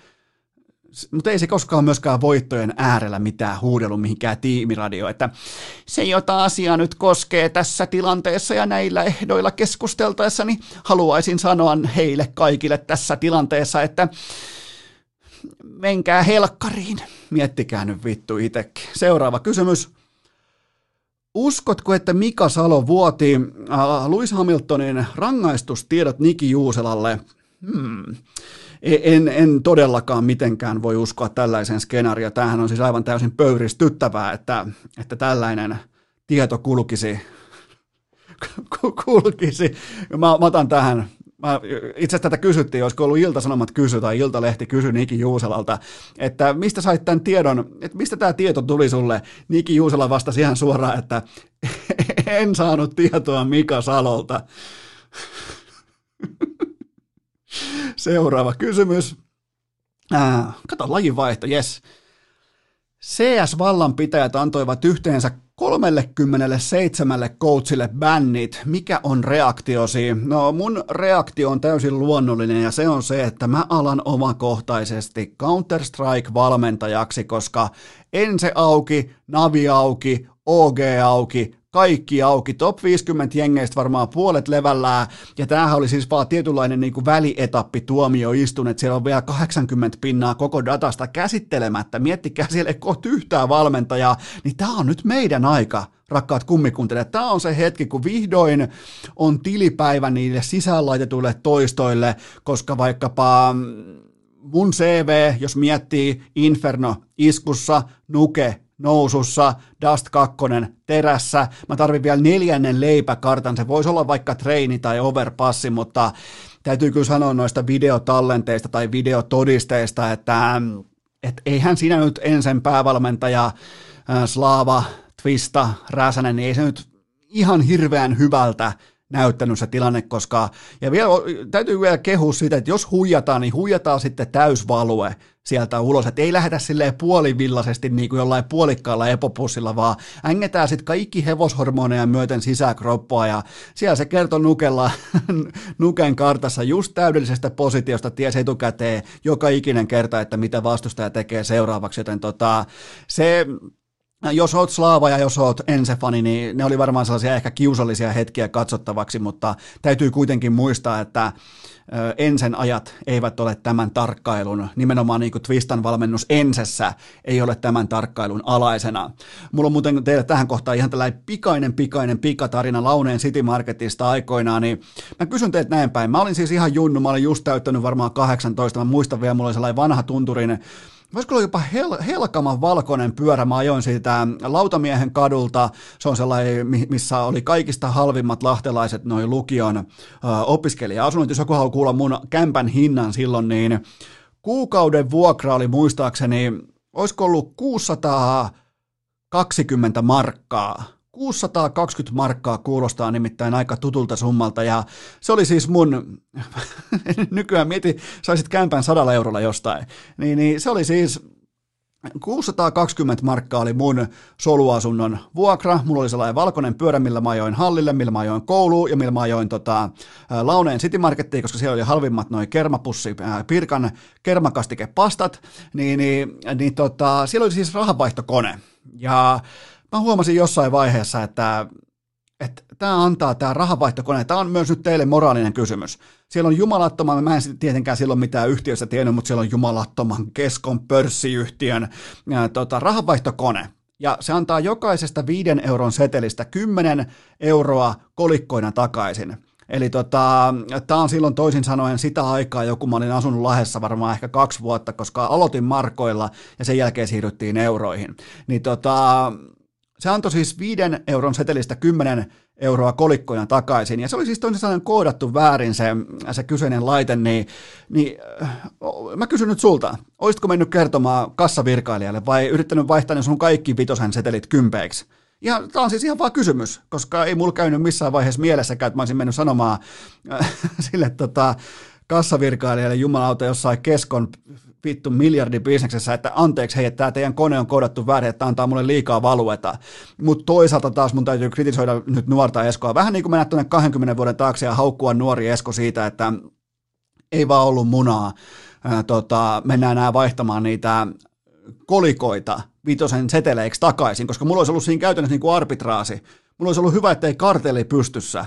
mutta ei se koskaan myöskään voittojen äärellä mitään huudellut mihinkään tiimiradio, että se, jota asia nyt koskee tässä tilanteessa ja näillä ehdoilla keskusteltaessa, niin haluaisin sanoa heille kaikille tässä tilanteessa, että menkää helkkariin. Miettikää nyt vittu itsekin. Seuraava kysymys. Uskotko, että Mika Salo vuoti äh, Lewis Hamiltonin rangaistustiedot Niki Juuselalle? Hmm. E, en, en todellakaan mitenkään voi uskoa tällaisen skenaarioon. Tämähän on siis aivan täysin pöyristyttävää, että, että tällainen tieto kulkisi. kulkisi. Mä, mä otan tähän Mä, itse asiassa tätä kysyttiin, olisiko ollut Ilta-Sanomat kysy tai Iltalehti kysy Niki Juuselalta, että mistä sait tämän tiedon, että mistä tämä tieto tuli sulle. Niki Juusela vastasi ihan suoraan, että en saanut tietoa Mika Salolta. Seuraava kysymys. Kato, lajinvaihto, yes. CS-vallanpitäjät antoivat yhteensä 37 coachille bännit. Mikä on reaktiosi? No mun reaktio on täysin luonnollinen ja se on se, että mä alan omakohtaisesti Counter-Strike-valmentajaksi, koska Ense auki, Navi auki, OG auki, kaikki auki. Top 50 jengeistä varmaan puolet levällään. Ja tämähän oli siis vaan tietynlainen niin kuin välietappi tuomioistun, että siellä on vielä 80 pinnaa koko datasta käsittelemättä. Miettikää, siellä ei kohta yhtään valmentajaa. Niin tämä on nyt meidän aika rakkaat kummikuntelijat. Tämä on se hetki, kun vihdoin on tilipäivä niille sisäänlaitetuille toistoille, koska vaikkapa mun CV, jos miettii Inferno iskussa, Nuke nousussa, Dust 2 terässä. Mä tarvin vielä neljännen leipäkartan, se voisi olla vaikka treini tai overpassi, mutta täytyy kyllä sanoa noista videotallenteista tai videotodisteista, että et eihän siinä nyt ensin päävalmentaja äh, Slaava, Twista, Räsänen, niin ei se nyt ihan hirveän hyvältä näyttänyt se tilanne, koska, ja vielä täytyy vielä kehua siitä, että jos huijataan, niin huijataan sitten täysvalue sieltä ulos, että ei lähdetä silleen puolivillaisesti niin kuin jollain puolikkaalla epopussilla, vaan ängetään sitten kaikki hevoshormoneja myöten sisäkroppaa, ja siellä se kertoo nukella, nuken kartassa just täydellisestä positiosta, ties etukäteen joka ikinen kerta, että mitä vastustaja tekee seuraavaksi, joten tota, se jos oot Slaava ja jos oot Ensefani, niin ne oli varmaan sellaisia ehkä kiusallisia hetkiä katsottavaksi, mutta täytyy kuitenkin muistaa, että Ensen ajat eivät ole tämän tarkkailun, nimenomaan niin kuin Twistan valmennus Ensessä ei ole tämän tarkkailun alaisena. Mulla on muuten teille tähän kohtaan ihan tällainen pikainen, pikainen pikatarina Launeen City Marketista aikoinaan, niin mä kysyn teiltä näin päin. Mä olin siis ihan junnu, mä olin just täyttänyt varmaan 18, mä muistan vielä, mulla oli sellainen vanha tunturin voisiko olla jopa hel- helkaman valkoinen pyörä, mä ajoin siitä Lautamiehen kadulta, se on sellainen, missä oli kaikista halvimmat lahtelaiset noin lukion ö, opiskelija-asunnot, jos joku haluaa kuulla mun kämpän hinnan silloin, niin kuukauden vuokra oli muistaakseni, olisiko ollut 620 markkaa, 620 markkaa kuulostaa nimittäin aika tutulta summalta ja se oli siis mun, nykyään mieti, saisit kämpän sadalla eurolla jostain, niin, niin se oli siis 620 markkaa oli mun soluasunnon vuokra. Mulla oli sellainen valkoinen pyörä, millä mä ajoin hallille, millä mä ajoin kouluun ja millä mä ajoin tota, Launeen City Markettiin, koska siellä oli halvimmat noin kermapussi, äh, Pirkan kermakastikepastat, niin, niin, niin tota, siellä oli siis rahavaihtokone. Ja mä huomasin jossain vaiheessa, että että tämä antaa tämä rahavaihtokone, tämä on myös nyt teille moraalinen kysymys. Siellä on jumalattoman, mä en tietenkään silloin mitään yhtiössä tiennyt, mutta siellä on jumalattoman keskon pörssiyhtiön ää, tota, rahavaihtokone. Ja se antaa jokaisesta viiden euron setelistä 10 euroa kolikkoina takaisin. Eli tota, tämä on silloin toisin sanoen sitä aikaa, joku mä olin asunut Lahdessa varmaan ehkä kaksi vuotta, koska aloitin markoilla ja sen jälkeen siirryttiin euroihin. Niin tota, se antoi siis viiden euron setelistä 10 euroa kolikkoina takaisin, ja se oli siis toisin koodattu väärin se, se kyseinen laite, niin, niin mä kysyn nyt sulta, olisitko mennyt kertomaan kassavirkailijalle vai yrittänyt vaihtaa ne sun kaikki vitosen setelit kympeiksi? Ja tämä on siis ihan vaan kysymys, koska ei mulla käynyt missään vaiheessa mielessäkään, että mä olisin mennyt sanomaan äh, sille tota, kassavirkailijalle jumalauta jossain keskon vittu miljardibisneksessä, että anteeksi hei, että tämä teidän kone on koodattu väärin, että antaa mulle liikaa valueta. Mutta toisaalta taas mun täytyy kritisoida nyt nuorta Eskoa. Vähän niin kuin mennä tuonne 20 vuoden taakse ja haukkua nuori Esko siitä, että ei vaan ollut munaa. Tota, mennään nämä vaihtamaan niitä kolikoita vitosen seteleiksi takaisin, koska mulla olisi ollut siinä käytännössä niin kuin arbitraasi. Mulla olisi ollut hyvä, ettei kartelli pystyssä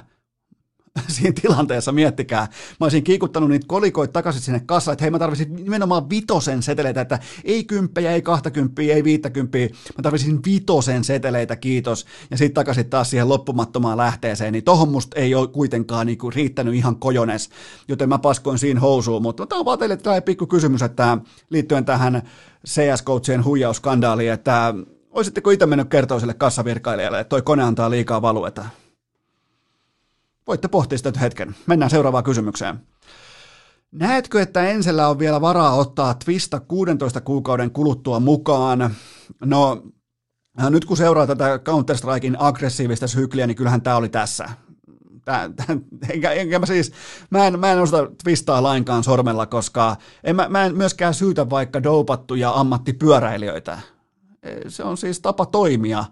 siinä tilanteessa, miettikää. Mä olisin kiikuttanut niitä kolikoita takaisin sinne kassaan, että hei mä tarvitsin nimenomaan vitosen seteleitä, että ei kymppejä, ei kahtakymppiä, ei viittäkymppiä, mä tarvitsin vitosen seteleitä, kiitos, ja sitten takaisin taas siihen loppumattomaan lähteeseen, niin tohon musta ei ole kuitenkaan niinku riittänyt ihan kojones, joten mä paskoin siinä housuun, mutta tämä on vaan teille tällainen pikku kysymys, että liittyen tähän CS-coachien huijausskandaaliin, että olisitteko itse mennyt kertoa sille kassavirkailijalle, että toi kone antaa liikaa valueta? Voitte pohtia sitä hetken. Mennään seuraavaan kysymykseen. Näetkö, että Ensellä on vielä varaa ottaa Twista 16 kuukauden kuluttua mukaan? No, nyt kun seuraa tätä Counter-Strikein aggressiivista sykliä, niin kyllähän tämä oli tässä. Tää, tää, enkä, enkä mä siis, mä en, mä en osta twistaa lainkaan sormella, koska en, mä, mä en myöskään syytä vaikka dopattuja ammattipyöräilijöitä. Se on siis tapa toimia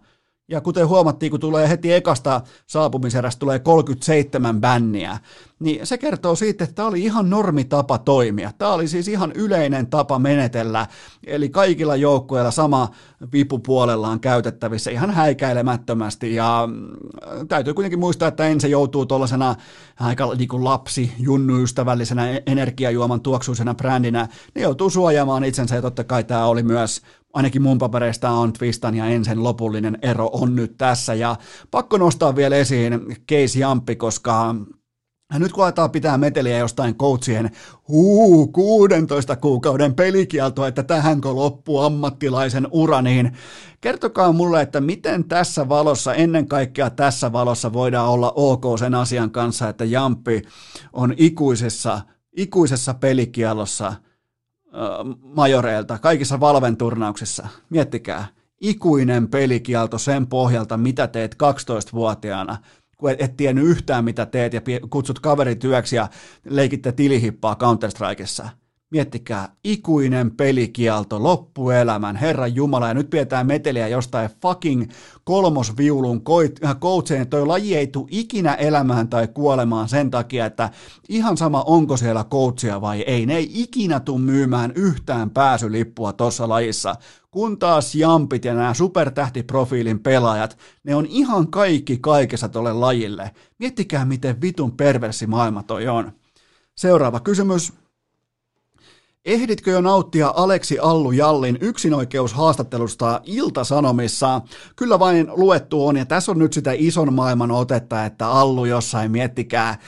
ja kuten huomattiin, kun tulee heti ekasta saapumiserästä tulee 37 bänniä, niin se kertoo siitä, että tämä oli ihan normitapa toimia. Tämä oli siis ihan yleinen tapa menetellä, eli kaikilla joukkueilla sama vipupuolella on käytettävissä ihan häikäilemättömästi, ja mm, täytyy kuitenkin muistaa, että ensin joutuu tuollaisena aika niin kuin lapsi, junnuystävällisenä, e-, energiajuoman tuoksuisena brändinä, ne joutuu suojaamaan itsensä, ja totta kai tämä oli myös ainakin mun papereista on Twistan ja Ensen lopullinen ero on nyt tässä. Ja pakko nostaa vielä esiin Case Jamppi, koska nyt kun aletaan pitää meteliä jostain coachien huu 16 kuukauden pelikieltoa, että tähänkö loppuu ammattilaisen ura, niin kertokaa mulle, että miten tässä valossa, ennen kaikkea tässä valossa voidaan olla ok sen asian kanssa, että Jamppi on ikuisessa, ikuisessa pelikielossa – majoreilta kaikissa Valven turnauksissa. Miettikää, ikuinen pelikielto sen pohjalta, mitä teet 12-vuotiaana, kun et, et tiennyt yhtään mitä teet ja kutsut kaverityöksi ja leikitte tilihippaa Counter-Strikessa. Miettikää, ikuinen pelikielto, loppuelämän, Herran Jumala, ja nyt pidetään meteliä jostain fucking kolmosviulun coacheen, että toi laji ei tule ikinä elämään tai kuolemaan sen takia, että ihan sama onko siellä coachia vai ei, ne ei ikinä tule myymään yhtään pääsylippua tuossa lajissa, kun taas jampit ja nämä supertähtiprofiilin pelaajat, ne on ihan kaikki kaikessa tolle lajille. Miettikää, miten vitun perversi maailma toi on. Seuraava kysymys. Ehditkö jo nauttia Aleksi Allu Jallin yksinoikeushaastattelusta Ilta-Sanomissa? Kyllä vain luettu on, ja tässä on nyt sitä ison maailman otetta, että Allu jossain, miettikää,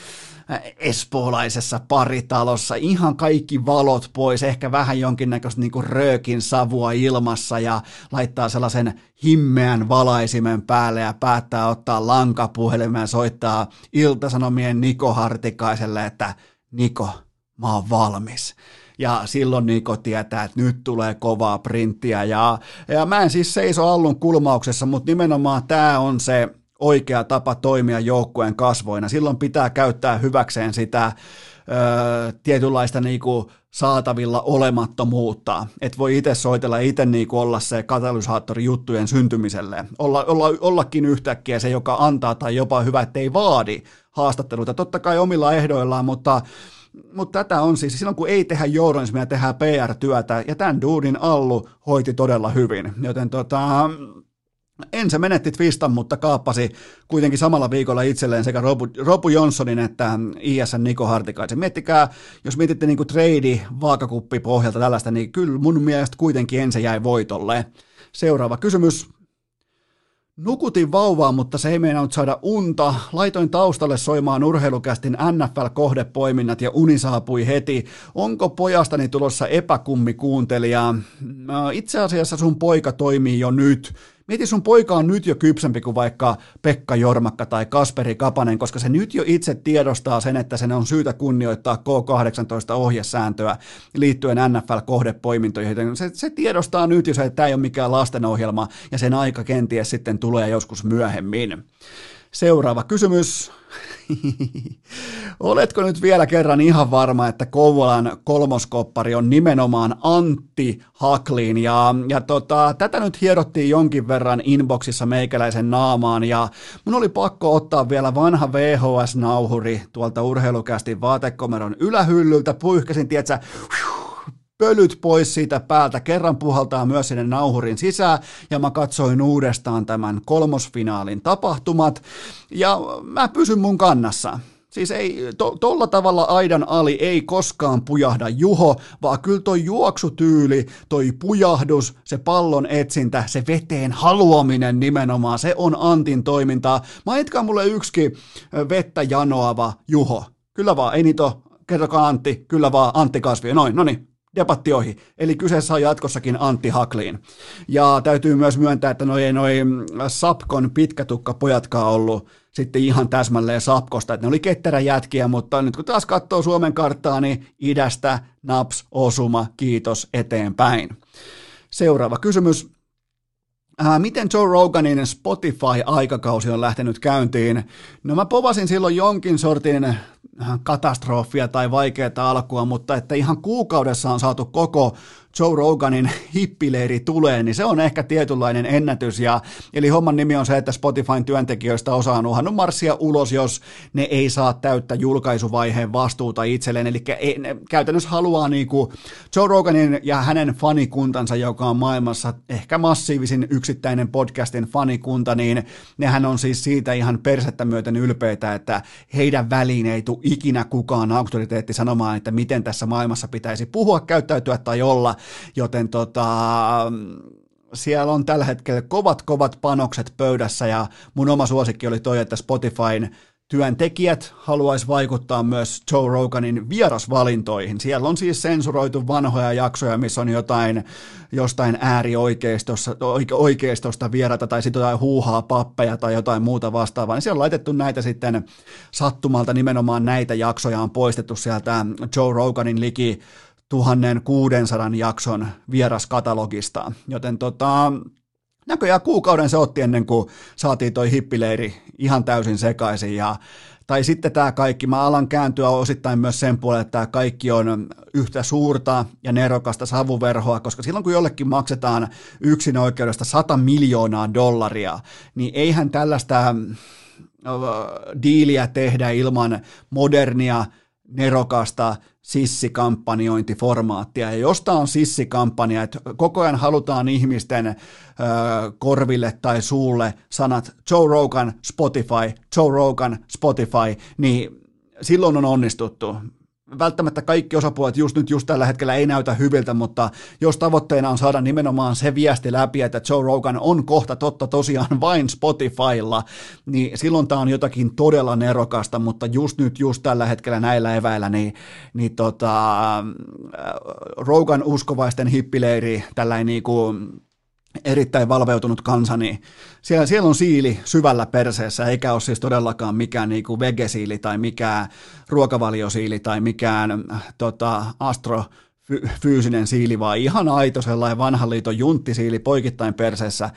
espoolaisessa paritalossa, ihan kaikki valot pois, ehkä vähän jonkinnäköistä niin röökin savua ilmassa ja laittaa sellaisen himmeän valaisimen päälle ja päättää ottaa lankapuhelimen ja soittaa Iltasanomien Niko Hartikaiselle, että Niko, mä oon valmis ja silloin Niko tietää, että nyt tulee kovaa printtiä. Ja, ja mä en siis seiso Allun kulmauksessa, mutta nimenomaan tämä on se oikea tapa toimia joukkueen kasvoina. Silloin pitää käyttää hyväkseen sitä ö, tietynlaista niinku saatavilla olemattomuutta, että voi itse soitella, itse niinku olla se katalysaattori juttujen syntymiselle, olla, olla, ollakin yhtäkkiä se, joka antaa tai jopa hyvä, ettei vaadi haastatteluita, totta kai omilla ehdoillaan, mutta mutta tätä on siis, silloin kun ei tehdä journalismia, tehdään PR-työtä, ja tämän duudin Allu hoiti todella hyvin. Joten tota, en se menetti Twistan, mutta kaappasi kuitenkin samalla viikolla itselleen sekä Robu, Robu Johnsonin että ISN Niko Hartikaisen. Miettikää, jos mietitte niin trade vaakakuppi pohjalta tällaista, niin kyllä mun mielestä kuitenkin ensin jäi voitolle. Seuraava kysymys. Nukutin vauvaa, mutta se ei meinannut saada unta. Laitoin taustalle soimaan urheilukästin NFL-kohdepoiminnat ja uni saapui heti. Onko pojastani tulossa epäkummi kuuntelija? Itse asiassa sun poika toimii jo nyt. Mieti, sun poika on nyt jo kypsempi kuin vaikka Pekka Jormakka tai Kasperi Kapanen, koska se nyt jo itse tiedostaa sen, että sen on syytä kunnioittaa K18-ohjesääntöä liittyen NFL-kohdepoimintoihin. Se, se tiedostaa nyt jo se, että tämä ei ole mikään lastenohjelma ja sen aika kenties sitten tulee joskus myöhemmin. Seuraava kysymys. Oletko nyt vielä kerran ihan varma, että Kouvolan kolmoskoppari on nimenomaan Antti Haklin? Ja, ja tota, tätä nyt hierottiin jonkin verran inboxissa meikäläisen naamaan ja mun oli pakko ottaa vielä vanha VHS-nauhuri tuolta urheilukästin vaatekomeron ylähyllyltä. Pyyhkäsin, tietsä, pölyt pois siitä päältä, kerran puhaltaa myös sinne nauhurin sisään, ja mä katsoin uudestaan tämän kolmosfinaalin tapahtumat, ja mä pysyn mun kannassa. Siis ei, to, tolla tavalla aidan ali ei koskaan pujahda Juho, vaan kyllä toi juoksutyyli, toi pujahdus, se pallon etsintä, se veteen haluaminen nimenomaan, se on Antin toimintaa. Mainitkaa mulle yksikin vettä janoava Juho. Kyllä vaan, ei niitä. Kertokaa Antti, kyllä vaan Antti Kasvi. Noin, no niin, debatti ohi. Eli kyseessä on jatkossakin Antti Hakliin. Ja täytyy myös myöntää, että noin noi Sapkon pitkätukkapojatkaan ollut sitten ihan täsmälleen Sapkosta, että ne oli ketterä jätkiä, mutta nyt kun taas katsoo Suomen karttaa, niin idästä naps osuma, kiitos eteenpäin. Seuraava kysymys. Äh, miten Joe Roganin Spotify-aikakausi on lähtenyt käyntiin? No mä povasin silloin jonkin sortin katastrofia tai vaikeaa alkua, mutta että ihan kuukaudessa on saatu koko Joe Roganin hippileiri tulee, niin se on ehkä tietynlainen ennätys. Ja, eli homman nimi on se, että Spotifyn työntekijöistä osa on uhannut marssia ulos, jos ne ei saa täyttä julkaisuvaiheen vastuuta itselleen. Eli ne käytännössä haluaa niin kuin Joe Roganin ja hänen fanikuntansa, joka on maailmassa ehkä massiivisin yksittäinen podcastin fanikunta, niin nehän on siis siitä ihan persettä myöten ylpeitä, että heidän väliin ei tule ikinä kukaan auktoriteetti sanomaan, että miten tässä maailmassa pitäisi puhua, käyttäytyä tai olla, joten tota, siellä on tällä hetkellä kovat kovat panokset pöydässä ja mun oma suosikki oli toi, että Spotifyn työntekijät haluaisi vaikuttaa myös Joe Roganin vierasvalintoihin. Siellä on siis sensuroitu vanhoja jaksoja, missä on jotain jostain äärioikeistosta oikeistosta vierata tai sitten jotain huuhaa pappeja tai jotain muuta vastaavaa. Niin siellä on laitettu näitä sitten sattumalta nimenomaan näitä jaksoja on poistettu sieltä Joe Roganin liki 1600 jakson vieraskatalogista. Joten tota, näköjään kuukauden se otti ennen kuin saatiin toi hippileiri ihan täysin sekaisin ja tai sitten tämä kaikki, mä alan kääntyä osittain myös sen puolelle, että tämä kaikki on yhtä suurta ja nerokasta savuverhoa, koska silloin kun jollekin maksetaan yksin oikeudesta 100 miljoonaa dollaria, niin eihän tällaista äh, diiliä tehdä ilman modernia, nerokasta sissikampanjointiformaattia. Ja josta on sissikampanja, että koko ajan halutaan ihmisten ö, korville tai suulle sanat Joe Rogan, Spotify, Joe Rogan, Spotify, niin silloin on onnistuttu välttämättä kaikki osapuolet just nyt just tällä hetkellä ei näytä hyviltä, mutta jos tavoitteena on saada nimenomaan se viesti läpi, että Joe Rogan on kohta totta tosiaan vain Spotifylla, niin silloin tämä on jotakin todella nerokasta, mutta just nyt just tällä hetkellä näillä eväillä, niin, niin tota, äh, Rogan uskovaisten hippileiri, tällainen niin kuin erittäin valveutunut kansa, niin siellä, siellä on siili syvällä perseessä, eikä ole siis todellakaan mikään niin kuin vegesiili tai mikään ruokavaliosiili tai mikään äh, tota, astro fyysinen siili, vaan ihan aito sellainen vanhan liiton junttisiili poikittain perseessä.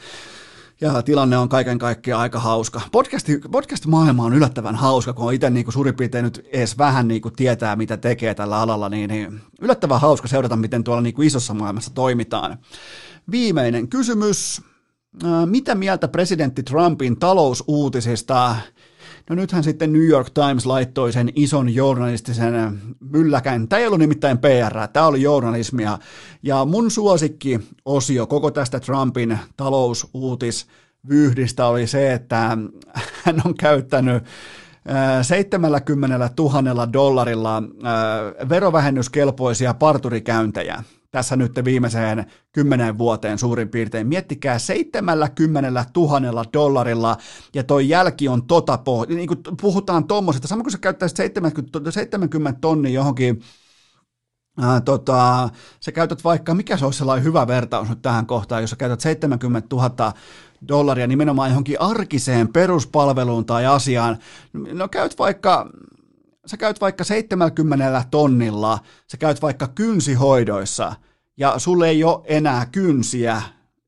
Ja tilanne on kaiken kaikkiaan aika hauska. Podcast, podcast-maailma on yllättävän hauska, kun on itse niin kuin suurin piirtein nyt edes vähän niin kuin tietää, mitä tekee tällä alalla, niin, niin yllättävän hauska seurata, miten tuolla niin kuin isossa maailmassa toimitaan. Viimeinen kysymys. Mitä mieltä presidentti Trumpin talousuutisista? No nythän sitten New York Times laittoi sen ison journalistisen mylläkän. Tämä ei ollut nimittäin PR, tämä oli journalismia. Ja mun suosikki osio koko tästä Trumpin talousuutisvyhdistä oli se, että hän on käyttänyt 70 000 dollarilla verovähennyskelpoisia parturikäyntejä tässä nyt viimeiseen kymmenen vuoteen suurin piirtein. Miettikää 70 000 dollarilla ja toi jälki on tota pohja. Niin kuin puhutaan tuommoisesta, sama kuin sä käyttäisit 70, 70 tonnia johonkin Ää, tota, sä käytät vaikka, mikä se olisi sellainen hyvä vertaus nyt tähän kohtaan, jos sä käytät 70 000 dollaria nimenomaan johonkin arkiseen peruspalveluun tai asiaan, no käyt vaikka sä käyt vaikka 70 tonnilla, sä käyt vaikka kynsihoidoissa ja sulle ei ole enää kynsiä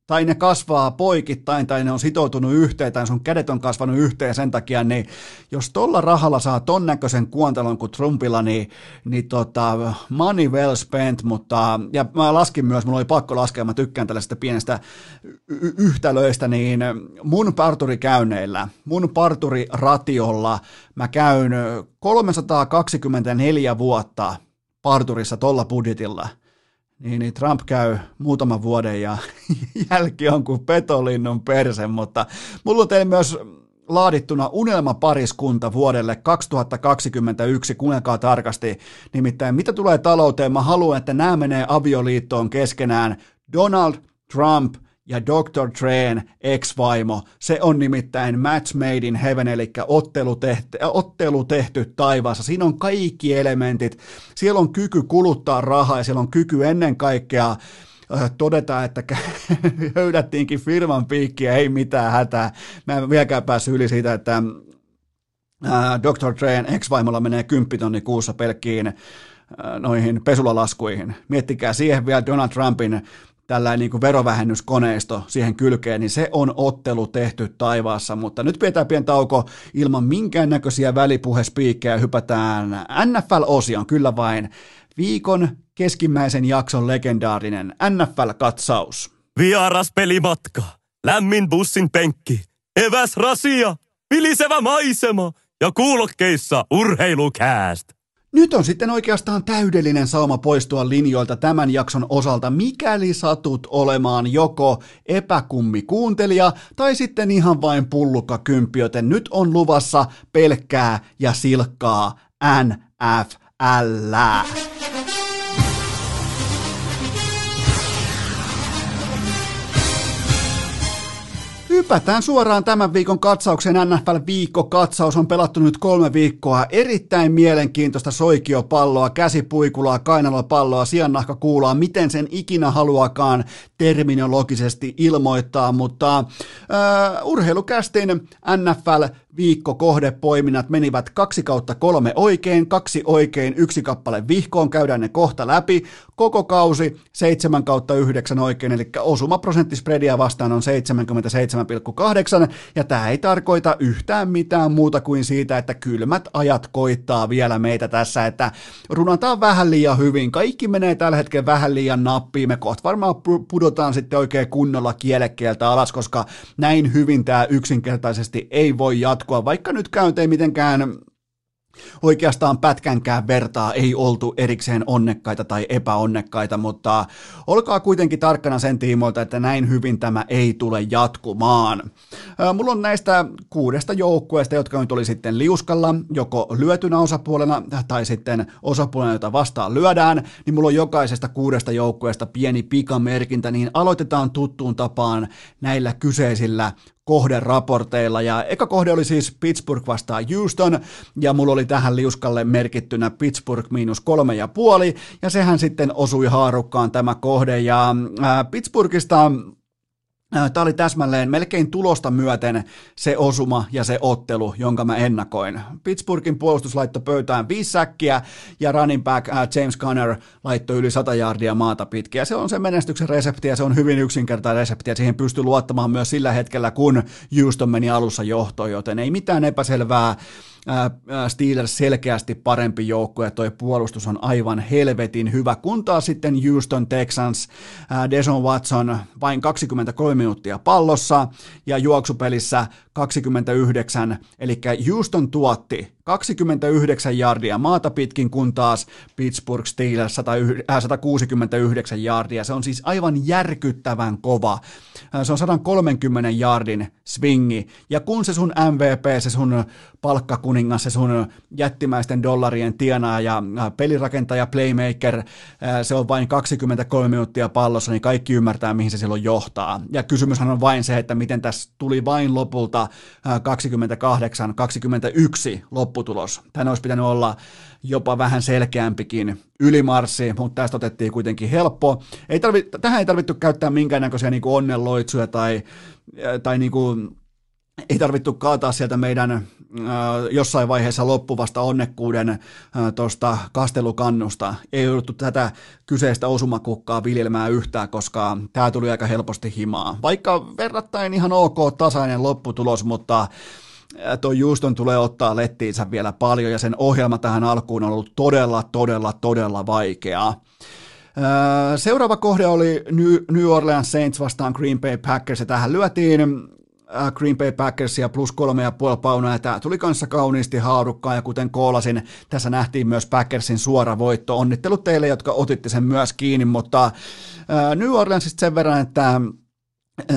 tai ne kasvaa poikittain, tai ne on sitoutunut yhteen, tai sun kädet on kasvanut yhteen sen takia, niin jos tolla rahalla saa ton näköisen kuontelon kuin Trumpilla, niin, niin tota, money well spent, mutta, ja mä laskin myös, mulla oli pakko laskea, mä tykkään tällaista pienestä y- yhtälöistä, niin mun parturikäynneillä, mun parturiratiolla mä käyn 324 vuotta parturissa tolla budjetilla – niin, niin Trump käy muutaman vuoden ja jälki on kuin petolinnun perse, mutta mulla on teille myös laadittuna unelmapariskunta vuodelle 2021, kuunnelkaa tarkasti. Nimittäin mitä tulee talouteen, mä haluan, että nämä menee avioliittoon keskenään. Donald Trump ja Dr. Train ex-vaimo, se on nimittäin match made in heaven, eli ottelu tehty, ottelu tehty taivaassa. Siinä on kaikki elementit. Siellä on kyky kuluttaa rahaa ja siellä on kyky ennen kaikkea todeta, että höydättiinkin firman piikkiä, ei mitään hätää. Mä en vieläkään päässyt yli siitä, että Dr. Train ex-vaimolla menee 10 tonni kuussa pelkkiin noihin pesulalaskuihin. Miettikää siihen vielä Donald Trumpin tällainen niin verovähennyskoneisto siihen kylkeen, niin se on ottelu tehty taivaassa, mutta nyt pidetään pieni tauko ilman minkäännäköisiä välipuhespiikkejä, hypätään NFL-osion, kyllä vain viikon keskimmäisen jakson legendaarinen NFL-katsaus. Vieras pelimatka, lämmin bussin penkki, eväs rasia, vilisevä maisema ja kuulokkeissa urheilukääst. Nyt on sitten oikeastaan täydellinen sauma poistua linjoilta tämän jakson osalta, mikäli satut olemaan joko epäkummi kuuntelija tai sitten ihan vain pullukka kymppi, joten nyt on luvassa pelkkää ja silkkaa NFL. Hypätään suoraan tämän viikon katsauksen NFL-viikkokatsaus on pelattu nyt kolme viikkoa. Erittäin mielenkiintoista soikiopalloa, käsipuikulaa, kainalopalloa, kuulaa, miten sen ikinä haluakaan terminologisesti ilmoittaa, mutta uh, urheilukästin NFL viikkokohdepoiminnat menivät kaksi kautta kolme oikein, kaksi oikein, yksi kappale vihkoon, käydään ne kohta läpi. Koko kausi 7 kautta 9 oikein, eli osumaprosentti spreadia vastaan on 77,8, ja tämä ei tarkoita yhtään mitään muuta kuin siitä, että kylmät ajat koittaa vielä meitä tässä, että runataan vähän liian hyvin, kaikki menee tällä hetkellä vähän liian nappiin, me kohta varmaan pudotaan sitten oikein kunnolla kielekkeeltä alas, koska näin hyvin tämä yksinkertaisesti ei voi jatkoa, vaikka nyt käyntei mitenkään oikeastaan pätkänkään vertaa ei oltu erikseen onnekkaita tai epäonnekkaita, mutta olkaa kuitenkin tarkkana sen tiimoilta, että näin hyvin tämä ei tule jatkumaan. Mulla on näistä kuudesta joukkueesta, jotka nyt oli sitten liuskalla, joko lyötynä osapuolena tai sitten osapuolena, jota vastaan lyödään, niin mulla on jokaisesta kuudesta joukkueesta pieni pikamerkintä, niin aloitetaan tuttuun tapaan näillä kyseisillä kohderaporteilla. Ja eka kohde oli siis Pittsburgh vastaan Houston, ja mulla oli tähän liuskalle merkittynä Pittsburgh miinus kolme ja puoli, ja sehän sitten osui haarukkaan tämä kohde, ja ää, Pittsburghista Tämä oli täsmälleen melkein tulosta myöten se osuma ja se ottelu, jonka mä ennakoin. Pittsburghin puolustus laittoi pöytään viisi säkkiä ja running back James Conner laittoi yli 100 jardia maata pitkin. se on se menestyksen resepti ja se on hyvin yksinkertainen resepti ja siihen pystyy luottamaan myös sillä hetkellä, kun Houston meni alussa johtoon, joten ei mitään epäselvää Steelers selkeästi parempi joukkue ja toi puolustus on aivan helvetin hyvä, kun taas sitten Houston Texans, Deson Watson vain 23 minuuttia pallossa ja juoksupelissä 29, eli Houston tuotti 29 jardia maata pitkin, kun taas Pittsburgh Steelers 169 jardia. Se on siis aivan järkyttävän kova. Se on 130 jardin swingi. Ja kun se sun MVP, se sun palkkakuningas, se sun jättimäisten dollarien tienaaja, pelirakentaja, playmaker, se on vain 23 minuuttia pallossa, niin kaikki ymmärtää, mihin se silloin johtaa. Ja kysymyshän on vain se, että miten tässä tuli vain lopulta 28-21 lopputulos. Tämä olisi pitänyt olla jopa vähän selkeämpikin ylimarssi, mutta tästä otettiin kuitenkin helppo. Ei tarvi, tähän ei tarvittu käyttää minkäännäköisiä niin onnenloitsuja tai, tai niin kuin, ei tarvittu kaataa sieltä meidän jossain vaiheessa loppuvasta onnekkuuden tuosta kastelukannusta. Ei jouduttu tätä kyseistä osumakukkaa viljelmään yhtään, koska tämä tuli aika helposti himaa. Vaikka verrattain ihan ok tasainen lopputulos, mutta tuo Juuston tulee ottaa lettiinsä vielä paljon ja sen ohjelma tähän alkuun on ollut todella, todella, todella vaikeaa. Seuraava kohde oli New Orleans Saints vastaan Green Bay Packers ja tähän lyötiin Green Bay Packersia plus kolme ja puoli paunaa, tämä tuli kanssa kauniisti haarukkaan, ja kuten koolasin, tässä nähtiin myös Packersin suora voitto. Onnittelut teille, jotka otitte sen myös kiinni, mutta New Orleansista sen verran, että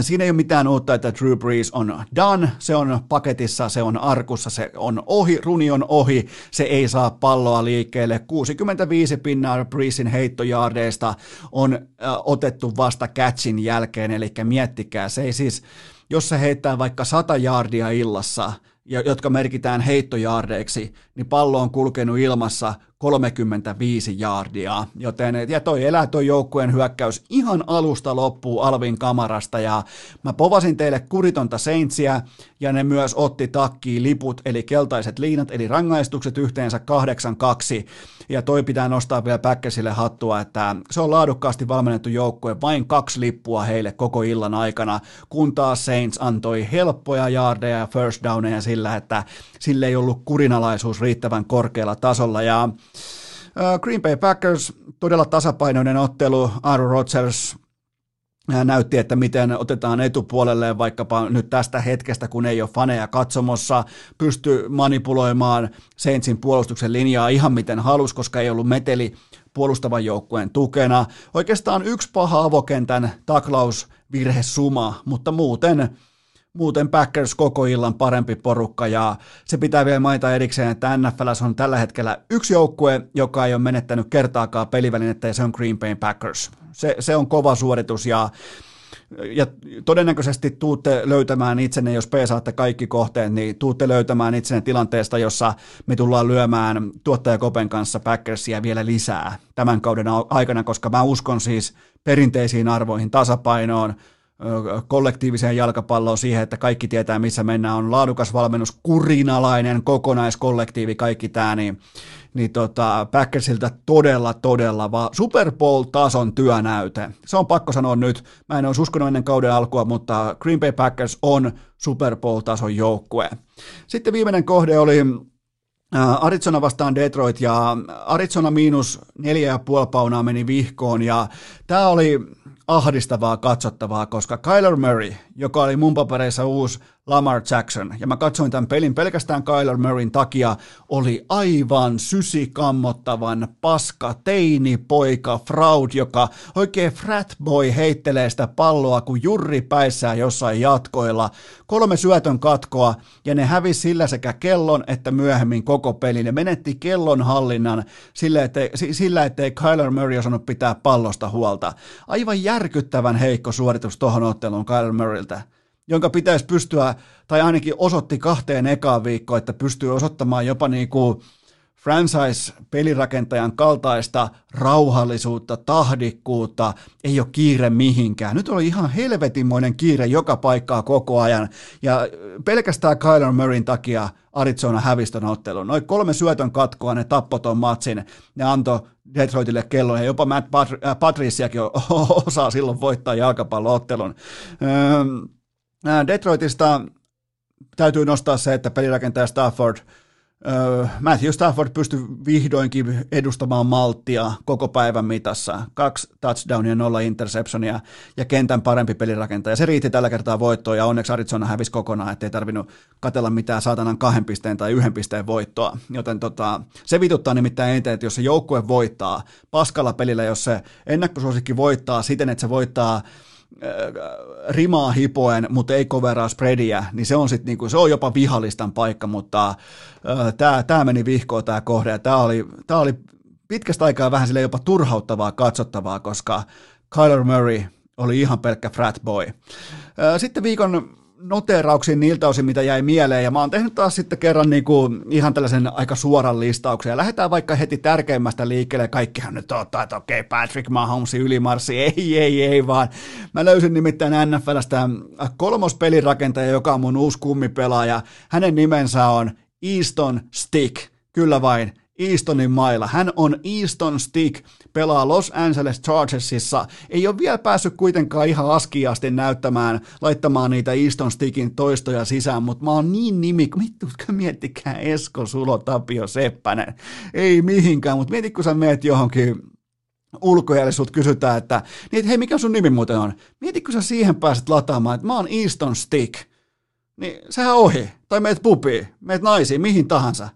Siinä ei ole mitään uutta, että Drew Brees on done, se on paketissa, se on arkussa, se on ohi, runi on ohi, se ei saa palloa liikkeelle. 65 pinnaa Breesin heittojaardeista on äh, otettu vasta catchin jälkeen, eli miettikää, se ei siis, jos se heittää vaikka 100 jaardia illassa, jotka merkitään heittojaardeiksi, niin pallo on kulkenut ilmassa 35 jaardia, joten ja toi elää toi joukkueen hyökkäys ihan alusta loppuu Alvin kamarasta. Ja mä povasin teille kuritonta Saintsia ja ne myös otti takkiin liput eli keltaiset liinat eli rangaistukset yhteensä 8-2 ja toi pitää nostaa vielä Päkkäsille hattua, että se on laadukkaasti valmennettu joukkue, vain kaksi lippua heille koko illan aikana, kun taas Saints antoi helppoja jaardeja ja first downeja sillä, että sille ei ollut kurinalaisuus riittävän korkealla tasolla. Ja Green Bay Packers, todella tasapainoinen ottelu, Aaron Rodgers näytti, että miten otetaan etupuolelle vaikkapa nyt tästä hetkestä, kun ei ole faneja katsomossa, pystyy manipuloimaan Saintsin puolustuksen linjaa ihan miten halus, koska ei ollut meteli puolustavan joukkueen tukena. Oikeastaan yksi paha avokentän taklausvirhe suma, mutta muuten muuten Packers koko illan parempi porukka ja se pitää vielä mainita erikseen, että NFL on tällä hetkellä yksi joukkue, joka ei ole menettänyt kertaakaan pelivälinettä ja se on Green Bay Packers. Se, se on kova suoritus ja ja todennäköisesti tuutte löytämään itsenne, jos peesaatte kaikki kohteet, niin tuutte löytämään itsenne tilanteesta, jossa me tullaan lyömään tuottajakopen kanssa Packersia vielä lisää tämän kauden aikana, koska mä uskon siis perinteisiin arvoihin, tasapainoon, kollektiiviseen jalkapalloon siihen, että kaikki tietää, missä mennään, on laadukas valmennus, kurinalainen kokonaiskollektiivi, kaikki tämä, niin, niin tota, Packersilta todella, todella vaan Super Bowl-tason työnäyte. Se on pakko sanoa nyt. Mä en olisi uskonut ennen kauden alkua, mutta Green Bay Packers on Super Bowl-tason joukkue. Sitten viimeinen kohde oli Arizona vastaan Detroit ja Arizona miinus neljä ja puoli paunaa meni vihkoon ja tämä oli ahdistavaa katsottavaa, koska Kyler Murray, joka oli mun papereissa uusi Lamar Jackson, ja mä katsoin tämän pelin pelkästään Kyler Murrayn takia, oli aivan sysikammottavan paska teini poika fraud, joka oikein frat boy heittelee sitä palloa kuin jurri päissään jossain jatkoilla. Kolme syötön katkoa, ja ne hävisi sillä sekä kellon että myöhemmin koko pelin. Ne menetti kellon hallinnan sillä, ettei, sillä ettei Kyler Murray osannut pitää pallosta huolta. Aivan järkyttävän heikko suoritus tuohon otteluun Kyler Murrayltä jonka pitäisi pystyä, tai ainakin osoitti kahteen ekaan viikkoon, että pystyy osoittamaan jopa niin kuin franchise-pelirakentajan kaltaista rauhallisuutta, tahdikkuutta, ei ole kiire mihinkään. Nyt oli ihan helvetinmoinen kiire joka paikkaa koko ajan, ja pelkästään Kyler Murrayn takia Arizona hävistön ottelun. Noin kolme syötön katkoa, ne tappoton matsin, ne antoi Detroitille kellon, ja jopa Matt Pat- Patriciakin osaa silloin voittaa jalkapalloottelun. Öö, Detroitista täytyy nostaa se, että pelirakentaja Stafford, Matthew Stafford pystyi vihdoinkin edustamaan malttia koko päivän mitassa. Kaksi touchdownia, nolla interceptionia ja kentän parempi pelirakentaja. Se riitti tällä kertaa voittoa ja onneksi Arizona hävisi kokonaan, ettei tarvinnut katella mitään saatanan kahden pisteen tai yhden pisteen voittoa. Joten tota, se vituttaa nimittäin eniten, että jos se joukkue voittaa paskalla pelillä, jos se ennakkosuosikki voittaa siten, että se voittaa rimaa hipoen, mutta ei coveraa spreadia, niin se on, sit niinku, se on jopa vihallistan paikka, mutta äh, tämä tää meni vihkoon tämä kohde, ja tämä oli, tää oli pitkästä aikaa vähän sille jopa turhauttavaa katsottavaa, koska Kyler Murray oli ihan pelkkä frat boy. Äh, sitten viikon noterauksiin niiltä osin, mitä jäi mieleen, ja mä oon tehnyt taas sitten kerran niin kuin ihan tällaisen aika suoran listauksen, ja lähdetään vaikka heti tärkeimmästä liikkeelle, kaikkihan nyt ottaa, että okei, okay, Patrick Mahomes ylimarssi, ei, ei, ei, vaan. Mä löysin nimittäin NFLstä kolmospelirakentaja, joka on mun uusi kummipelaaja, hänen nimensä on Easton Stick, kyllä vain, Eastonin mailla. Hän on Easton Stick, pelaa Los Angeles Chargersissa. Ei ole vielä päässyt kuitenkaan ihan askiasti näyttämään, laittamaan niitä Easton Stickin toistoja sisään, mutta mä oon niin nimi, vittu, miettikää Esko Sulo Tapio Seppänen. Ei mihinkään, mutta mieti kun sä meet johonkin ulkojalle sut kysytään, että, niin, hei, mikä sun nimi muuten on? Mieti, kun sä siihen pääset lataamaan, että mä oon Easton Stick. Niin sehän ohi. Tai meet pupiin, meet naisiin, mihin tahansa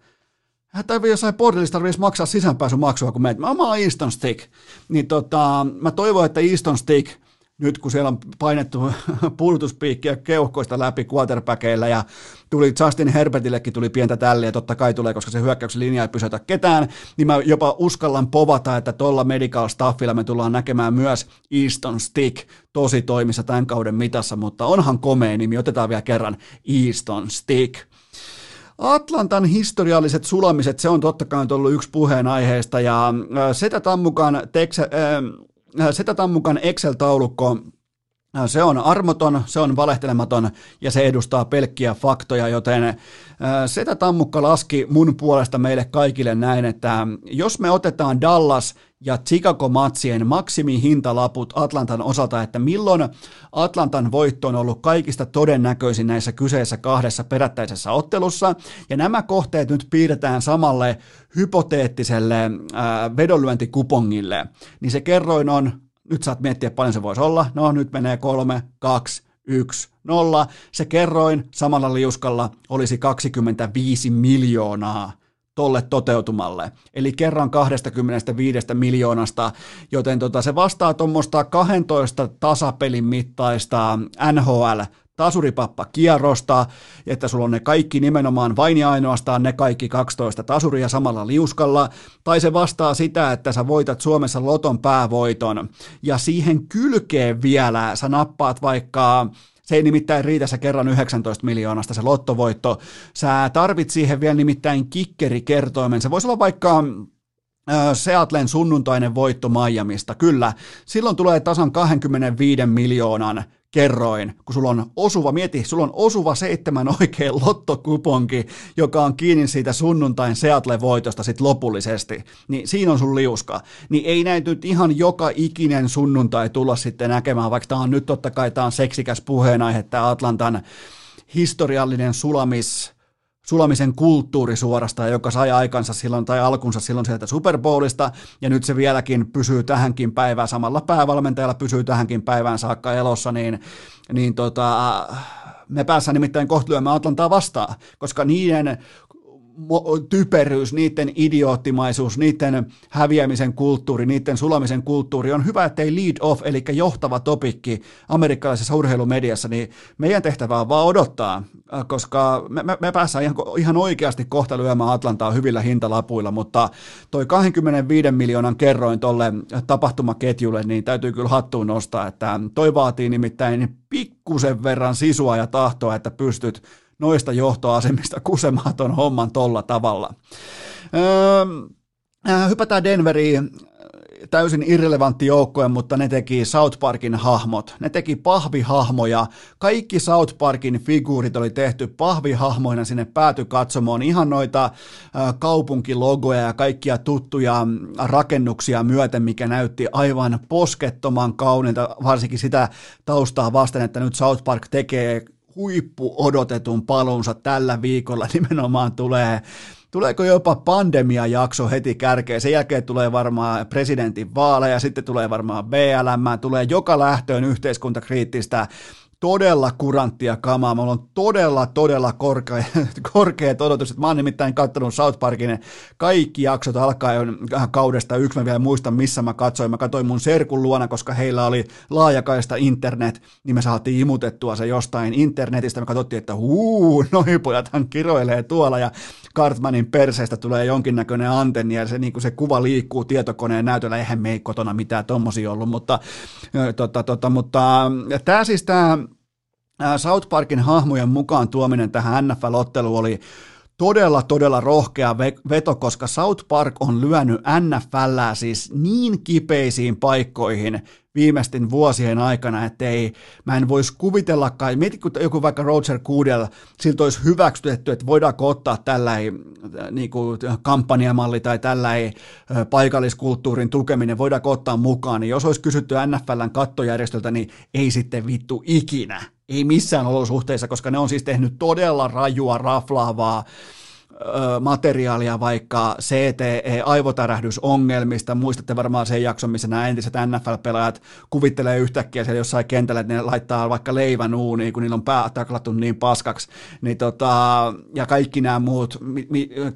tai jossain bordellista tarvitsisi maksaa sisäänpääsymaksua, kun meet, mä oon Easton Stick. Niin tota, mä toivon, että Easton Stick, nyt kun siellä on painettu puolustuspiikkiä keuhkoista läpi quarterbackeilla ja tuli Justin Herbertillekin tuli pientä tälliä, totta kai tulee, koska se hyökkäyksen linja ei pysäytä ketään, niin mä jopa uskallan povata, että tuolla medical staffilla me tullaan näkemään myös Easton Stick tosi toimissa tämän kauden mitassa, mutta onhan komea nimi, otetaan vielä kerran Easton Stick. Atlantan historialliset sulamiset, se on totta kai ollut yksi puheenaiheesta ja äh, Setä Tammukan, tekse, äh, Setä Tammukan Excel-taulukko äh, se on armoton, se on valehtelematon ja se edustaa pelkkiä faktoja, joten Setä Tammukka laski mun puolesta meille kaikille näin, että jos me otetaan Dallas ja Chicago-matsien maksimihintalaput Atlantan osalta, että milloin Atlantan voitto on ollut kaikista todennäköisin näissä kyseessä kahdessa perättäisessä ottelussa, ja nämä kohteet nyt piirretään samalle hypoteettiselle äh, vedonlyöntikupongille, niin se kerroin on, nyt saat miettiä paljon se voisi olla, no nyt menee kolme, kaksi, yksi, nolla, se kerroin samalla liuskalla olisi 25 miljoonaa tolle toteutumalle. Eli kerran 25 miljoonasta, joten tota, se vastaa tuommoista 12 tasapelin mittaista NHL tasuripappa kierrosta, että sulla on ne kaikki nimenomaan vain ja ainoastaan ne kaikki 12 tasuria samalla liuskalla, tai se vastaa sitä, että sä voitat Suomessa loton päävoiton, ja siihen kylkeen vielä sä nappaat vaikka se ei nimittäin riitä se kerran 19 miljoonasta se lottovoitto. Sä tarvit siihen vielä nimittäin kikkerikertoimen. Se voisi olla vaikka Seatlen sunnuntainen voitto Miamista. Kyllä, silloin tulee tasan 25 miljoonan kerroin, kun sulla on osuva, mieti, sulla on osuva seitsemän oikein lottokuponki, joka on kiinni siitä sunnuntain Seattle-voitosta sit lopullisesti, niin siinä on sun liuska. Niin ei näitä nyt ihan joka ikinen sunnuntai tulla sitten näkemään, vaikka tämä on nyt totta kai tämä on seksikäs puheenaihe, tämä Atlantan historiallinen sulamis, sulamisen kulttuuri suorastaan, joka sai aikansa silloin tai alkunsa silloin sieltä Super Bowlista, ja nyt se vieläkin pysyy tähänkin päivään, samalla päävalmentajalla pysyy tähänkin päivään saakka elossa, niin, niin tota, me päässä nimittäin kohtluyömme Atlantaa vastaan, koska niiden typeryys, niiden idioottimaisuus, niiden häviämisen kulttuuri, niiden sulamisen kulttuuri on hyvä, ettei lead off, eli johtava topikki amerikkalaisessa urheilumediassa, niin meidän tehtävä on vaan odottaa, äh, koska me, me, me päästään ihan, ihan oikeasti kohta lyömään Atlantaa hyvillä hintalapuilla, mutta toi 25 miljoonan kerroin tolle tapahtumaketjulle, niin täytyy kyllä hattuun nostaa, että toi vaatii nimittäin pikkusen verran sisua ja tahtoa, että pystyt noista johtoasemista kusemaan ton homman tolla tavalla. Öö, äh, hypätään Denveriin, täysin irrelevantti joukkue, mutta ne teki South Parkin hahmot. Ne teki pahvihahmoja. Kaikki South Parkin figuurit oli tehty pahvihahmoina sinne päätykatsomoon. Ihan noita äh, kaupunkilogoja ja kaikkia tuttuja rakennuksia myöten, mikä näytti aivan poskettoman kaunilta, varsinkin sitä taustaa vasten, että nyt South Park tekee huippu odotetun palunsa tällä viikolla nimenomaan tulee Tuleeko jopa pandemiajakso heti kärkeen? Sen jälkeen tulee varmaan presidentin vaaleja, sitten tulee varmaan BLM, tulee joka lähtöön yhteiskuntakriittistä todella kuranttia kamaa. Mulla on todella, todella korkea, korkeat odotukset. Mä oon nimittäin katsonut South Parkin kaikki jaksot alkaen kaudesta yksi. Mä vielä muistan, missä mä katsoin. Mä katsoin mun serkun luona, koska heillä oli laajakaista internet, niin me saatiin imutettua se jostain internetistä. Me katsottiin, että huu, noin pojathan kiroilee tuolla ja Cartmanin perseestä tulee jonkinnäköinen antenni ja se, niin se kuva liikkuu tietokoneen näytöllä. Eihän me ei kotona mitään tommosia ollut, mutta, tota, tota, mutta tämä siis tämä South Parkin hahmojen mukaan tuominen tähän NFL-otteluun oli todella, todella rohkea veto, koska South Park on lyönyt NFL siis niin kipeisiin paikkoihin viimeisten vuosien aikana, että ei, mä en voisi kuvitellakaan, mieti kun joku vaikka Roger Goodell, siltä olisi hyväksytetty, että voidaanko ottaa tällainen niin kuin kampanjamalli tai tällainen paikalliskulttuurin tukeminen, voidaanko ottaa mukaan, niin jos olisi kysytty NFLn kattojärjestöltä, niin ei sitten vittu ikinä, ei missään olosuhteissa, koska ne on siis tehnyt todella rajua, raflaavaa, materiaalia vaikka CTE-aivotärähdysongelmista. Muistatte varmaan sen jakson, missä nämä entiset NFL-pelaajat kuvittelee yhtäkkiä siellä jossain kentällä, että ne laittaa vaikka leivän uuniin, kun niillä on pää taklattu niin paskaksi. Niin tota, ja kaikki nämä muut,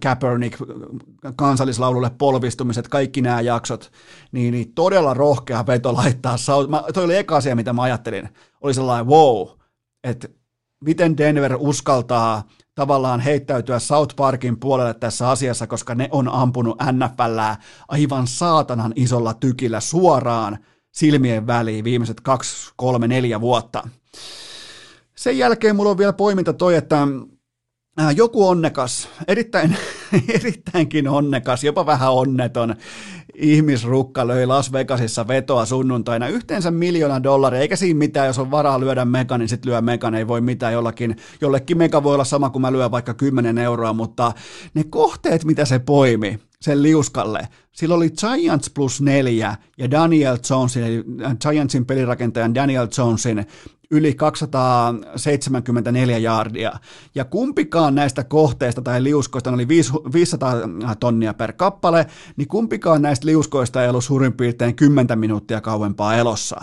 Kaepernick, kansallislaululle polvistumiset, kaikki nämä jaksot, niin, niin todella rohkea veto laittaa. Mä, toi oli eka asia, mitä mä ajattelin. Oli sellainen wow, että miten Denver uskaltaa tavallaan heittäytyä South Parkin puolelle tässä asiassa, koska ne on ampunut NFLää aivan saatanan isolla tykillä suoraan silmien väliin viimeiset kaksi, kolme, neljä vuotta. Sen jälkeen mulla on vielä poiminta toi, että joku onnekas, erittäin, erittäinkin onnekas, jopa vähän onneton ihmisrukka löi Las Vegasissa vetoa sunnuntaina yhteensä miljoona dollaria, eikä siinä mitään, jos on varaa lyödä meka, niin sitten lyö meka, ei voi mitään jollakin, jollekin meka voi olla sama kuin mä lyön vaikka 10 euroa, mutta ne kohteet, mitä se poimi, sen liuskalle. Sillä oli Giants plus neljä ja Daniel Jonesin, Giantsin pelirakentajan Daniel Jonesin yli 274 jaardia. Ja kumpikaan näistä kohteista tai liuskoista, oli 500 tonnia per kappale, niin kumpikaan näistä liuskoista ei ollut suurin piirtein 10 minuuttia kauempaa elossa.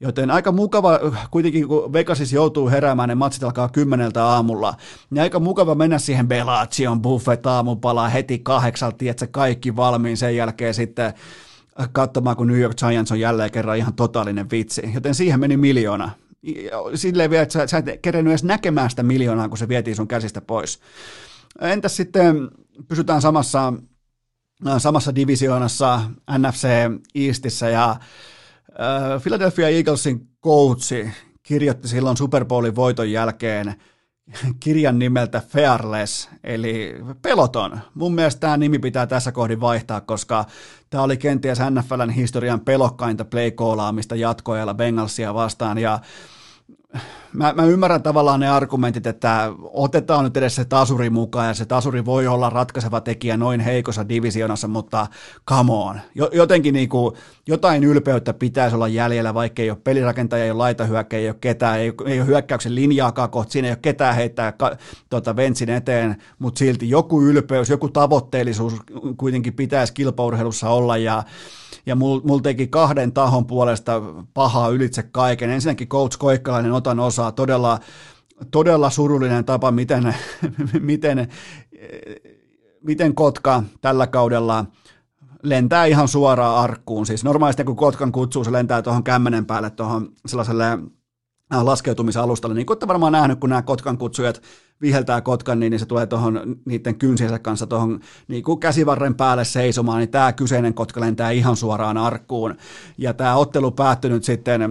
Joten aika mukava, kuitenkin kun Vegasissa joutuu heräämään, ne matsit alkaa kymmeneltä aamulla, niin aika mukava mennä siihen Bellation buffet aamupalaa heti kahdeksalta, että kaikki valmiin sen jälkeen sitten katsomaan, kun New York Giants on jälleen kerran ihan totaalinen vitsi. Joten siihen meni miljoona silleen vielä, että sä, sä et kerennyt edes näkemään sitä miljoonaa, kun se vietiin sun käsistä pois. Entäs sitten pysytään samassa, äh, samassa divisioonassa NFC Eastissä ja äh, Philadelphia Eaglesin coachi kirjoitti silloin Super Bowlin voiton jälkeen kirjan nimeltä Fearless, eli peloton. Mun mielestä tämä nimi pitää tässä kohdin vaihtaa, koska tämä oli kenties NFLn historian pelokkainta play jatkoajalla Bengalsia vastaan, ja mä, mä ymmärrän tavallaan ne argumentit, että otetaan nyt edes se tasuri mukaan ja se tasuri voi olla ratkaiseva tekijä noin heikossa divisionassa, mutta come on. Jotenkin niin kuin, jotain ylpeyttä pitäisi olla jäljellä, vaikka ei ole pelirakentajia, ei ole laitahyökkäjä, ei ole ketään, ei, ei ole hyökkäyksen linjaakaan kohta, siinä ei ole ketään heittää ka, tota, Ventsin eteen, mutta silti joku ylpeys, joku tavoitteellisuus kuitenkin pitäisi kilpaurheilussa olla ja ja mulla mul teki kahden tahon puolesta pahaa ylitse kaiken. Ensinnäkin Coach Koikkalainen otan osaa, todella, todella surullinen tapa, miten, miten, miten Kotka tällä kaudella lentää ihan suoraan arkkuun. Siis normaalisti kun Kotkan kutsuu, se lentää tuohon kämmenen päälle tuohon sellaiselle laskeutumisalustalle, niin kuin olette varmaan nähnyt, kun nämä Kotkan kutsujat viheltää Kotkan, niin, se tulee tuohon niiden kynsiensä kanssa tuohon niin kuin käsivarren päälle seisomaan, niin tämä kyseinen Kotka lentää ihan suoraan arkkuun. Ja tämä ottelu päättynyt sitten 23-23,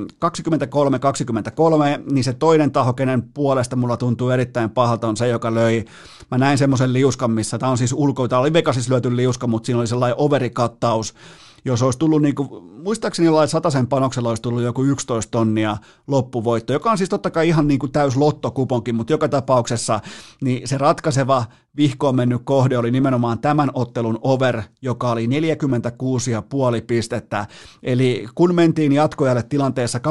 niin se toinen taho, kenen puolesta mulla tuntuu erittäin pahalta, on se, joka löi, mä näin semmoisen liuskan, missä, tämä on siis ulko, tämä oli Vegasissa löyty liuska, mutta siinä oli sellainen overikattaus, jos olisi tullut, niin kuin, muistaakseni jollain sataisen panoksella olisi tullut joku 11 tonnia loppuvoitto, joka on siis totta kai ihan niin kuin täys lottokuponkin, mutta joka tapauksessa niin se ratkaiseva vihkoon mennyt kohde oli nimenomaan tämän ottelun over, joka oli 46,5 pistettä. Eli kun mentiin jatkojalle tilanteessa 23-23,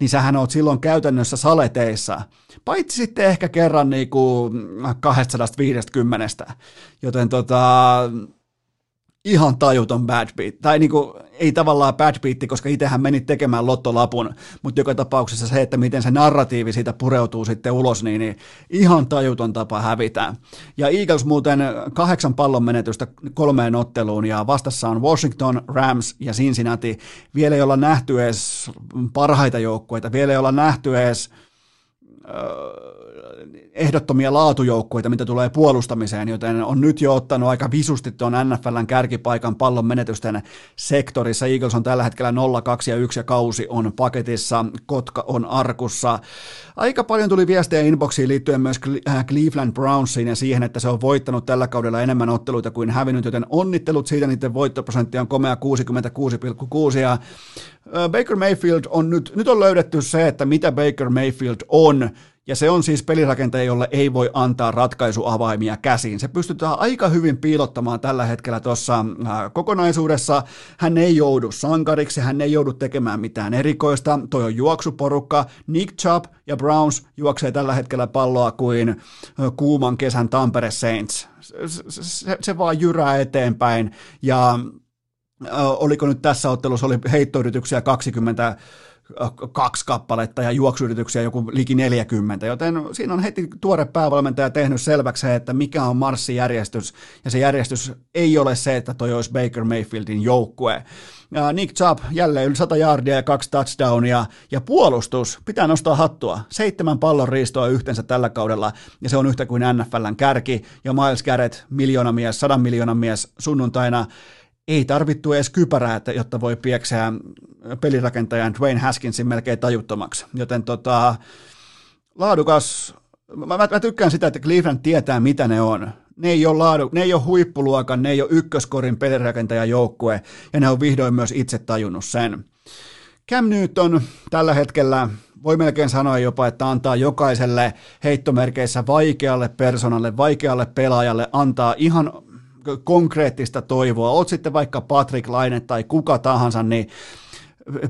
niin sähän oot silloin käytännössä saleteissa. Paitsi sitten ehkä kerran niin kuin 250. Joten tota, ihan tajuton bad beat. Tai niinku, ei tavallaan bad beat, koska itsehän meni tekemään lottolapun, mutta joka tapauksessa se, että miten se narratiivi siitä pureutuu sitten ulos, niin, niin ihan tajuton tapa hävitä. Ja Eagles muuten kahdeksan pallon menetystä kolmeen otteluun, ja vastassa on Washington, Rams ja Cincinnati. Vielä ei olla nähty edes parhaita joukkueita, vielä ei olla nähty edes ehdottomia laatujoukkueita, mitä tulee puolustamiseen, joten on nyt jo ottanut aika visusti tuon NFLn kärkipaikan pallon menetysten sektorissa. Eagles on tällä hetkellä 0, 2 ja 1 ja kausi on paketissa, Kotka on arkussa. Aika paljon tuli viestejä inboxiin liittyen myös äh, Cleveland Brownsiin ja siihen, että se on voittanut tällä kaudella enemmän otteluita kuin hävinnyt, joten onnittelut siitä, niiden voittoprosentti on komea 66,6 ja Baker Mayfield on nyt, nyt on löydetty se, että mitä Baker Mayfield on, ja se on siis pelirakentaja, jolle ei voi antaa ratkaisuavaimia käsiin. Se pystytään aika hyvin piilottamaan tällä hetkellä tuossa äh, kokonaisuudessa. Hän ei joudu sankariksi, hän ei joudu tekemään mitään erikoista. Toi on juoksuporukka. Nick Chubb ja Browns juoksee tällä hetkellä palloa kuin äh, kuuman kesän Tampere Saints. Se, se, vaan jyrää eteenpäin ja oliko nyt tässä ottelussa, oli heittoyrityksiä 20 kaksi kappaletta ja juoksuyrityksiä joku liki 40, joten siinä on heti tuore päävalmentaja tehnyt selväksi että mikä on marssijärjestys, ja se järjestys ei ole se, että toi olisi Baker Mayfieldin joukkue. Nick Chubb jälleen yli 100 yardia ja kaksi touchdownia, ja puolustus, pitää nostaa hattua, seitsemän pallon riistoa yhteensä tällä kaudella, ja se on yhtä kuin NFLn kärki, ja Miles Garrett, miljoona mies, sadan miljoonan mies sunnuntaina, ei tarvittu edes kypärää, jotta voi pieksää pelirakentajan Dwayne Haskinsin melkein tajuttomaksi. Joten tota, laadukas, mä, mä, tykkään sitä, että Cleveland tietää, mitä ne on. Ne ei ole, laadu, ne ei ole huippuluokan, ne ei ole ykköskorin pelirakentajan joukkue, ja ne on vihdoin myös itse tajunnut sen. Cam Newton tällä hetkellä voi melkein sanoa jopa, että antaa jokaiselle heittomerkeissä vaikealle personalle, vaikealle pelaajalle, antaa ihan konkreettista toivoa. Oot sitten vaikka Patrick Laine tai kuka tahansa, niin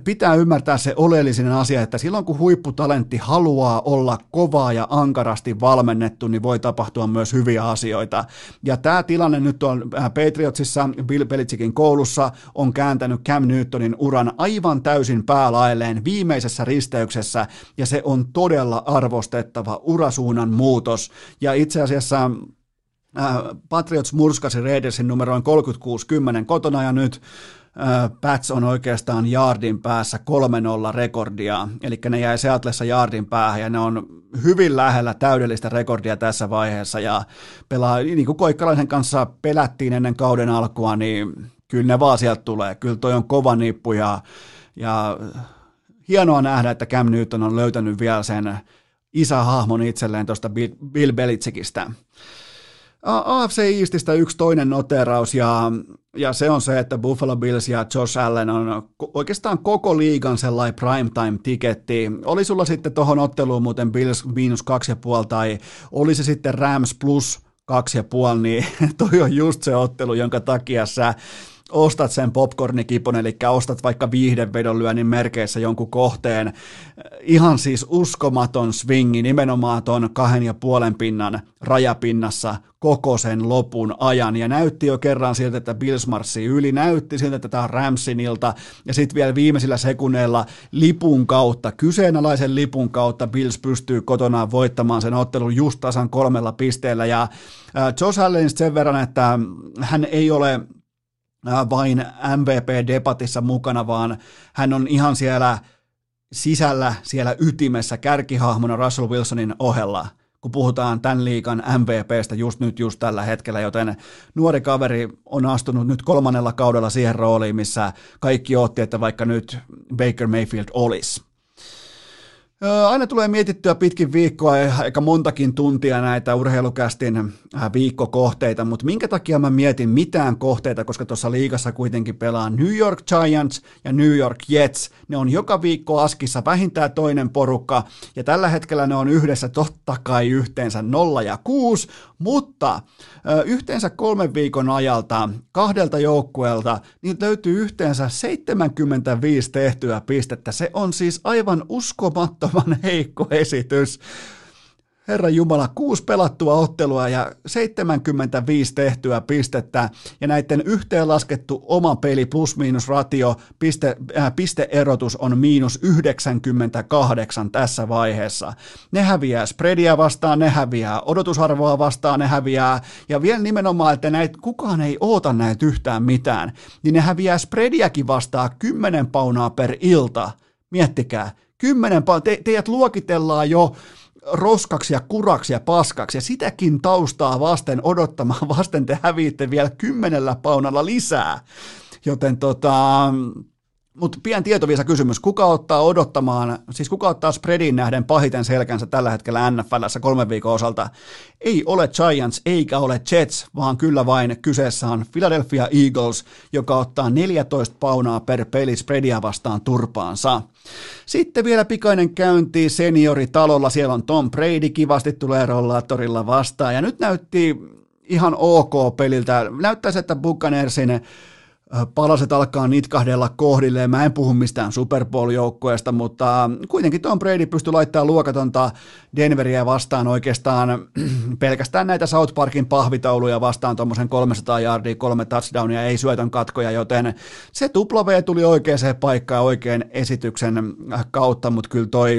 pitää ymmärtää se oleellinen asia, että silloin kun huipputalentti haluaa olla kovaa ja ankarasti valmennettu, niin voi tapahtua myös hyviä asioita. Ja tämä tilanne nyt on äh, Patriotsissa, Bill Belichickin koulussa, on kääntänyt Cam Newtonin uran aivan täysin päälaelleen viimeisessä risteyksessä, ja se on todella arvostettava urasuunnan muutos. Ja itse asiassa Patriots murskasi Raidersin numeroin 36-10 kotona, ja nyt Pats on oikeastaan Jardin päässä 3-0 rekordia, eli ne jäi Seatlessa Jardin päähän ja ne on hyvin lähellä täydellistä rekordia tässä vaiheessa ja pelaa, niin kuin Koikkalaisen kanssa pelättiin ennen kauden alkua, niin kyllä ne vaan sieltä tulee. Kyllä toi on kova nippu ja, ja hienoa nähdä, että Cam Newton on löytänyt vielä sen isähahmon itselleen tuosta Bill Belichickistä. AFC Eastistä yksi toinen noteraus ja, ja se on se, että Buffalo Bills ja Josh Allen on oikeastaan koko liigan sellainen primetime-tiketti. Oli sulla sitten tuohon otteluun muuten Bills miinus kaksi ja puoli tai oli se sitten Rams plus kaksi ja puoli, niin toi on just se ottelu, jonka takia sä ostat sen popcornikipon, eli ostat vaikka viihdevedonlyönnin merkeissä jonkun kohteen. Ihan siis uskomaton swingi nimenomaan ton kahden ja puolen pinnan rajapinnassa koko sen lopun ajan. Ja näytti jo kerran siltä, että Bills marssii yli, näytti siltä, että tämä on Ramsinilta. Ja sitten vielä viimeisillä sekunneilla lipun kautta, kyseenalaisen lipun kautta Bills pystyy kotonaan voittamaan sen ottelun just tasan kolmella pisteellä. Ja Josh Allen sen verran, että hän ei ole vain MVP-debatissa mukana, vaan hän on ihan siellä sisällä, siellä ytimessä, kärkihahmona Russell Wilsonin ohella, kun puhutaan tämän liikan MVPstä just nyt, just tällä hetkellä, joten nuori kaveri on astunut nyt kolmannella kaudella siihen rooliin, missä kaikki otti, että vaikka nyt Baker Mayfield olisi. Aina tulee mietittyä pitkin viikkoa aika montakin tuntia näitä urheilukästin äh, viikkokohteita, mutta minkä takia mä mietin mitään kohteita, koska tuossa liigassa kuitenkin pelaa New York Giants ja New York Jets. Ne on joka viikko askissa vähintään toinen porukka ja tällä hetkellä ne on yhdessä totta kai yhteensä 0 ja 6, mutta yhteensä kolmen viikon ajalta kahdelta joukkueelta niin löytyy yhteensä 75 tehtyä pistettä. Se on siis aivan uskomattoman heikko esitys. Herra Jumala, kuusi pelattua ottelua ja 75 tehtyä pistettä ja näiden yhteenlaskettu oma peli plus-miinus ratio, piste, äh, pisteerotus on miinus 98 tässä vaiheessa. Ne häviää spreadia vastaan, ne häviää odotusarvoa vastaan, ne häviää ja vielä nimenomaan, että näitä, kukaan ei oota näitä yhtään mitään, niin ne häviää spreadiakin vastaan 10 paunaa per ilta. Miettikää, 10 paunaa, te, teidät luokitellaan jo roskaksi ja kuraksi ja paskaksi, ja sitäkin taustaa vasten odottamaan vasten te häviitte vielä kymmenellä paunalla lisää. Joten tota, mutta pian tietoviisa kysymys. Kuka ottaa odottamaan, siis kuka ottaa spreadin nähden pahiten selkänsä tällä hetkellä NFLssä kolmen viikon osalta? Ei ole Giants eikä ole Jets, vaan kyllä vain kyseessä on Philadelphia Eagles, joka ottaa 14 paunaa per peli spreadia vastaan turpaansa. Sitten vielä pikainen käynti senioritalolla. Siellä on Tom Brady, kivasti tulee rollaattorilla vastaan. Ja nyt näytti ihan ok peliltä. Näyttäisi, että Buccaneersin palaset alkaa nitkahdella kohdilleen. Mä en puhu mistään Super Bowl-joukkueesta, mutta kuitenkin Tom Brady pystyy laittamaan luokatonta Denveriä vastaan oikeastaan pelkästään näitä South Parkin pahvitauluja vastaan tuommoisen 300 yardia, kolme touchdownia, ei syötön katkoja, joten se W tuli oikeaan paikkaan oikein esityksen kautta, mutta kyllä toi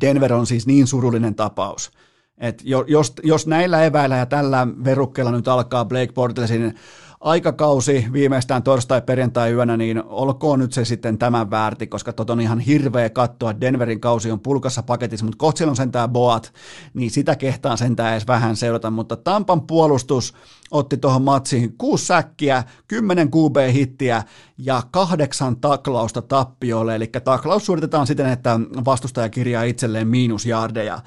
Denver on siis niin surullinen tapaus. Et jos, jos näillä eväillä ja tällä verukkeella nyt alkaa Blake Bortlesin aikakausi viimeistään torstai-perjantai-yönä, niin olkoon nyt se sitten tämän väärti, koska tot on ihan hirveä katsoa. Denverin kausi on pulkassa paketissa, mutta kohta on sentään Boat, niin sitä kehtaa sentään edes vähän seurata, mutta Tampan puolustus otti tuohon matsiin kuusi säkkiä, kymmenen QB-hittiä ja kahdeksan taklausta tappioille, eli taklaus suoritetaan siten, että vastustaja kirjaa itselleen miinusjardeja.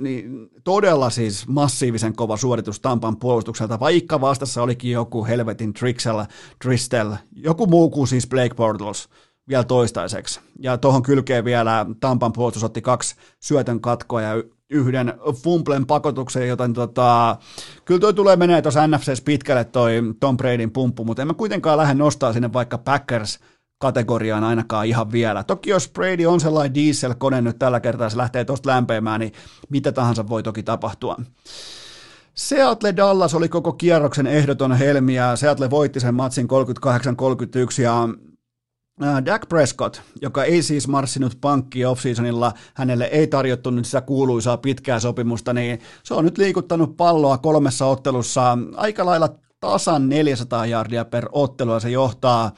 Niin todella siis massiivisen kova suoritus Tampan puolustukselta, vaikka vastassa olikin joku helvetin Trixel, Tristel, joku muu kuin siis Blake Bortles vielä toistaiseksi. Ja tuohon kylkeen vielä Tampan puolustus otti kaksi syötön katkoa ja yhden fumplen pakotuksen, joten tota, kyllä toi tulee menee tuossa NFCs pitkälle toi Tom Bradyn pumppu, mutta en mä kuitenkaan lähde nostaa sinne vaikka Packers kategoriaan ainakaan ihan vielä. Toki jos Brady on sellainen diesel-kone nyt tällä kertaa, se lähtee tuosta lämpeämään, niin mitä tahansa voi toki tapahtua. Seattle Dallas oli koko kierroksen ehdoton helmi ja Seattle voitti sen matsin 38-31 ja Dak Prescott, joka ei siis marssinut pankkiin offseasonilla, hänelle ei tarjottu nyt sitä kuuluisaa pitkää sopimusta, niin se on nyt liikuttanut palloa kolmessa ottelussa aika lailla tasan 400 jardia per ottelu ja se johtaa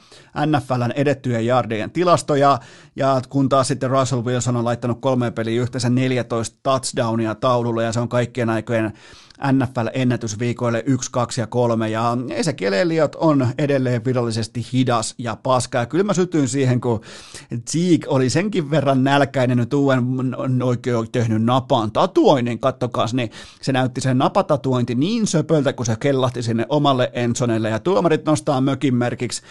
NFLn edettyjen jardien tilastoja. Ja kun taas sitten Russell Wilson on laittanut kolmeen peliin yhteensä 14 touchdownia taululle ja se on kaikkien aikojen NFL-ennätysviikoille 1, 2 ja 3, ja Ezekiel Elliot on edelleen virallisesti hidas ja paska, ja kyllä mä sytyin siihen, kun Zeke oli senkin verran nälkäinen nyt uuden oikein tehnyt napan tatuoinnin, kattokas, niin se näytti sen napatatuointi niin söpöltä, kun se kellahti sinne omalle Ensonelle, ja tuomarit nostaa mökin merkiksi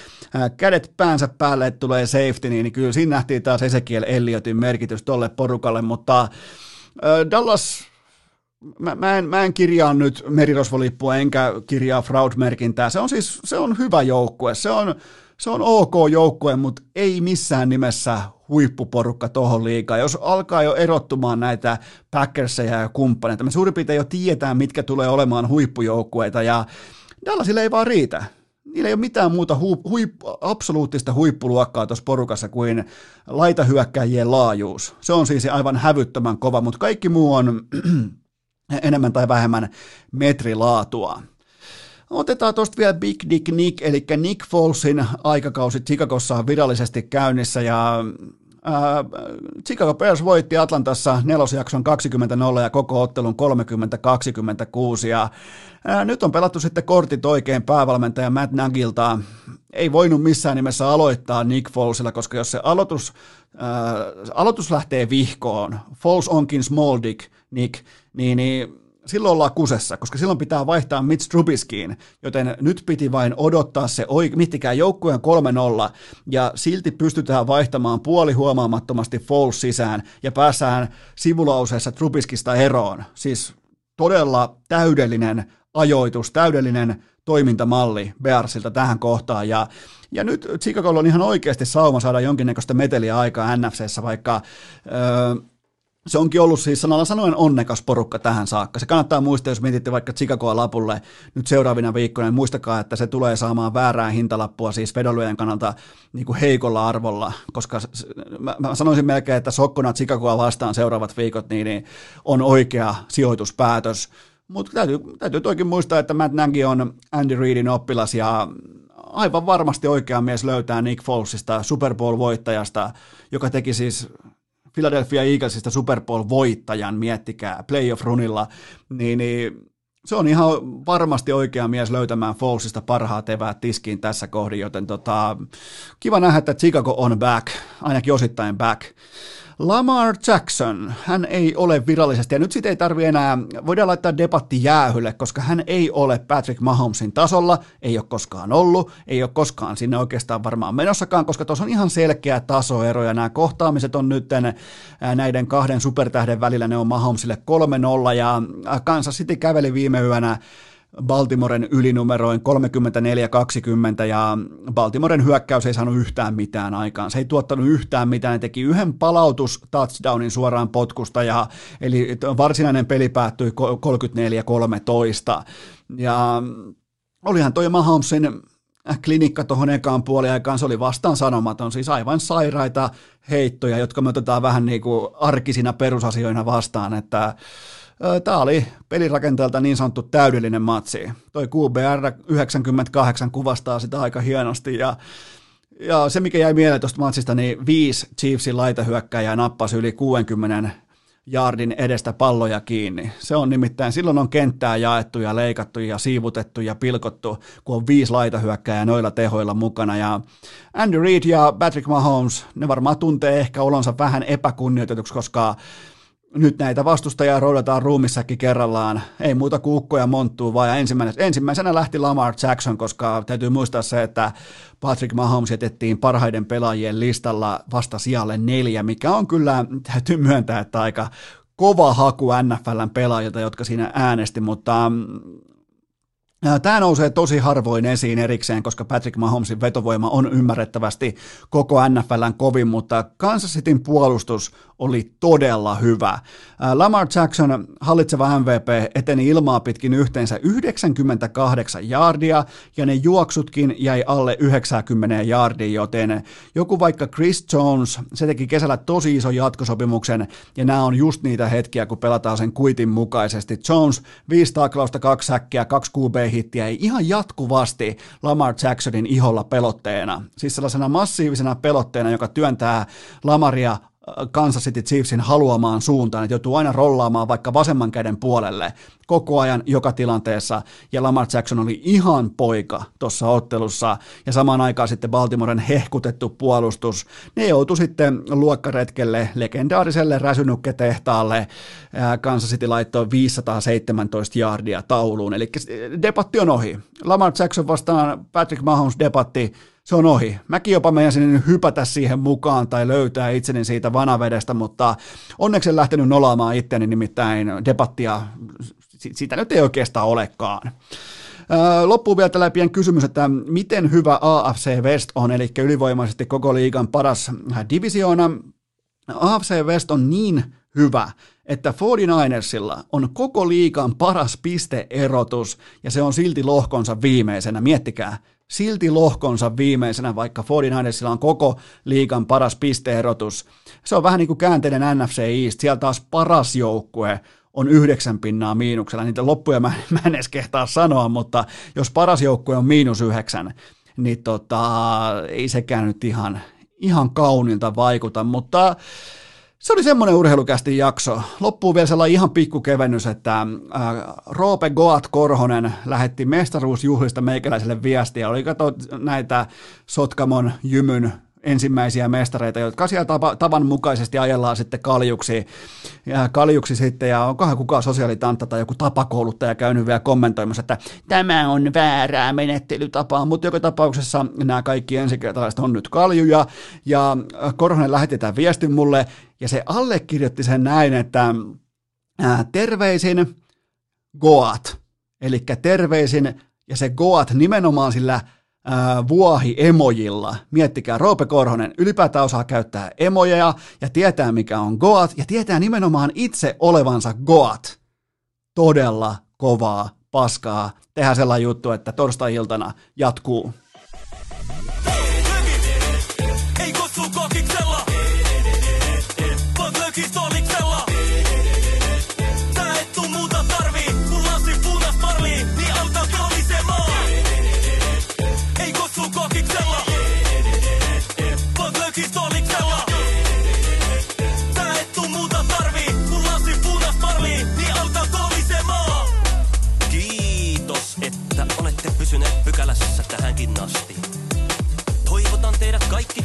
kädet päänsä päälle, että tulee safety, niin kyllä siinä nähtiin taas Ezekiel Elliotin merkitys tolle porukalle, mutta Dallas mä, mä, en, mä en kirjaa nyt merirosvolippua enkä kirjaa fraud-merkintää. Se on siis se on hyvä joukkue, se on, se on ok joukkue, mutta ei missään nimessä huippuporukka tuohon liikaa. Jos alkaa jo erottumaan näitä Packerseja ja kumppaneita, me suurin piirtein jo tiedetään, mitkä tulee olemaan huippujoukkueita ja Dallasille ei vaan riitä. Niillä ei ole mitään muuta huip, huip, absoluuttista huippuluokkaa tuossa porukassa kuin laitahyökkäjien laajuus. Se on siis aivan hävyttömän kova, mutta kaikki muu on enemmän tai vähemmän metrilaatua. Otetaan tuosta vielä Big Dick Nick, eli Nick Folesin aikakausi Chicagossa on virallisesti käynnissä ja Äh, Chicago Bears voitti Atlantassa nelosjakson 20-0 ja koko ottelun 30-26 ja äh, nyt on pelattu sitten kortit oikein päävalmentaja Matt Nagilta. Ei voinut missään nimessä aloittaa Nick Folesilla, koska jos se aloitus, äh, aloitus lähtee vihkoon, Foles onkin small dick Nick, niin, niin silloin ollaan kusessa, koska silloin pitää vaihtaa Mitch Trubiskiin, joten nyt piti vain odottaa se, oi, mittikään joukkueen 3-0, ja silti pystytään vaihtamaan puoli huomaamattomasti Falls sisään, ja päässään sivulauseessa Trubiskista eroon. Siis todella täydellinen ajoitus, täydellinen toimintamalli Bearsilta tähän kohtaan, ja ja nyt Chicago on ihan oikeasti sauma saada jonkinnäköistä meteliä aikaa NFCssä, vaikka öö, se onkin ollut siis sanalla sanoen onnekas porukka tähän saakka. Se kannattaa muistaa, jos mietitte vaikka Chicagoa lapulle nyt seuraavina viikkoina, niin muistakaa, että se tulee saamaan väärää hintalappua siis vedonlyöjän kannalta niin kuin heikolla arvolla, koska mä, mä sanoisin melkein, että sokkona Chicagoa vastaan seuraavat viikot niin, niin on oikea sijoituspäätös. Mutta täytyy, täytyy toikin muistaa, että Matt Nagy on Andy Reidin oppilas ja aivan varmasti oikea mies löytää Nick Folesista, Super Bowl-voittajasta, joka teki siis Philadelphia Eaglesista Super Bowl-voittajan, miettikää, playoff-runilla, niin, niin se on ihan varmasti oikea mies löytämään Fallsista parhaat eväät tiskiin tässä kohdin, joten tota, kiva nähdä, että Chicago on back, ainakin osittain back. Lamar Jackson, hän ei ole virallisesti, ja nyt siitä ei tarvi enää, voidaan laittaa debatti jäähylle, koska hän ei ole Patrick Mahomesin tasolla, ei ole koskaan ollut, ei ole koskaan sinne oikeastaan varmaan menossakaan, koska tuossa on ihan selkeä tasoero, ja nämä kohtaamiset on nyt näiden kahden supertähden välillä, ne on Mahomesille 3-0, ja Kansas City käveli viime yönä Baltimoren ylinumeroin 34-20 ja Baltimoren hyökkäys ei saanut yhtään mitään aikaan. Se ei tuottanut yhtään mitään, ne teki yhden palautus touchdownin suoraan potkusta ja eli varsinainen peli päättyi 34-13 ja olihan toi Mahomesin klinikka tuohon ekaan puoliaikaan, se oli vastaan sanomaton, siis aivan sairaita heittoja, jotka me otetaan vähän niin kuin arkisina perusasioina vastaan, että Tämä oli pelirakenteelta niin sanottu täydellinen matsi. Toi QBR 98 kuvastaa sitä aika hienosti ja ja se, mikä jäi mieleen tuosta matsista, niin viisi Chiefsin laitahyökkäjää nappasi yli 60 jardin edestä palloja kiinni. Se on nimittäin, silloin on kenttää jaettu ja leikattu ja siivutettu ja pilkottu, kun on viisi laitahyökkääjää noilla tehoilla mukana. Ja Andy Reid ja Patrick Mahomes, ne varmaan tuntee ehkä olonsa vähän epäkunnioitetuksi, koska nyt näitä vastustajia roudataan ruumissakin kerrallaan. Ei muuta kuin ukkoja monttuu, vaan ensimmäisenä, ensimmäisenä lähti Lamar Jackson, koska täytyy muistaa se, että Patrick Mahomes jätettiin parhaiden pelaajien listalla vasta sijalle neljä, mikä on kyllä, täytyy myöntää, että aika kova haku NFLn pelaajilta, jotka siinä äänesti, mutta Tämä nousee tosi harvoin esiin erikseen, koska Patrick Mahomesin vetovoima on ymmärrettävästi koko NFLn kovin, mutta Kansas Cityn puolustus oli todella hyvä. Lamar Jackson, hallitseva MVP, eteni ilmaa pitkin yhteensä 98 jaardia, ja ne juoksutkin jäi alle 90 jaardia, joten joku vaikka Chris Jones, se teki kesällä tosi ison jatkosopimuksen, ja nämä on just niitä hetkiä, kun pelataan sen kuitin mukaisesti. Jones, 5 taklausta, 2 säkkiä, 2 QB hittiä, ei ihan jatkuvasti Lamar Jacksonin iholla pelotteena. Siis sellaisena massiivisena pelotteena, joka työntää Lamaria Kansas City Chiefsin haluamaan suuntaan, että joutuu aina rollaamaan vaikka vasemman käden puolelle koko ajan joka tilanteessa, ja Lamar Jackson oli ihan poika tuossa ottelussa, ja samaan aikaan sitten Baltimoren hehkutettu puolustus, ne joutui sitten luokkaretkelle legendaariselle räsynukke-tehtaalle, Kansas City laittoi 517 jardia tauluun, eli debatti on ohi. Lamar Jackson vastaan Patrick Mahomes debatti, se on ohi. Mäkin jopa meidän hypätä siihen mukaan tai löytää itseni siitä vanavedestä, mutta onneksi en lähtenyt nolaamaan itteni, nimittäin debattia, siitä nyt ei oikeastaan olekaan. Loppuun vielä tällä pieni kysymys, että miten hyvä AFC West on, eli ylivoimaisesti koko liigan paras divisioona. AFC West on niin hyvä, että 49ersilla on koko liigan paras pisteerotus, ja se on silti lohkonsa viimeisenä. Miettikää, silti lohkonsa viimeisenä, vaikka 49ersilla on koko liigan paras pisteerotus. Se on vähän niin kuin käänteinen NFC East, siellä taas paras joukkue on yhdeksän pinnaa miinuksella. Niitä loppuja mä, mä en edes kehtaa sanoa, mutta jos paras joukkue on miinus yhdeksän, niin tota, ei sekään nyt ihan, ihan kaunilta vaikuta, mutta se oli semmoinen urheilukästi jakso. Loppuu vielä sellainen ihan pikku kevennys, että äh, Roope Goat Korhonen lähetti mestaruusjuhlista meikäläiselle viestiä. Oli kato näitä Sotkamon jymyn ensimmäisiä mestareita, jotka siellä tavan mukaisesti ajellaan sitten kaljuksi, ja kaljuksi sitten, ja onkohan kukaan sosiaalitantta tai joku tapakouluttaja käynyt vielä kommentoimassa, että tämä on väärää menettelytapaa, mutta joka tapauksessa nämä kaikki ensikertalaiset on nyt kaljuja, ja Korhonen lähetti tämän viestin mulle, ja se allekirjoitti sen näin, että terveisin Goat, eli terveisin, ja se Goat nimenomaan sillä vuohi-emojilla. Miettikää, Roope Korhonen ylipäätään osaa käyttää emojeja ja tietää mikä on Goat ja tietää nimenomaan itse olevansa Goat. Todella kovaa paskaa. Tehdään sellainen juttu, että torstai-iltana jatkuu.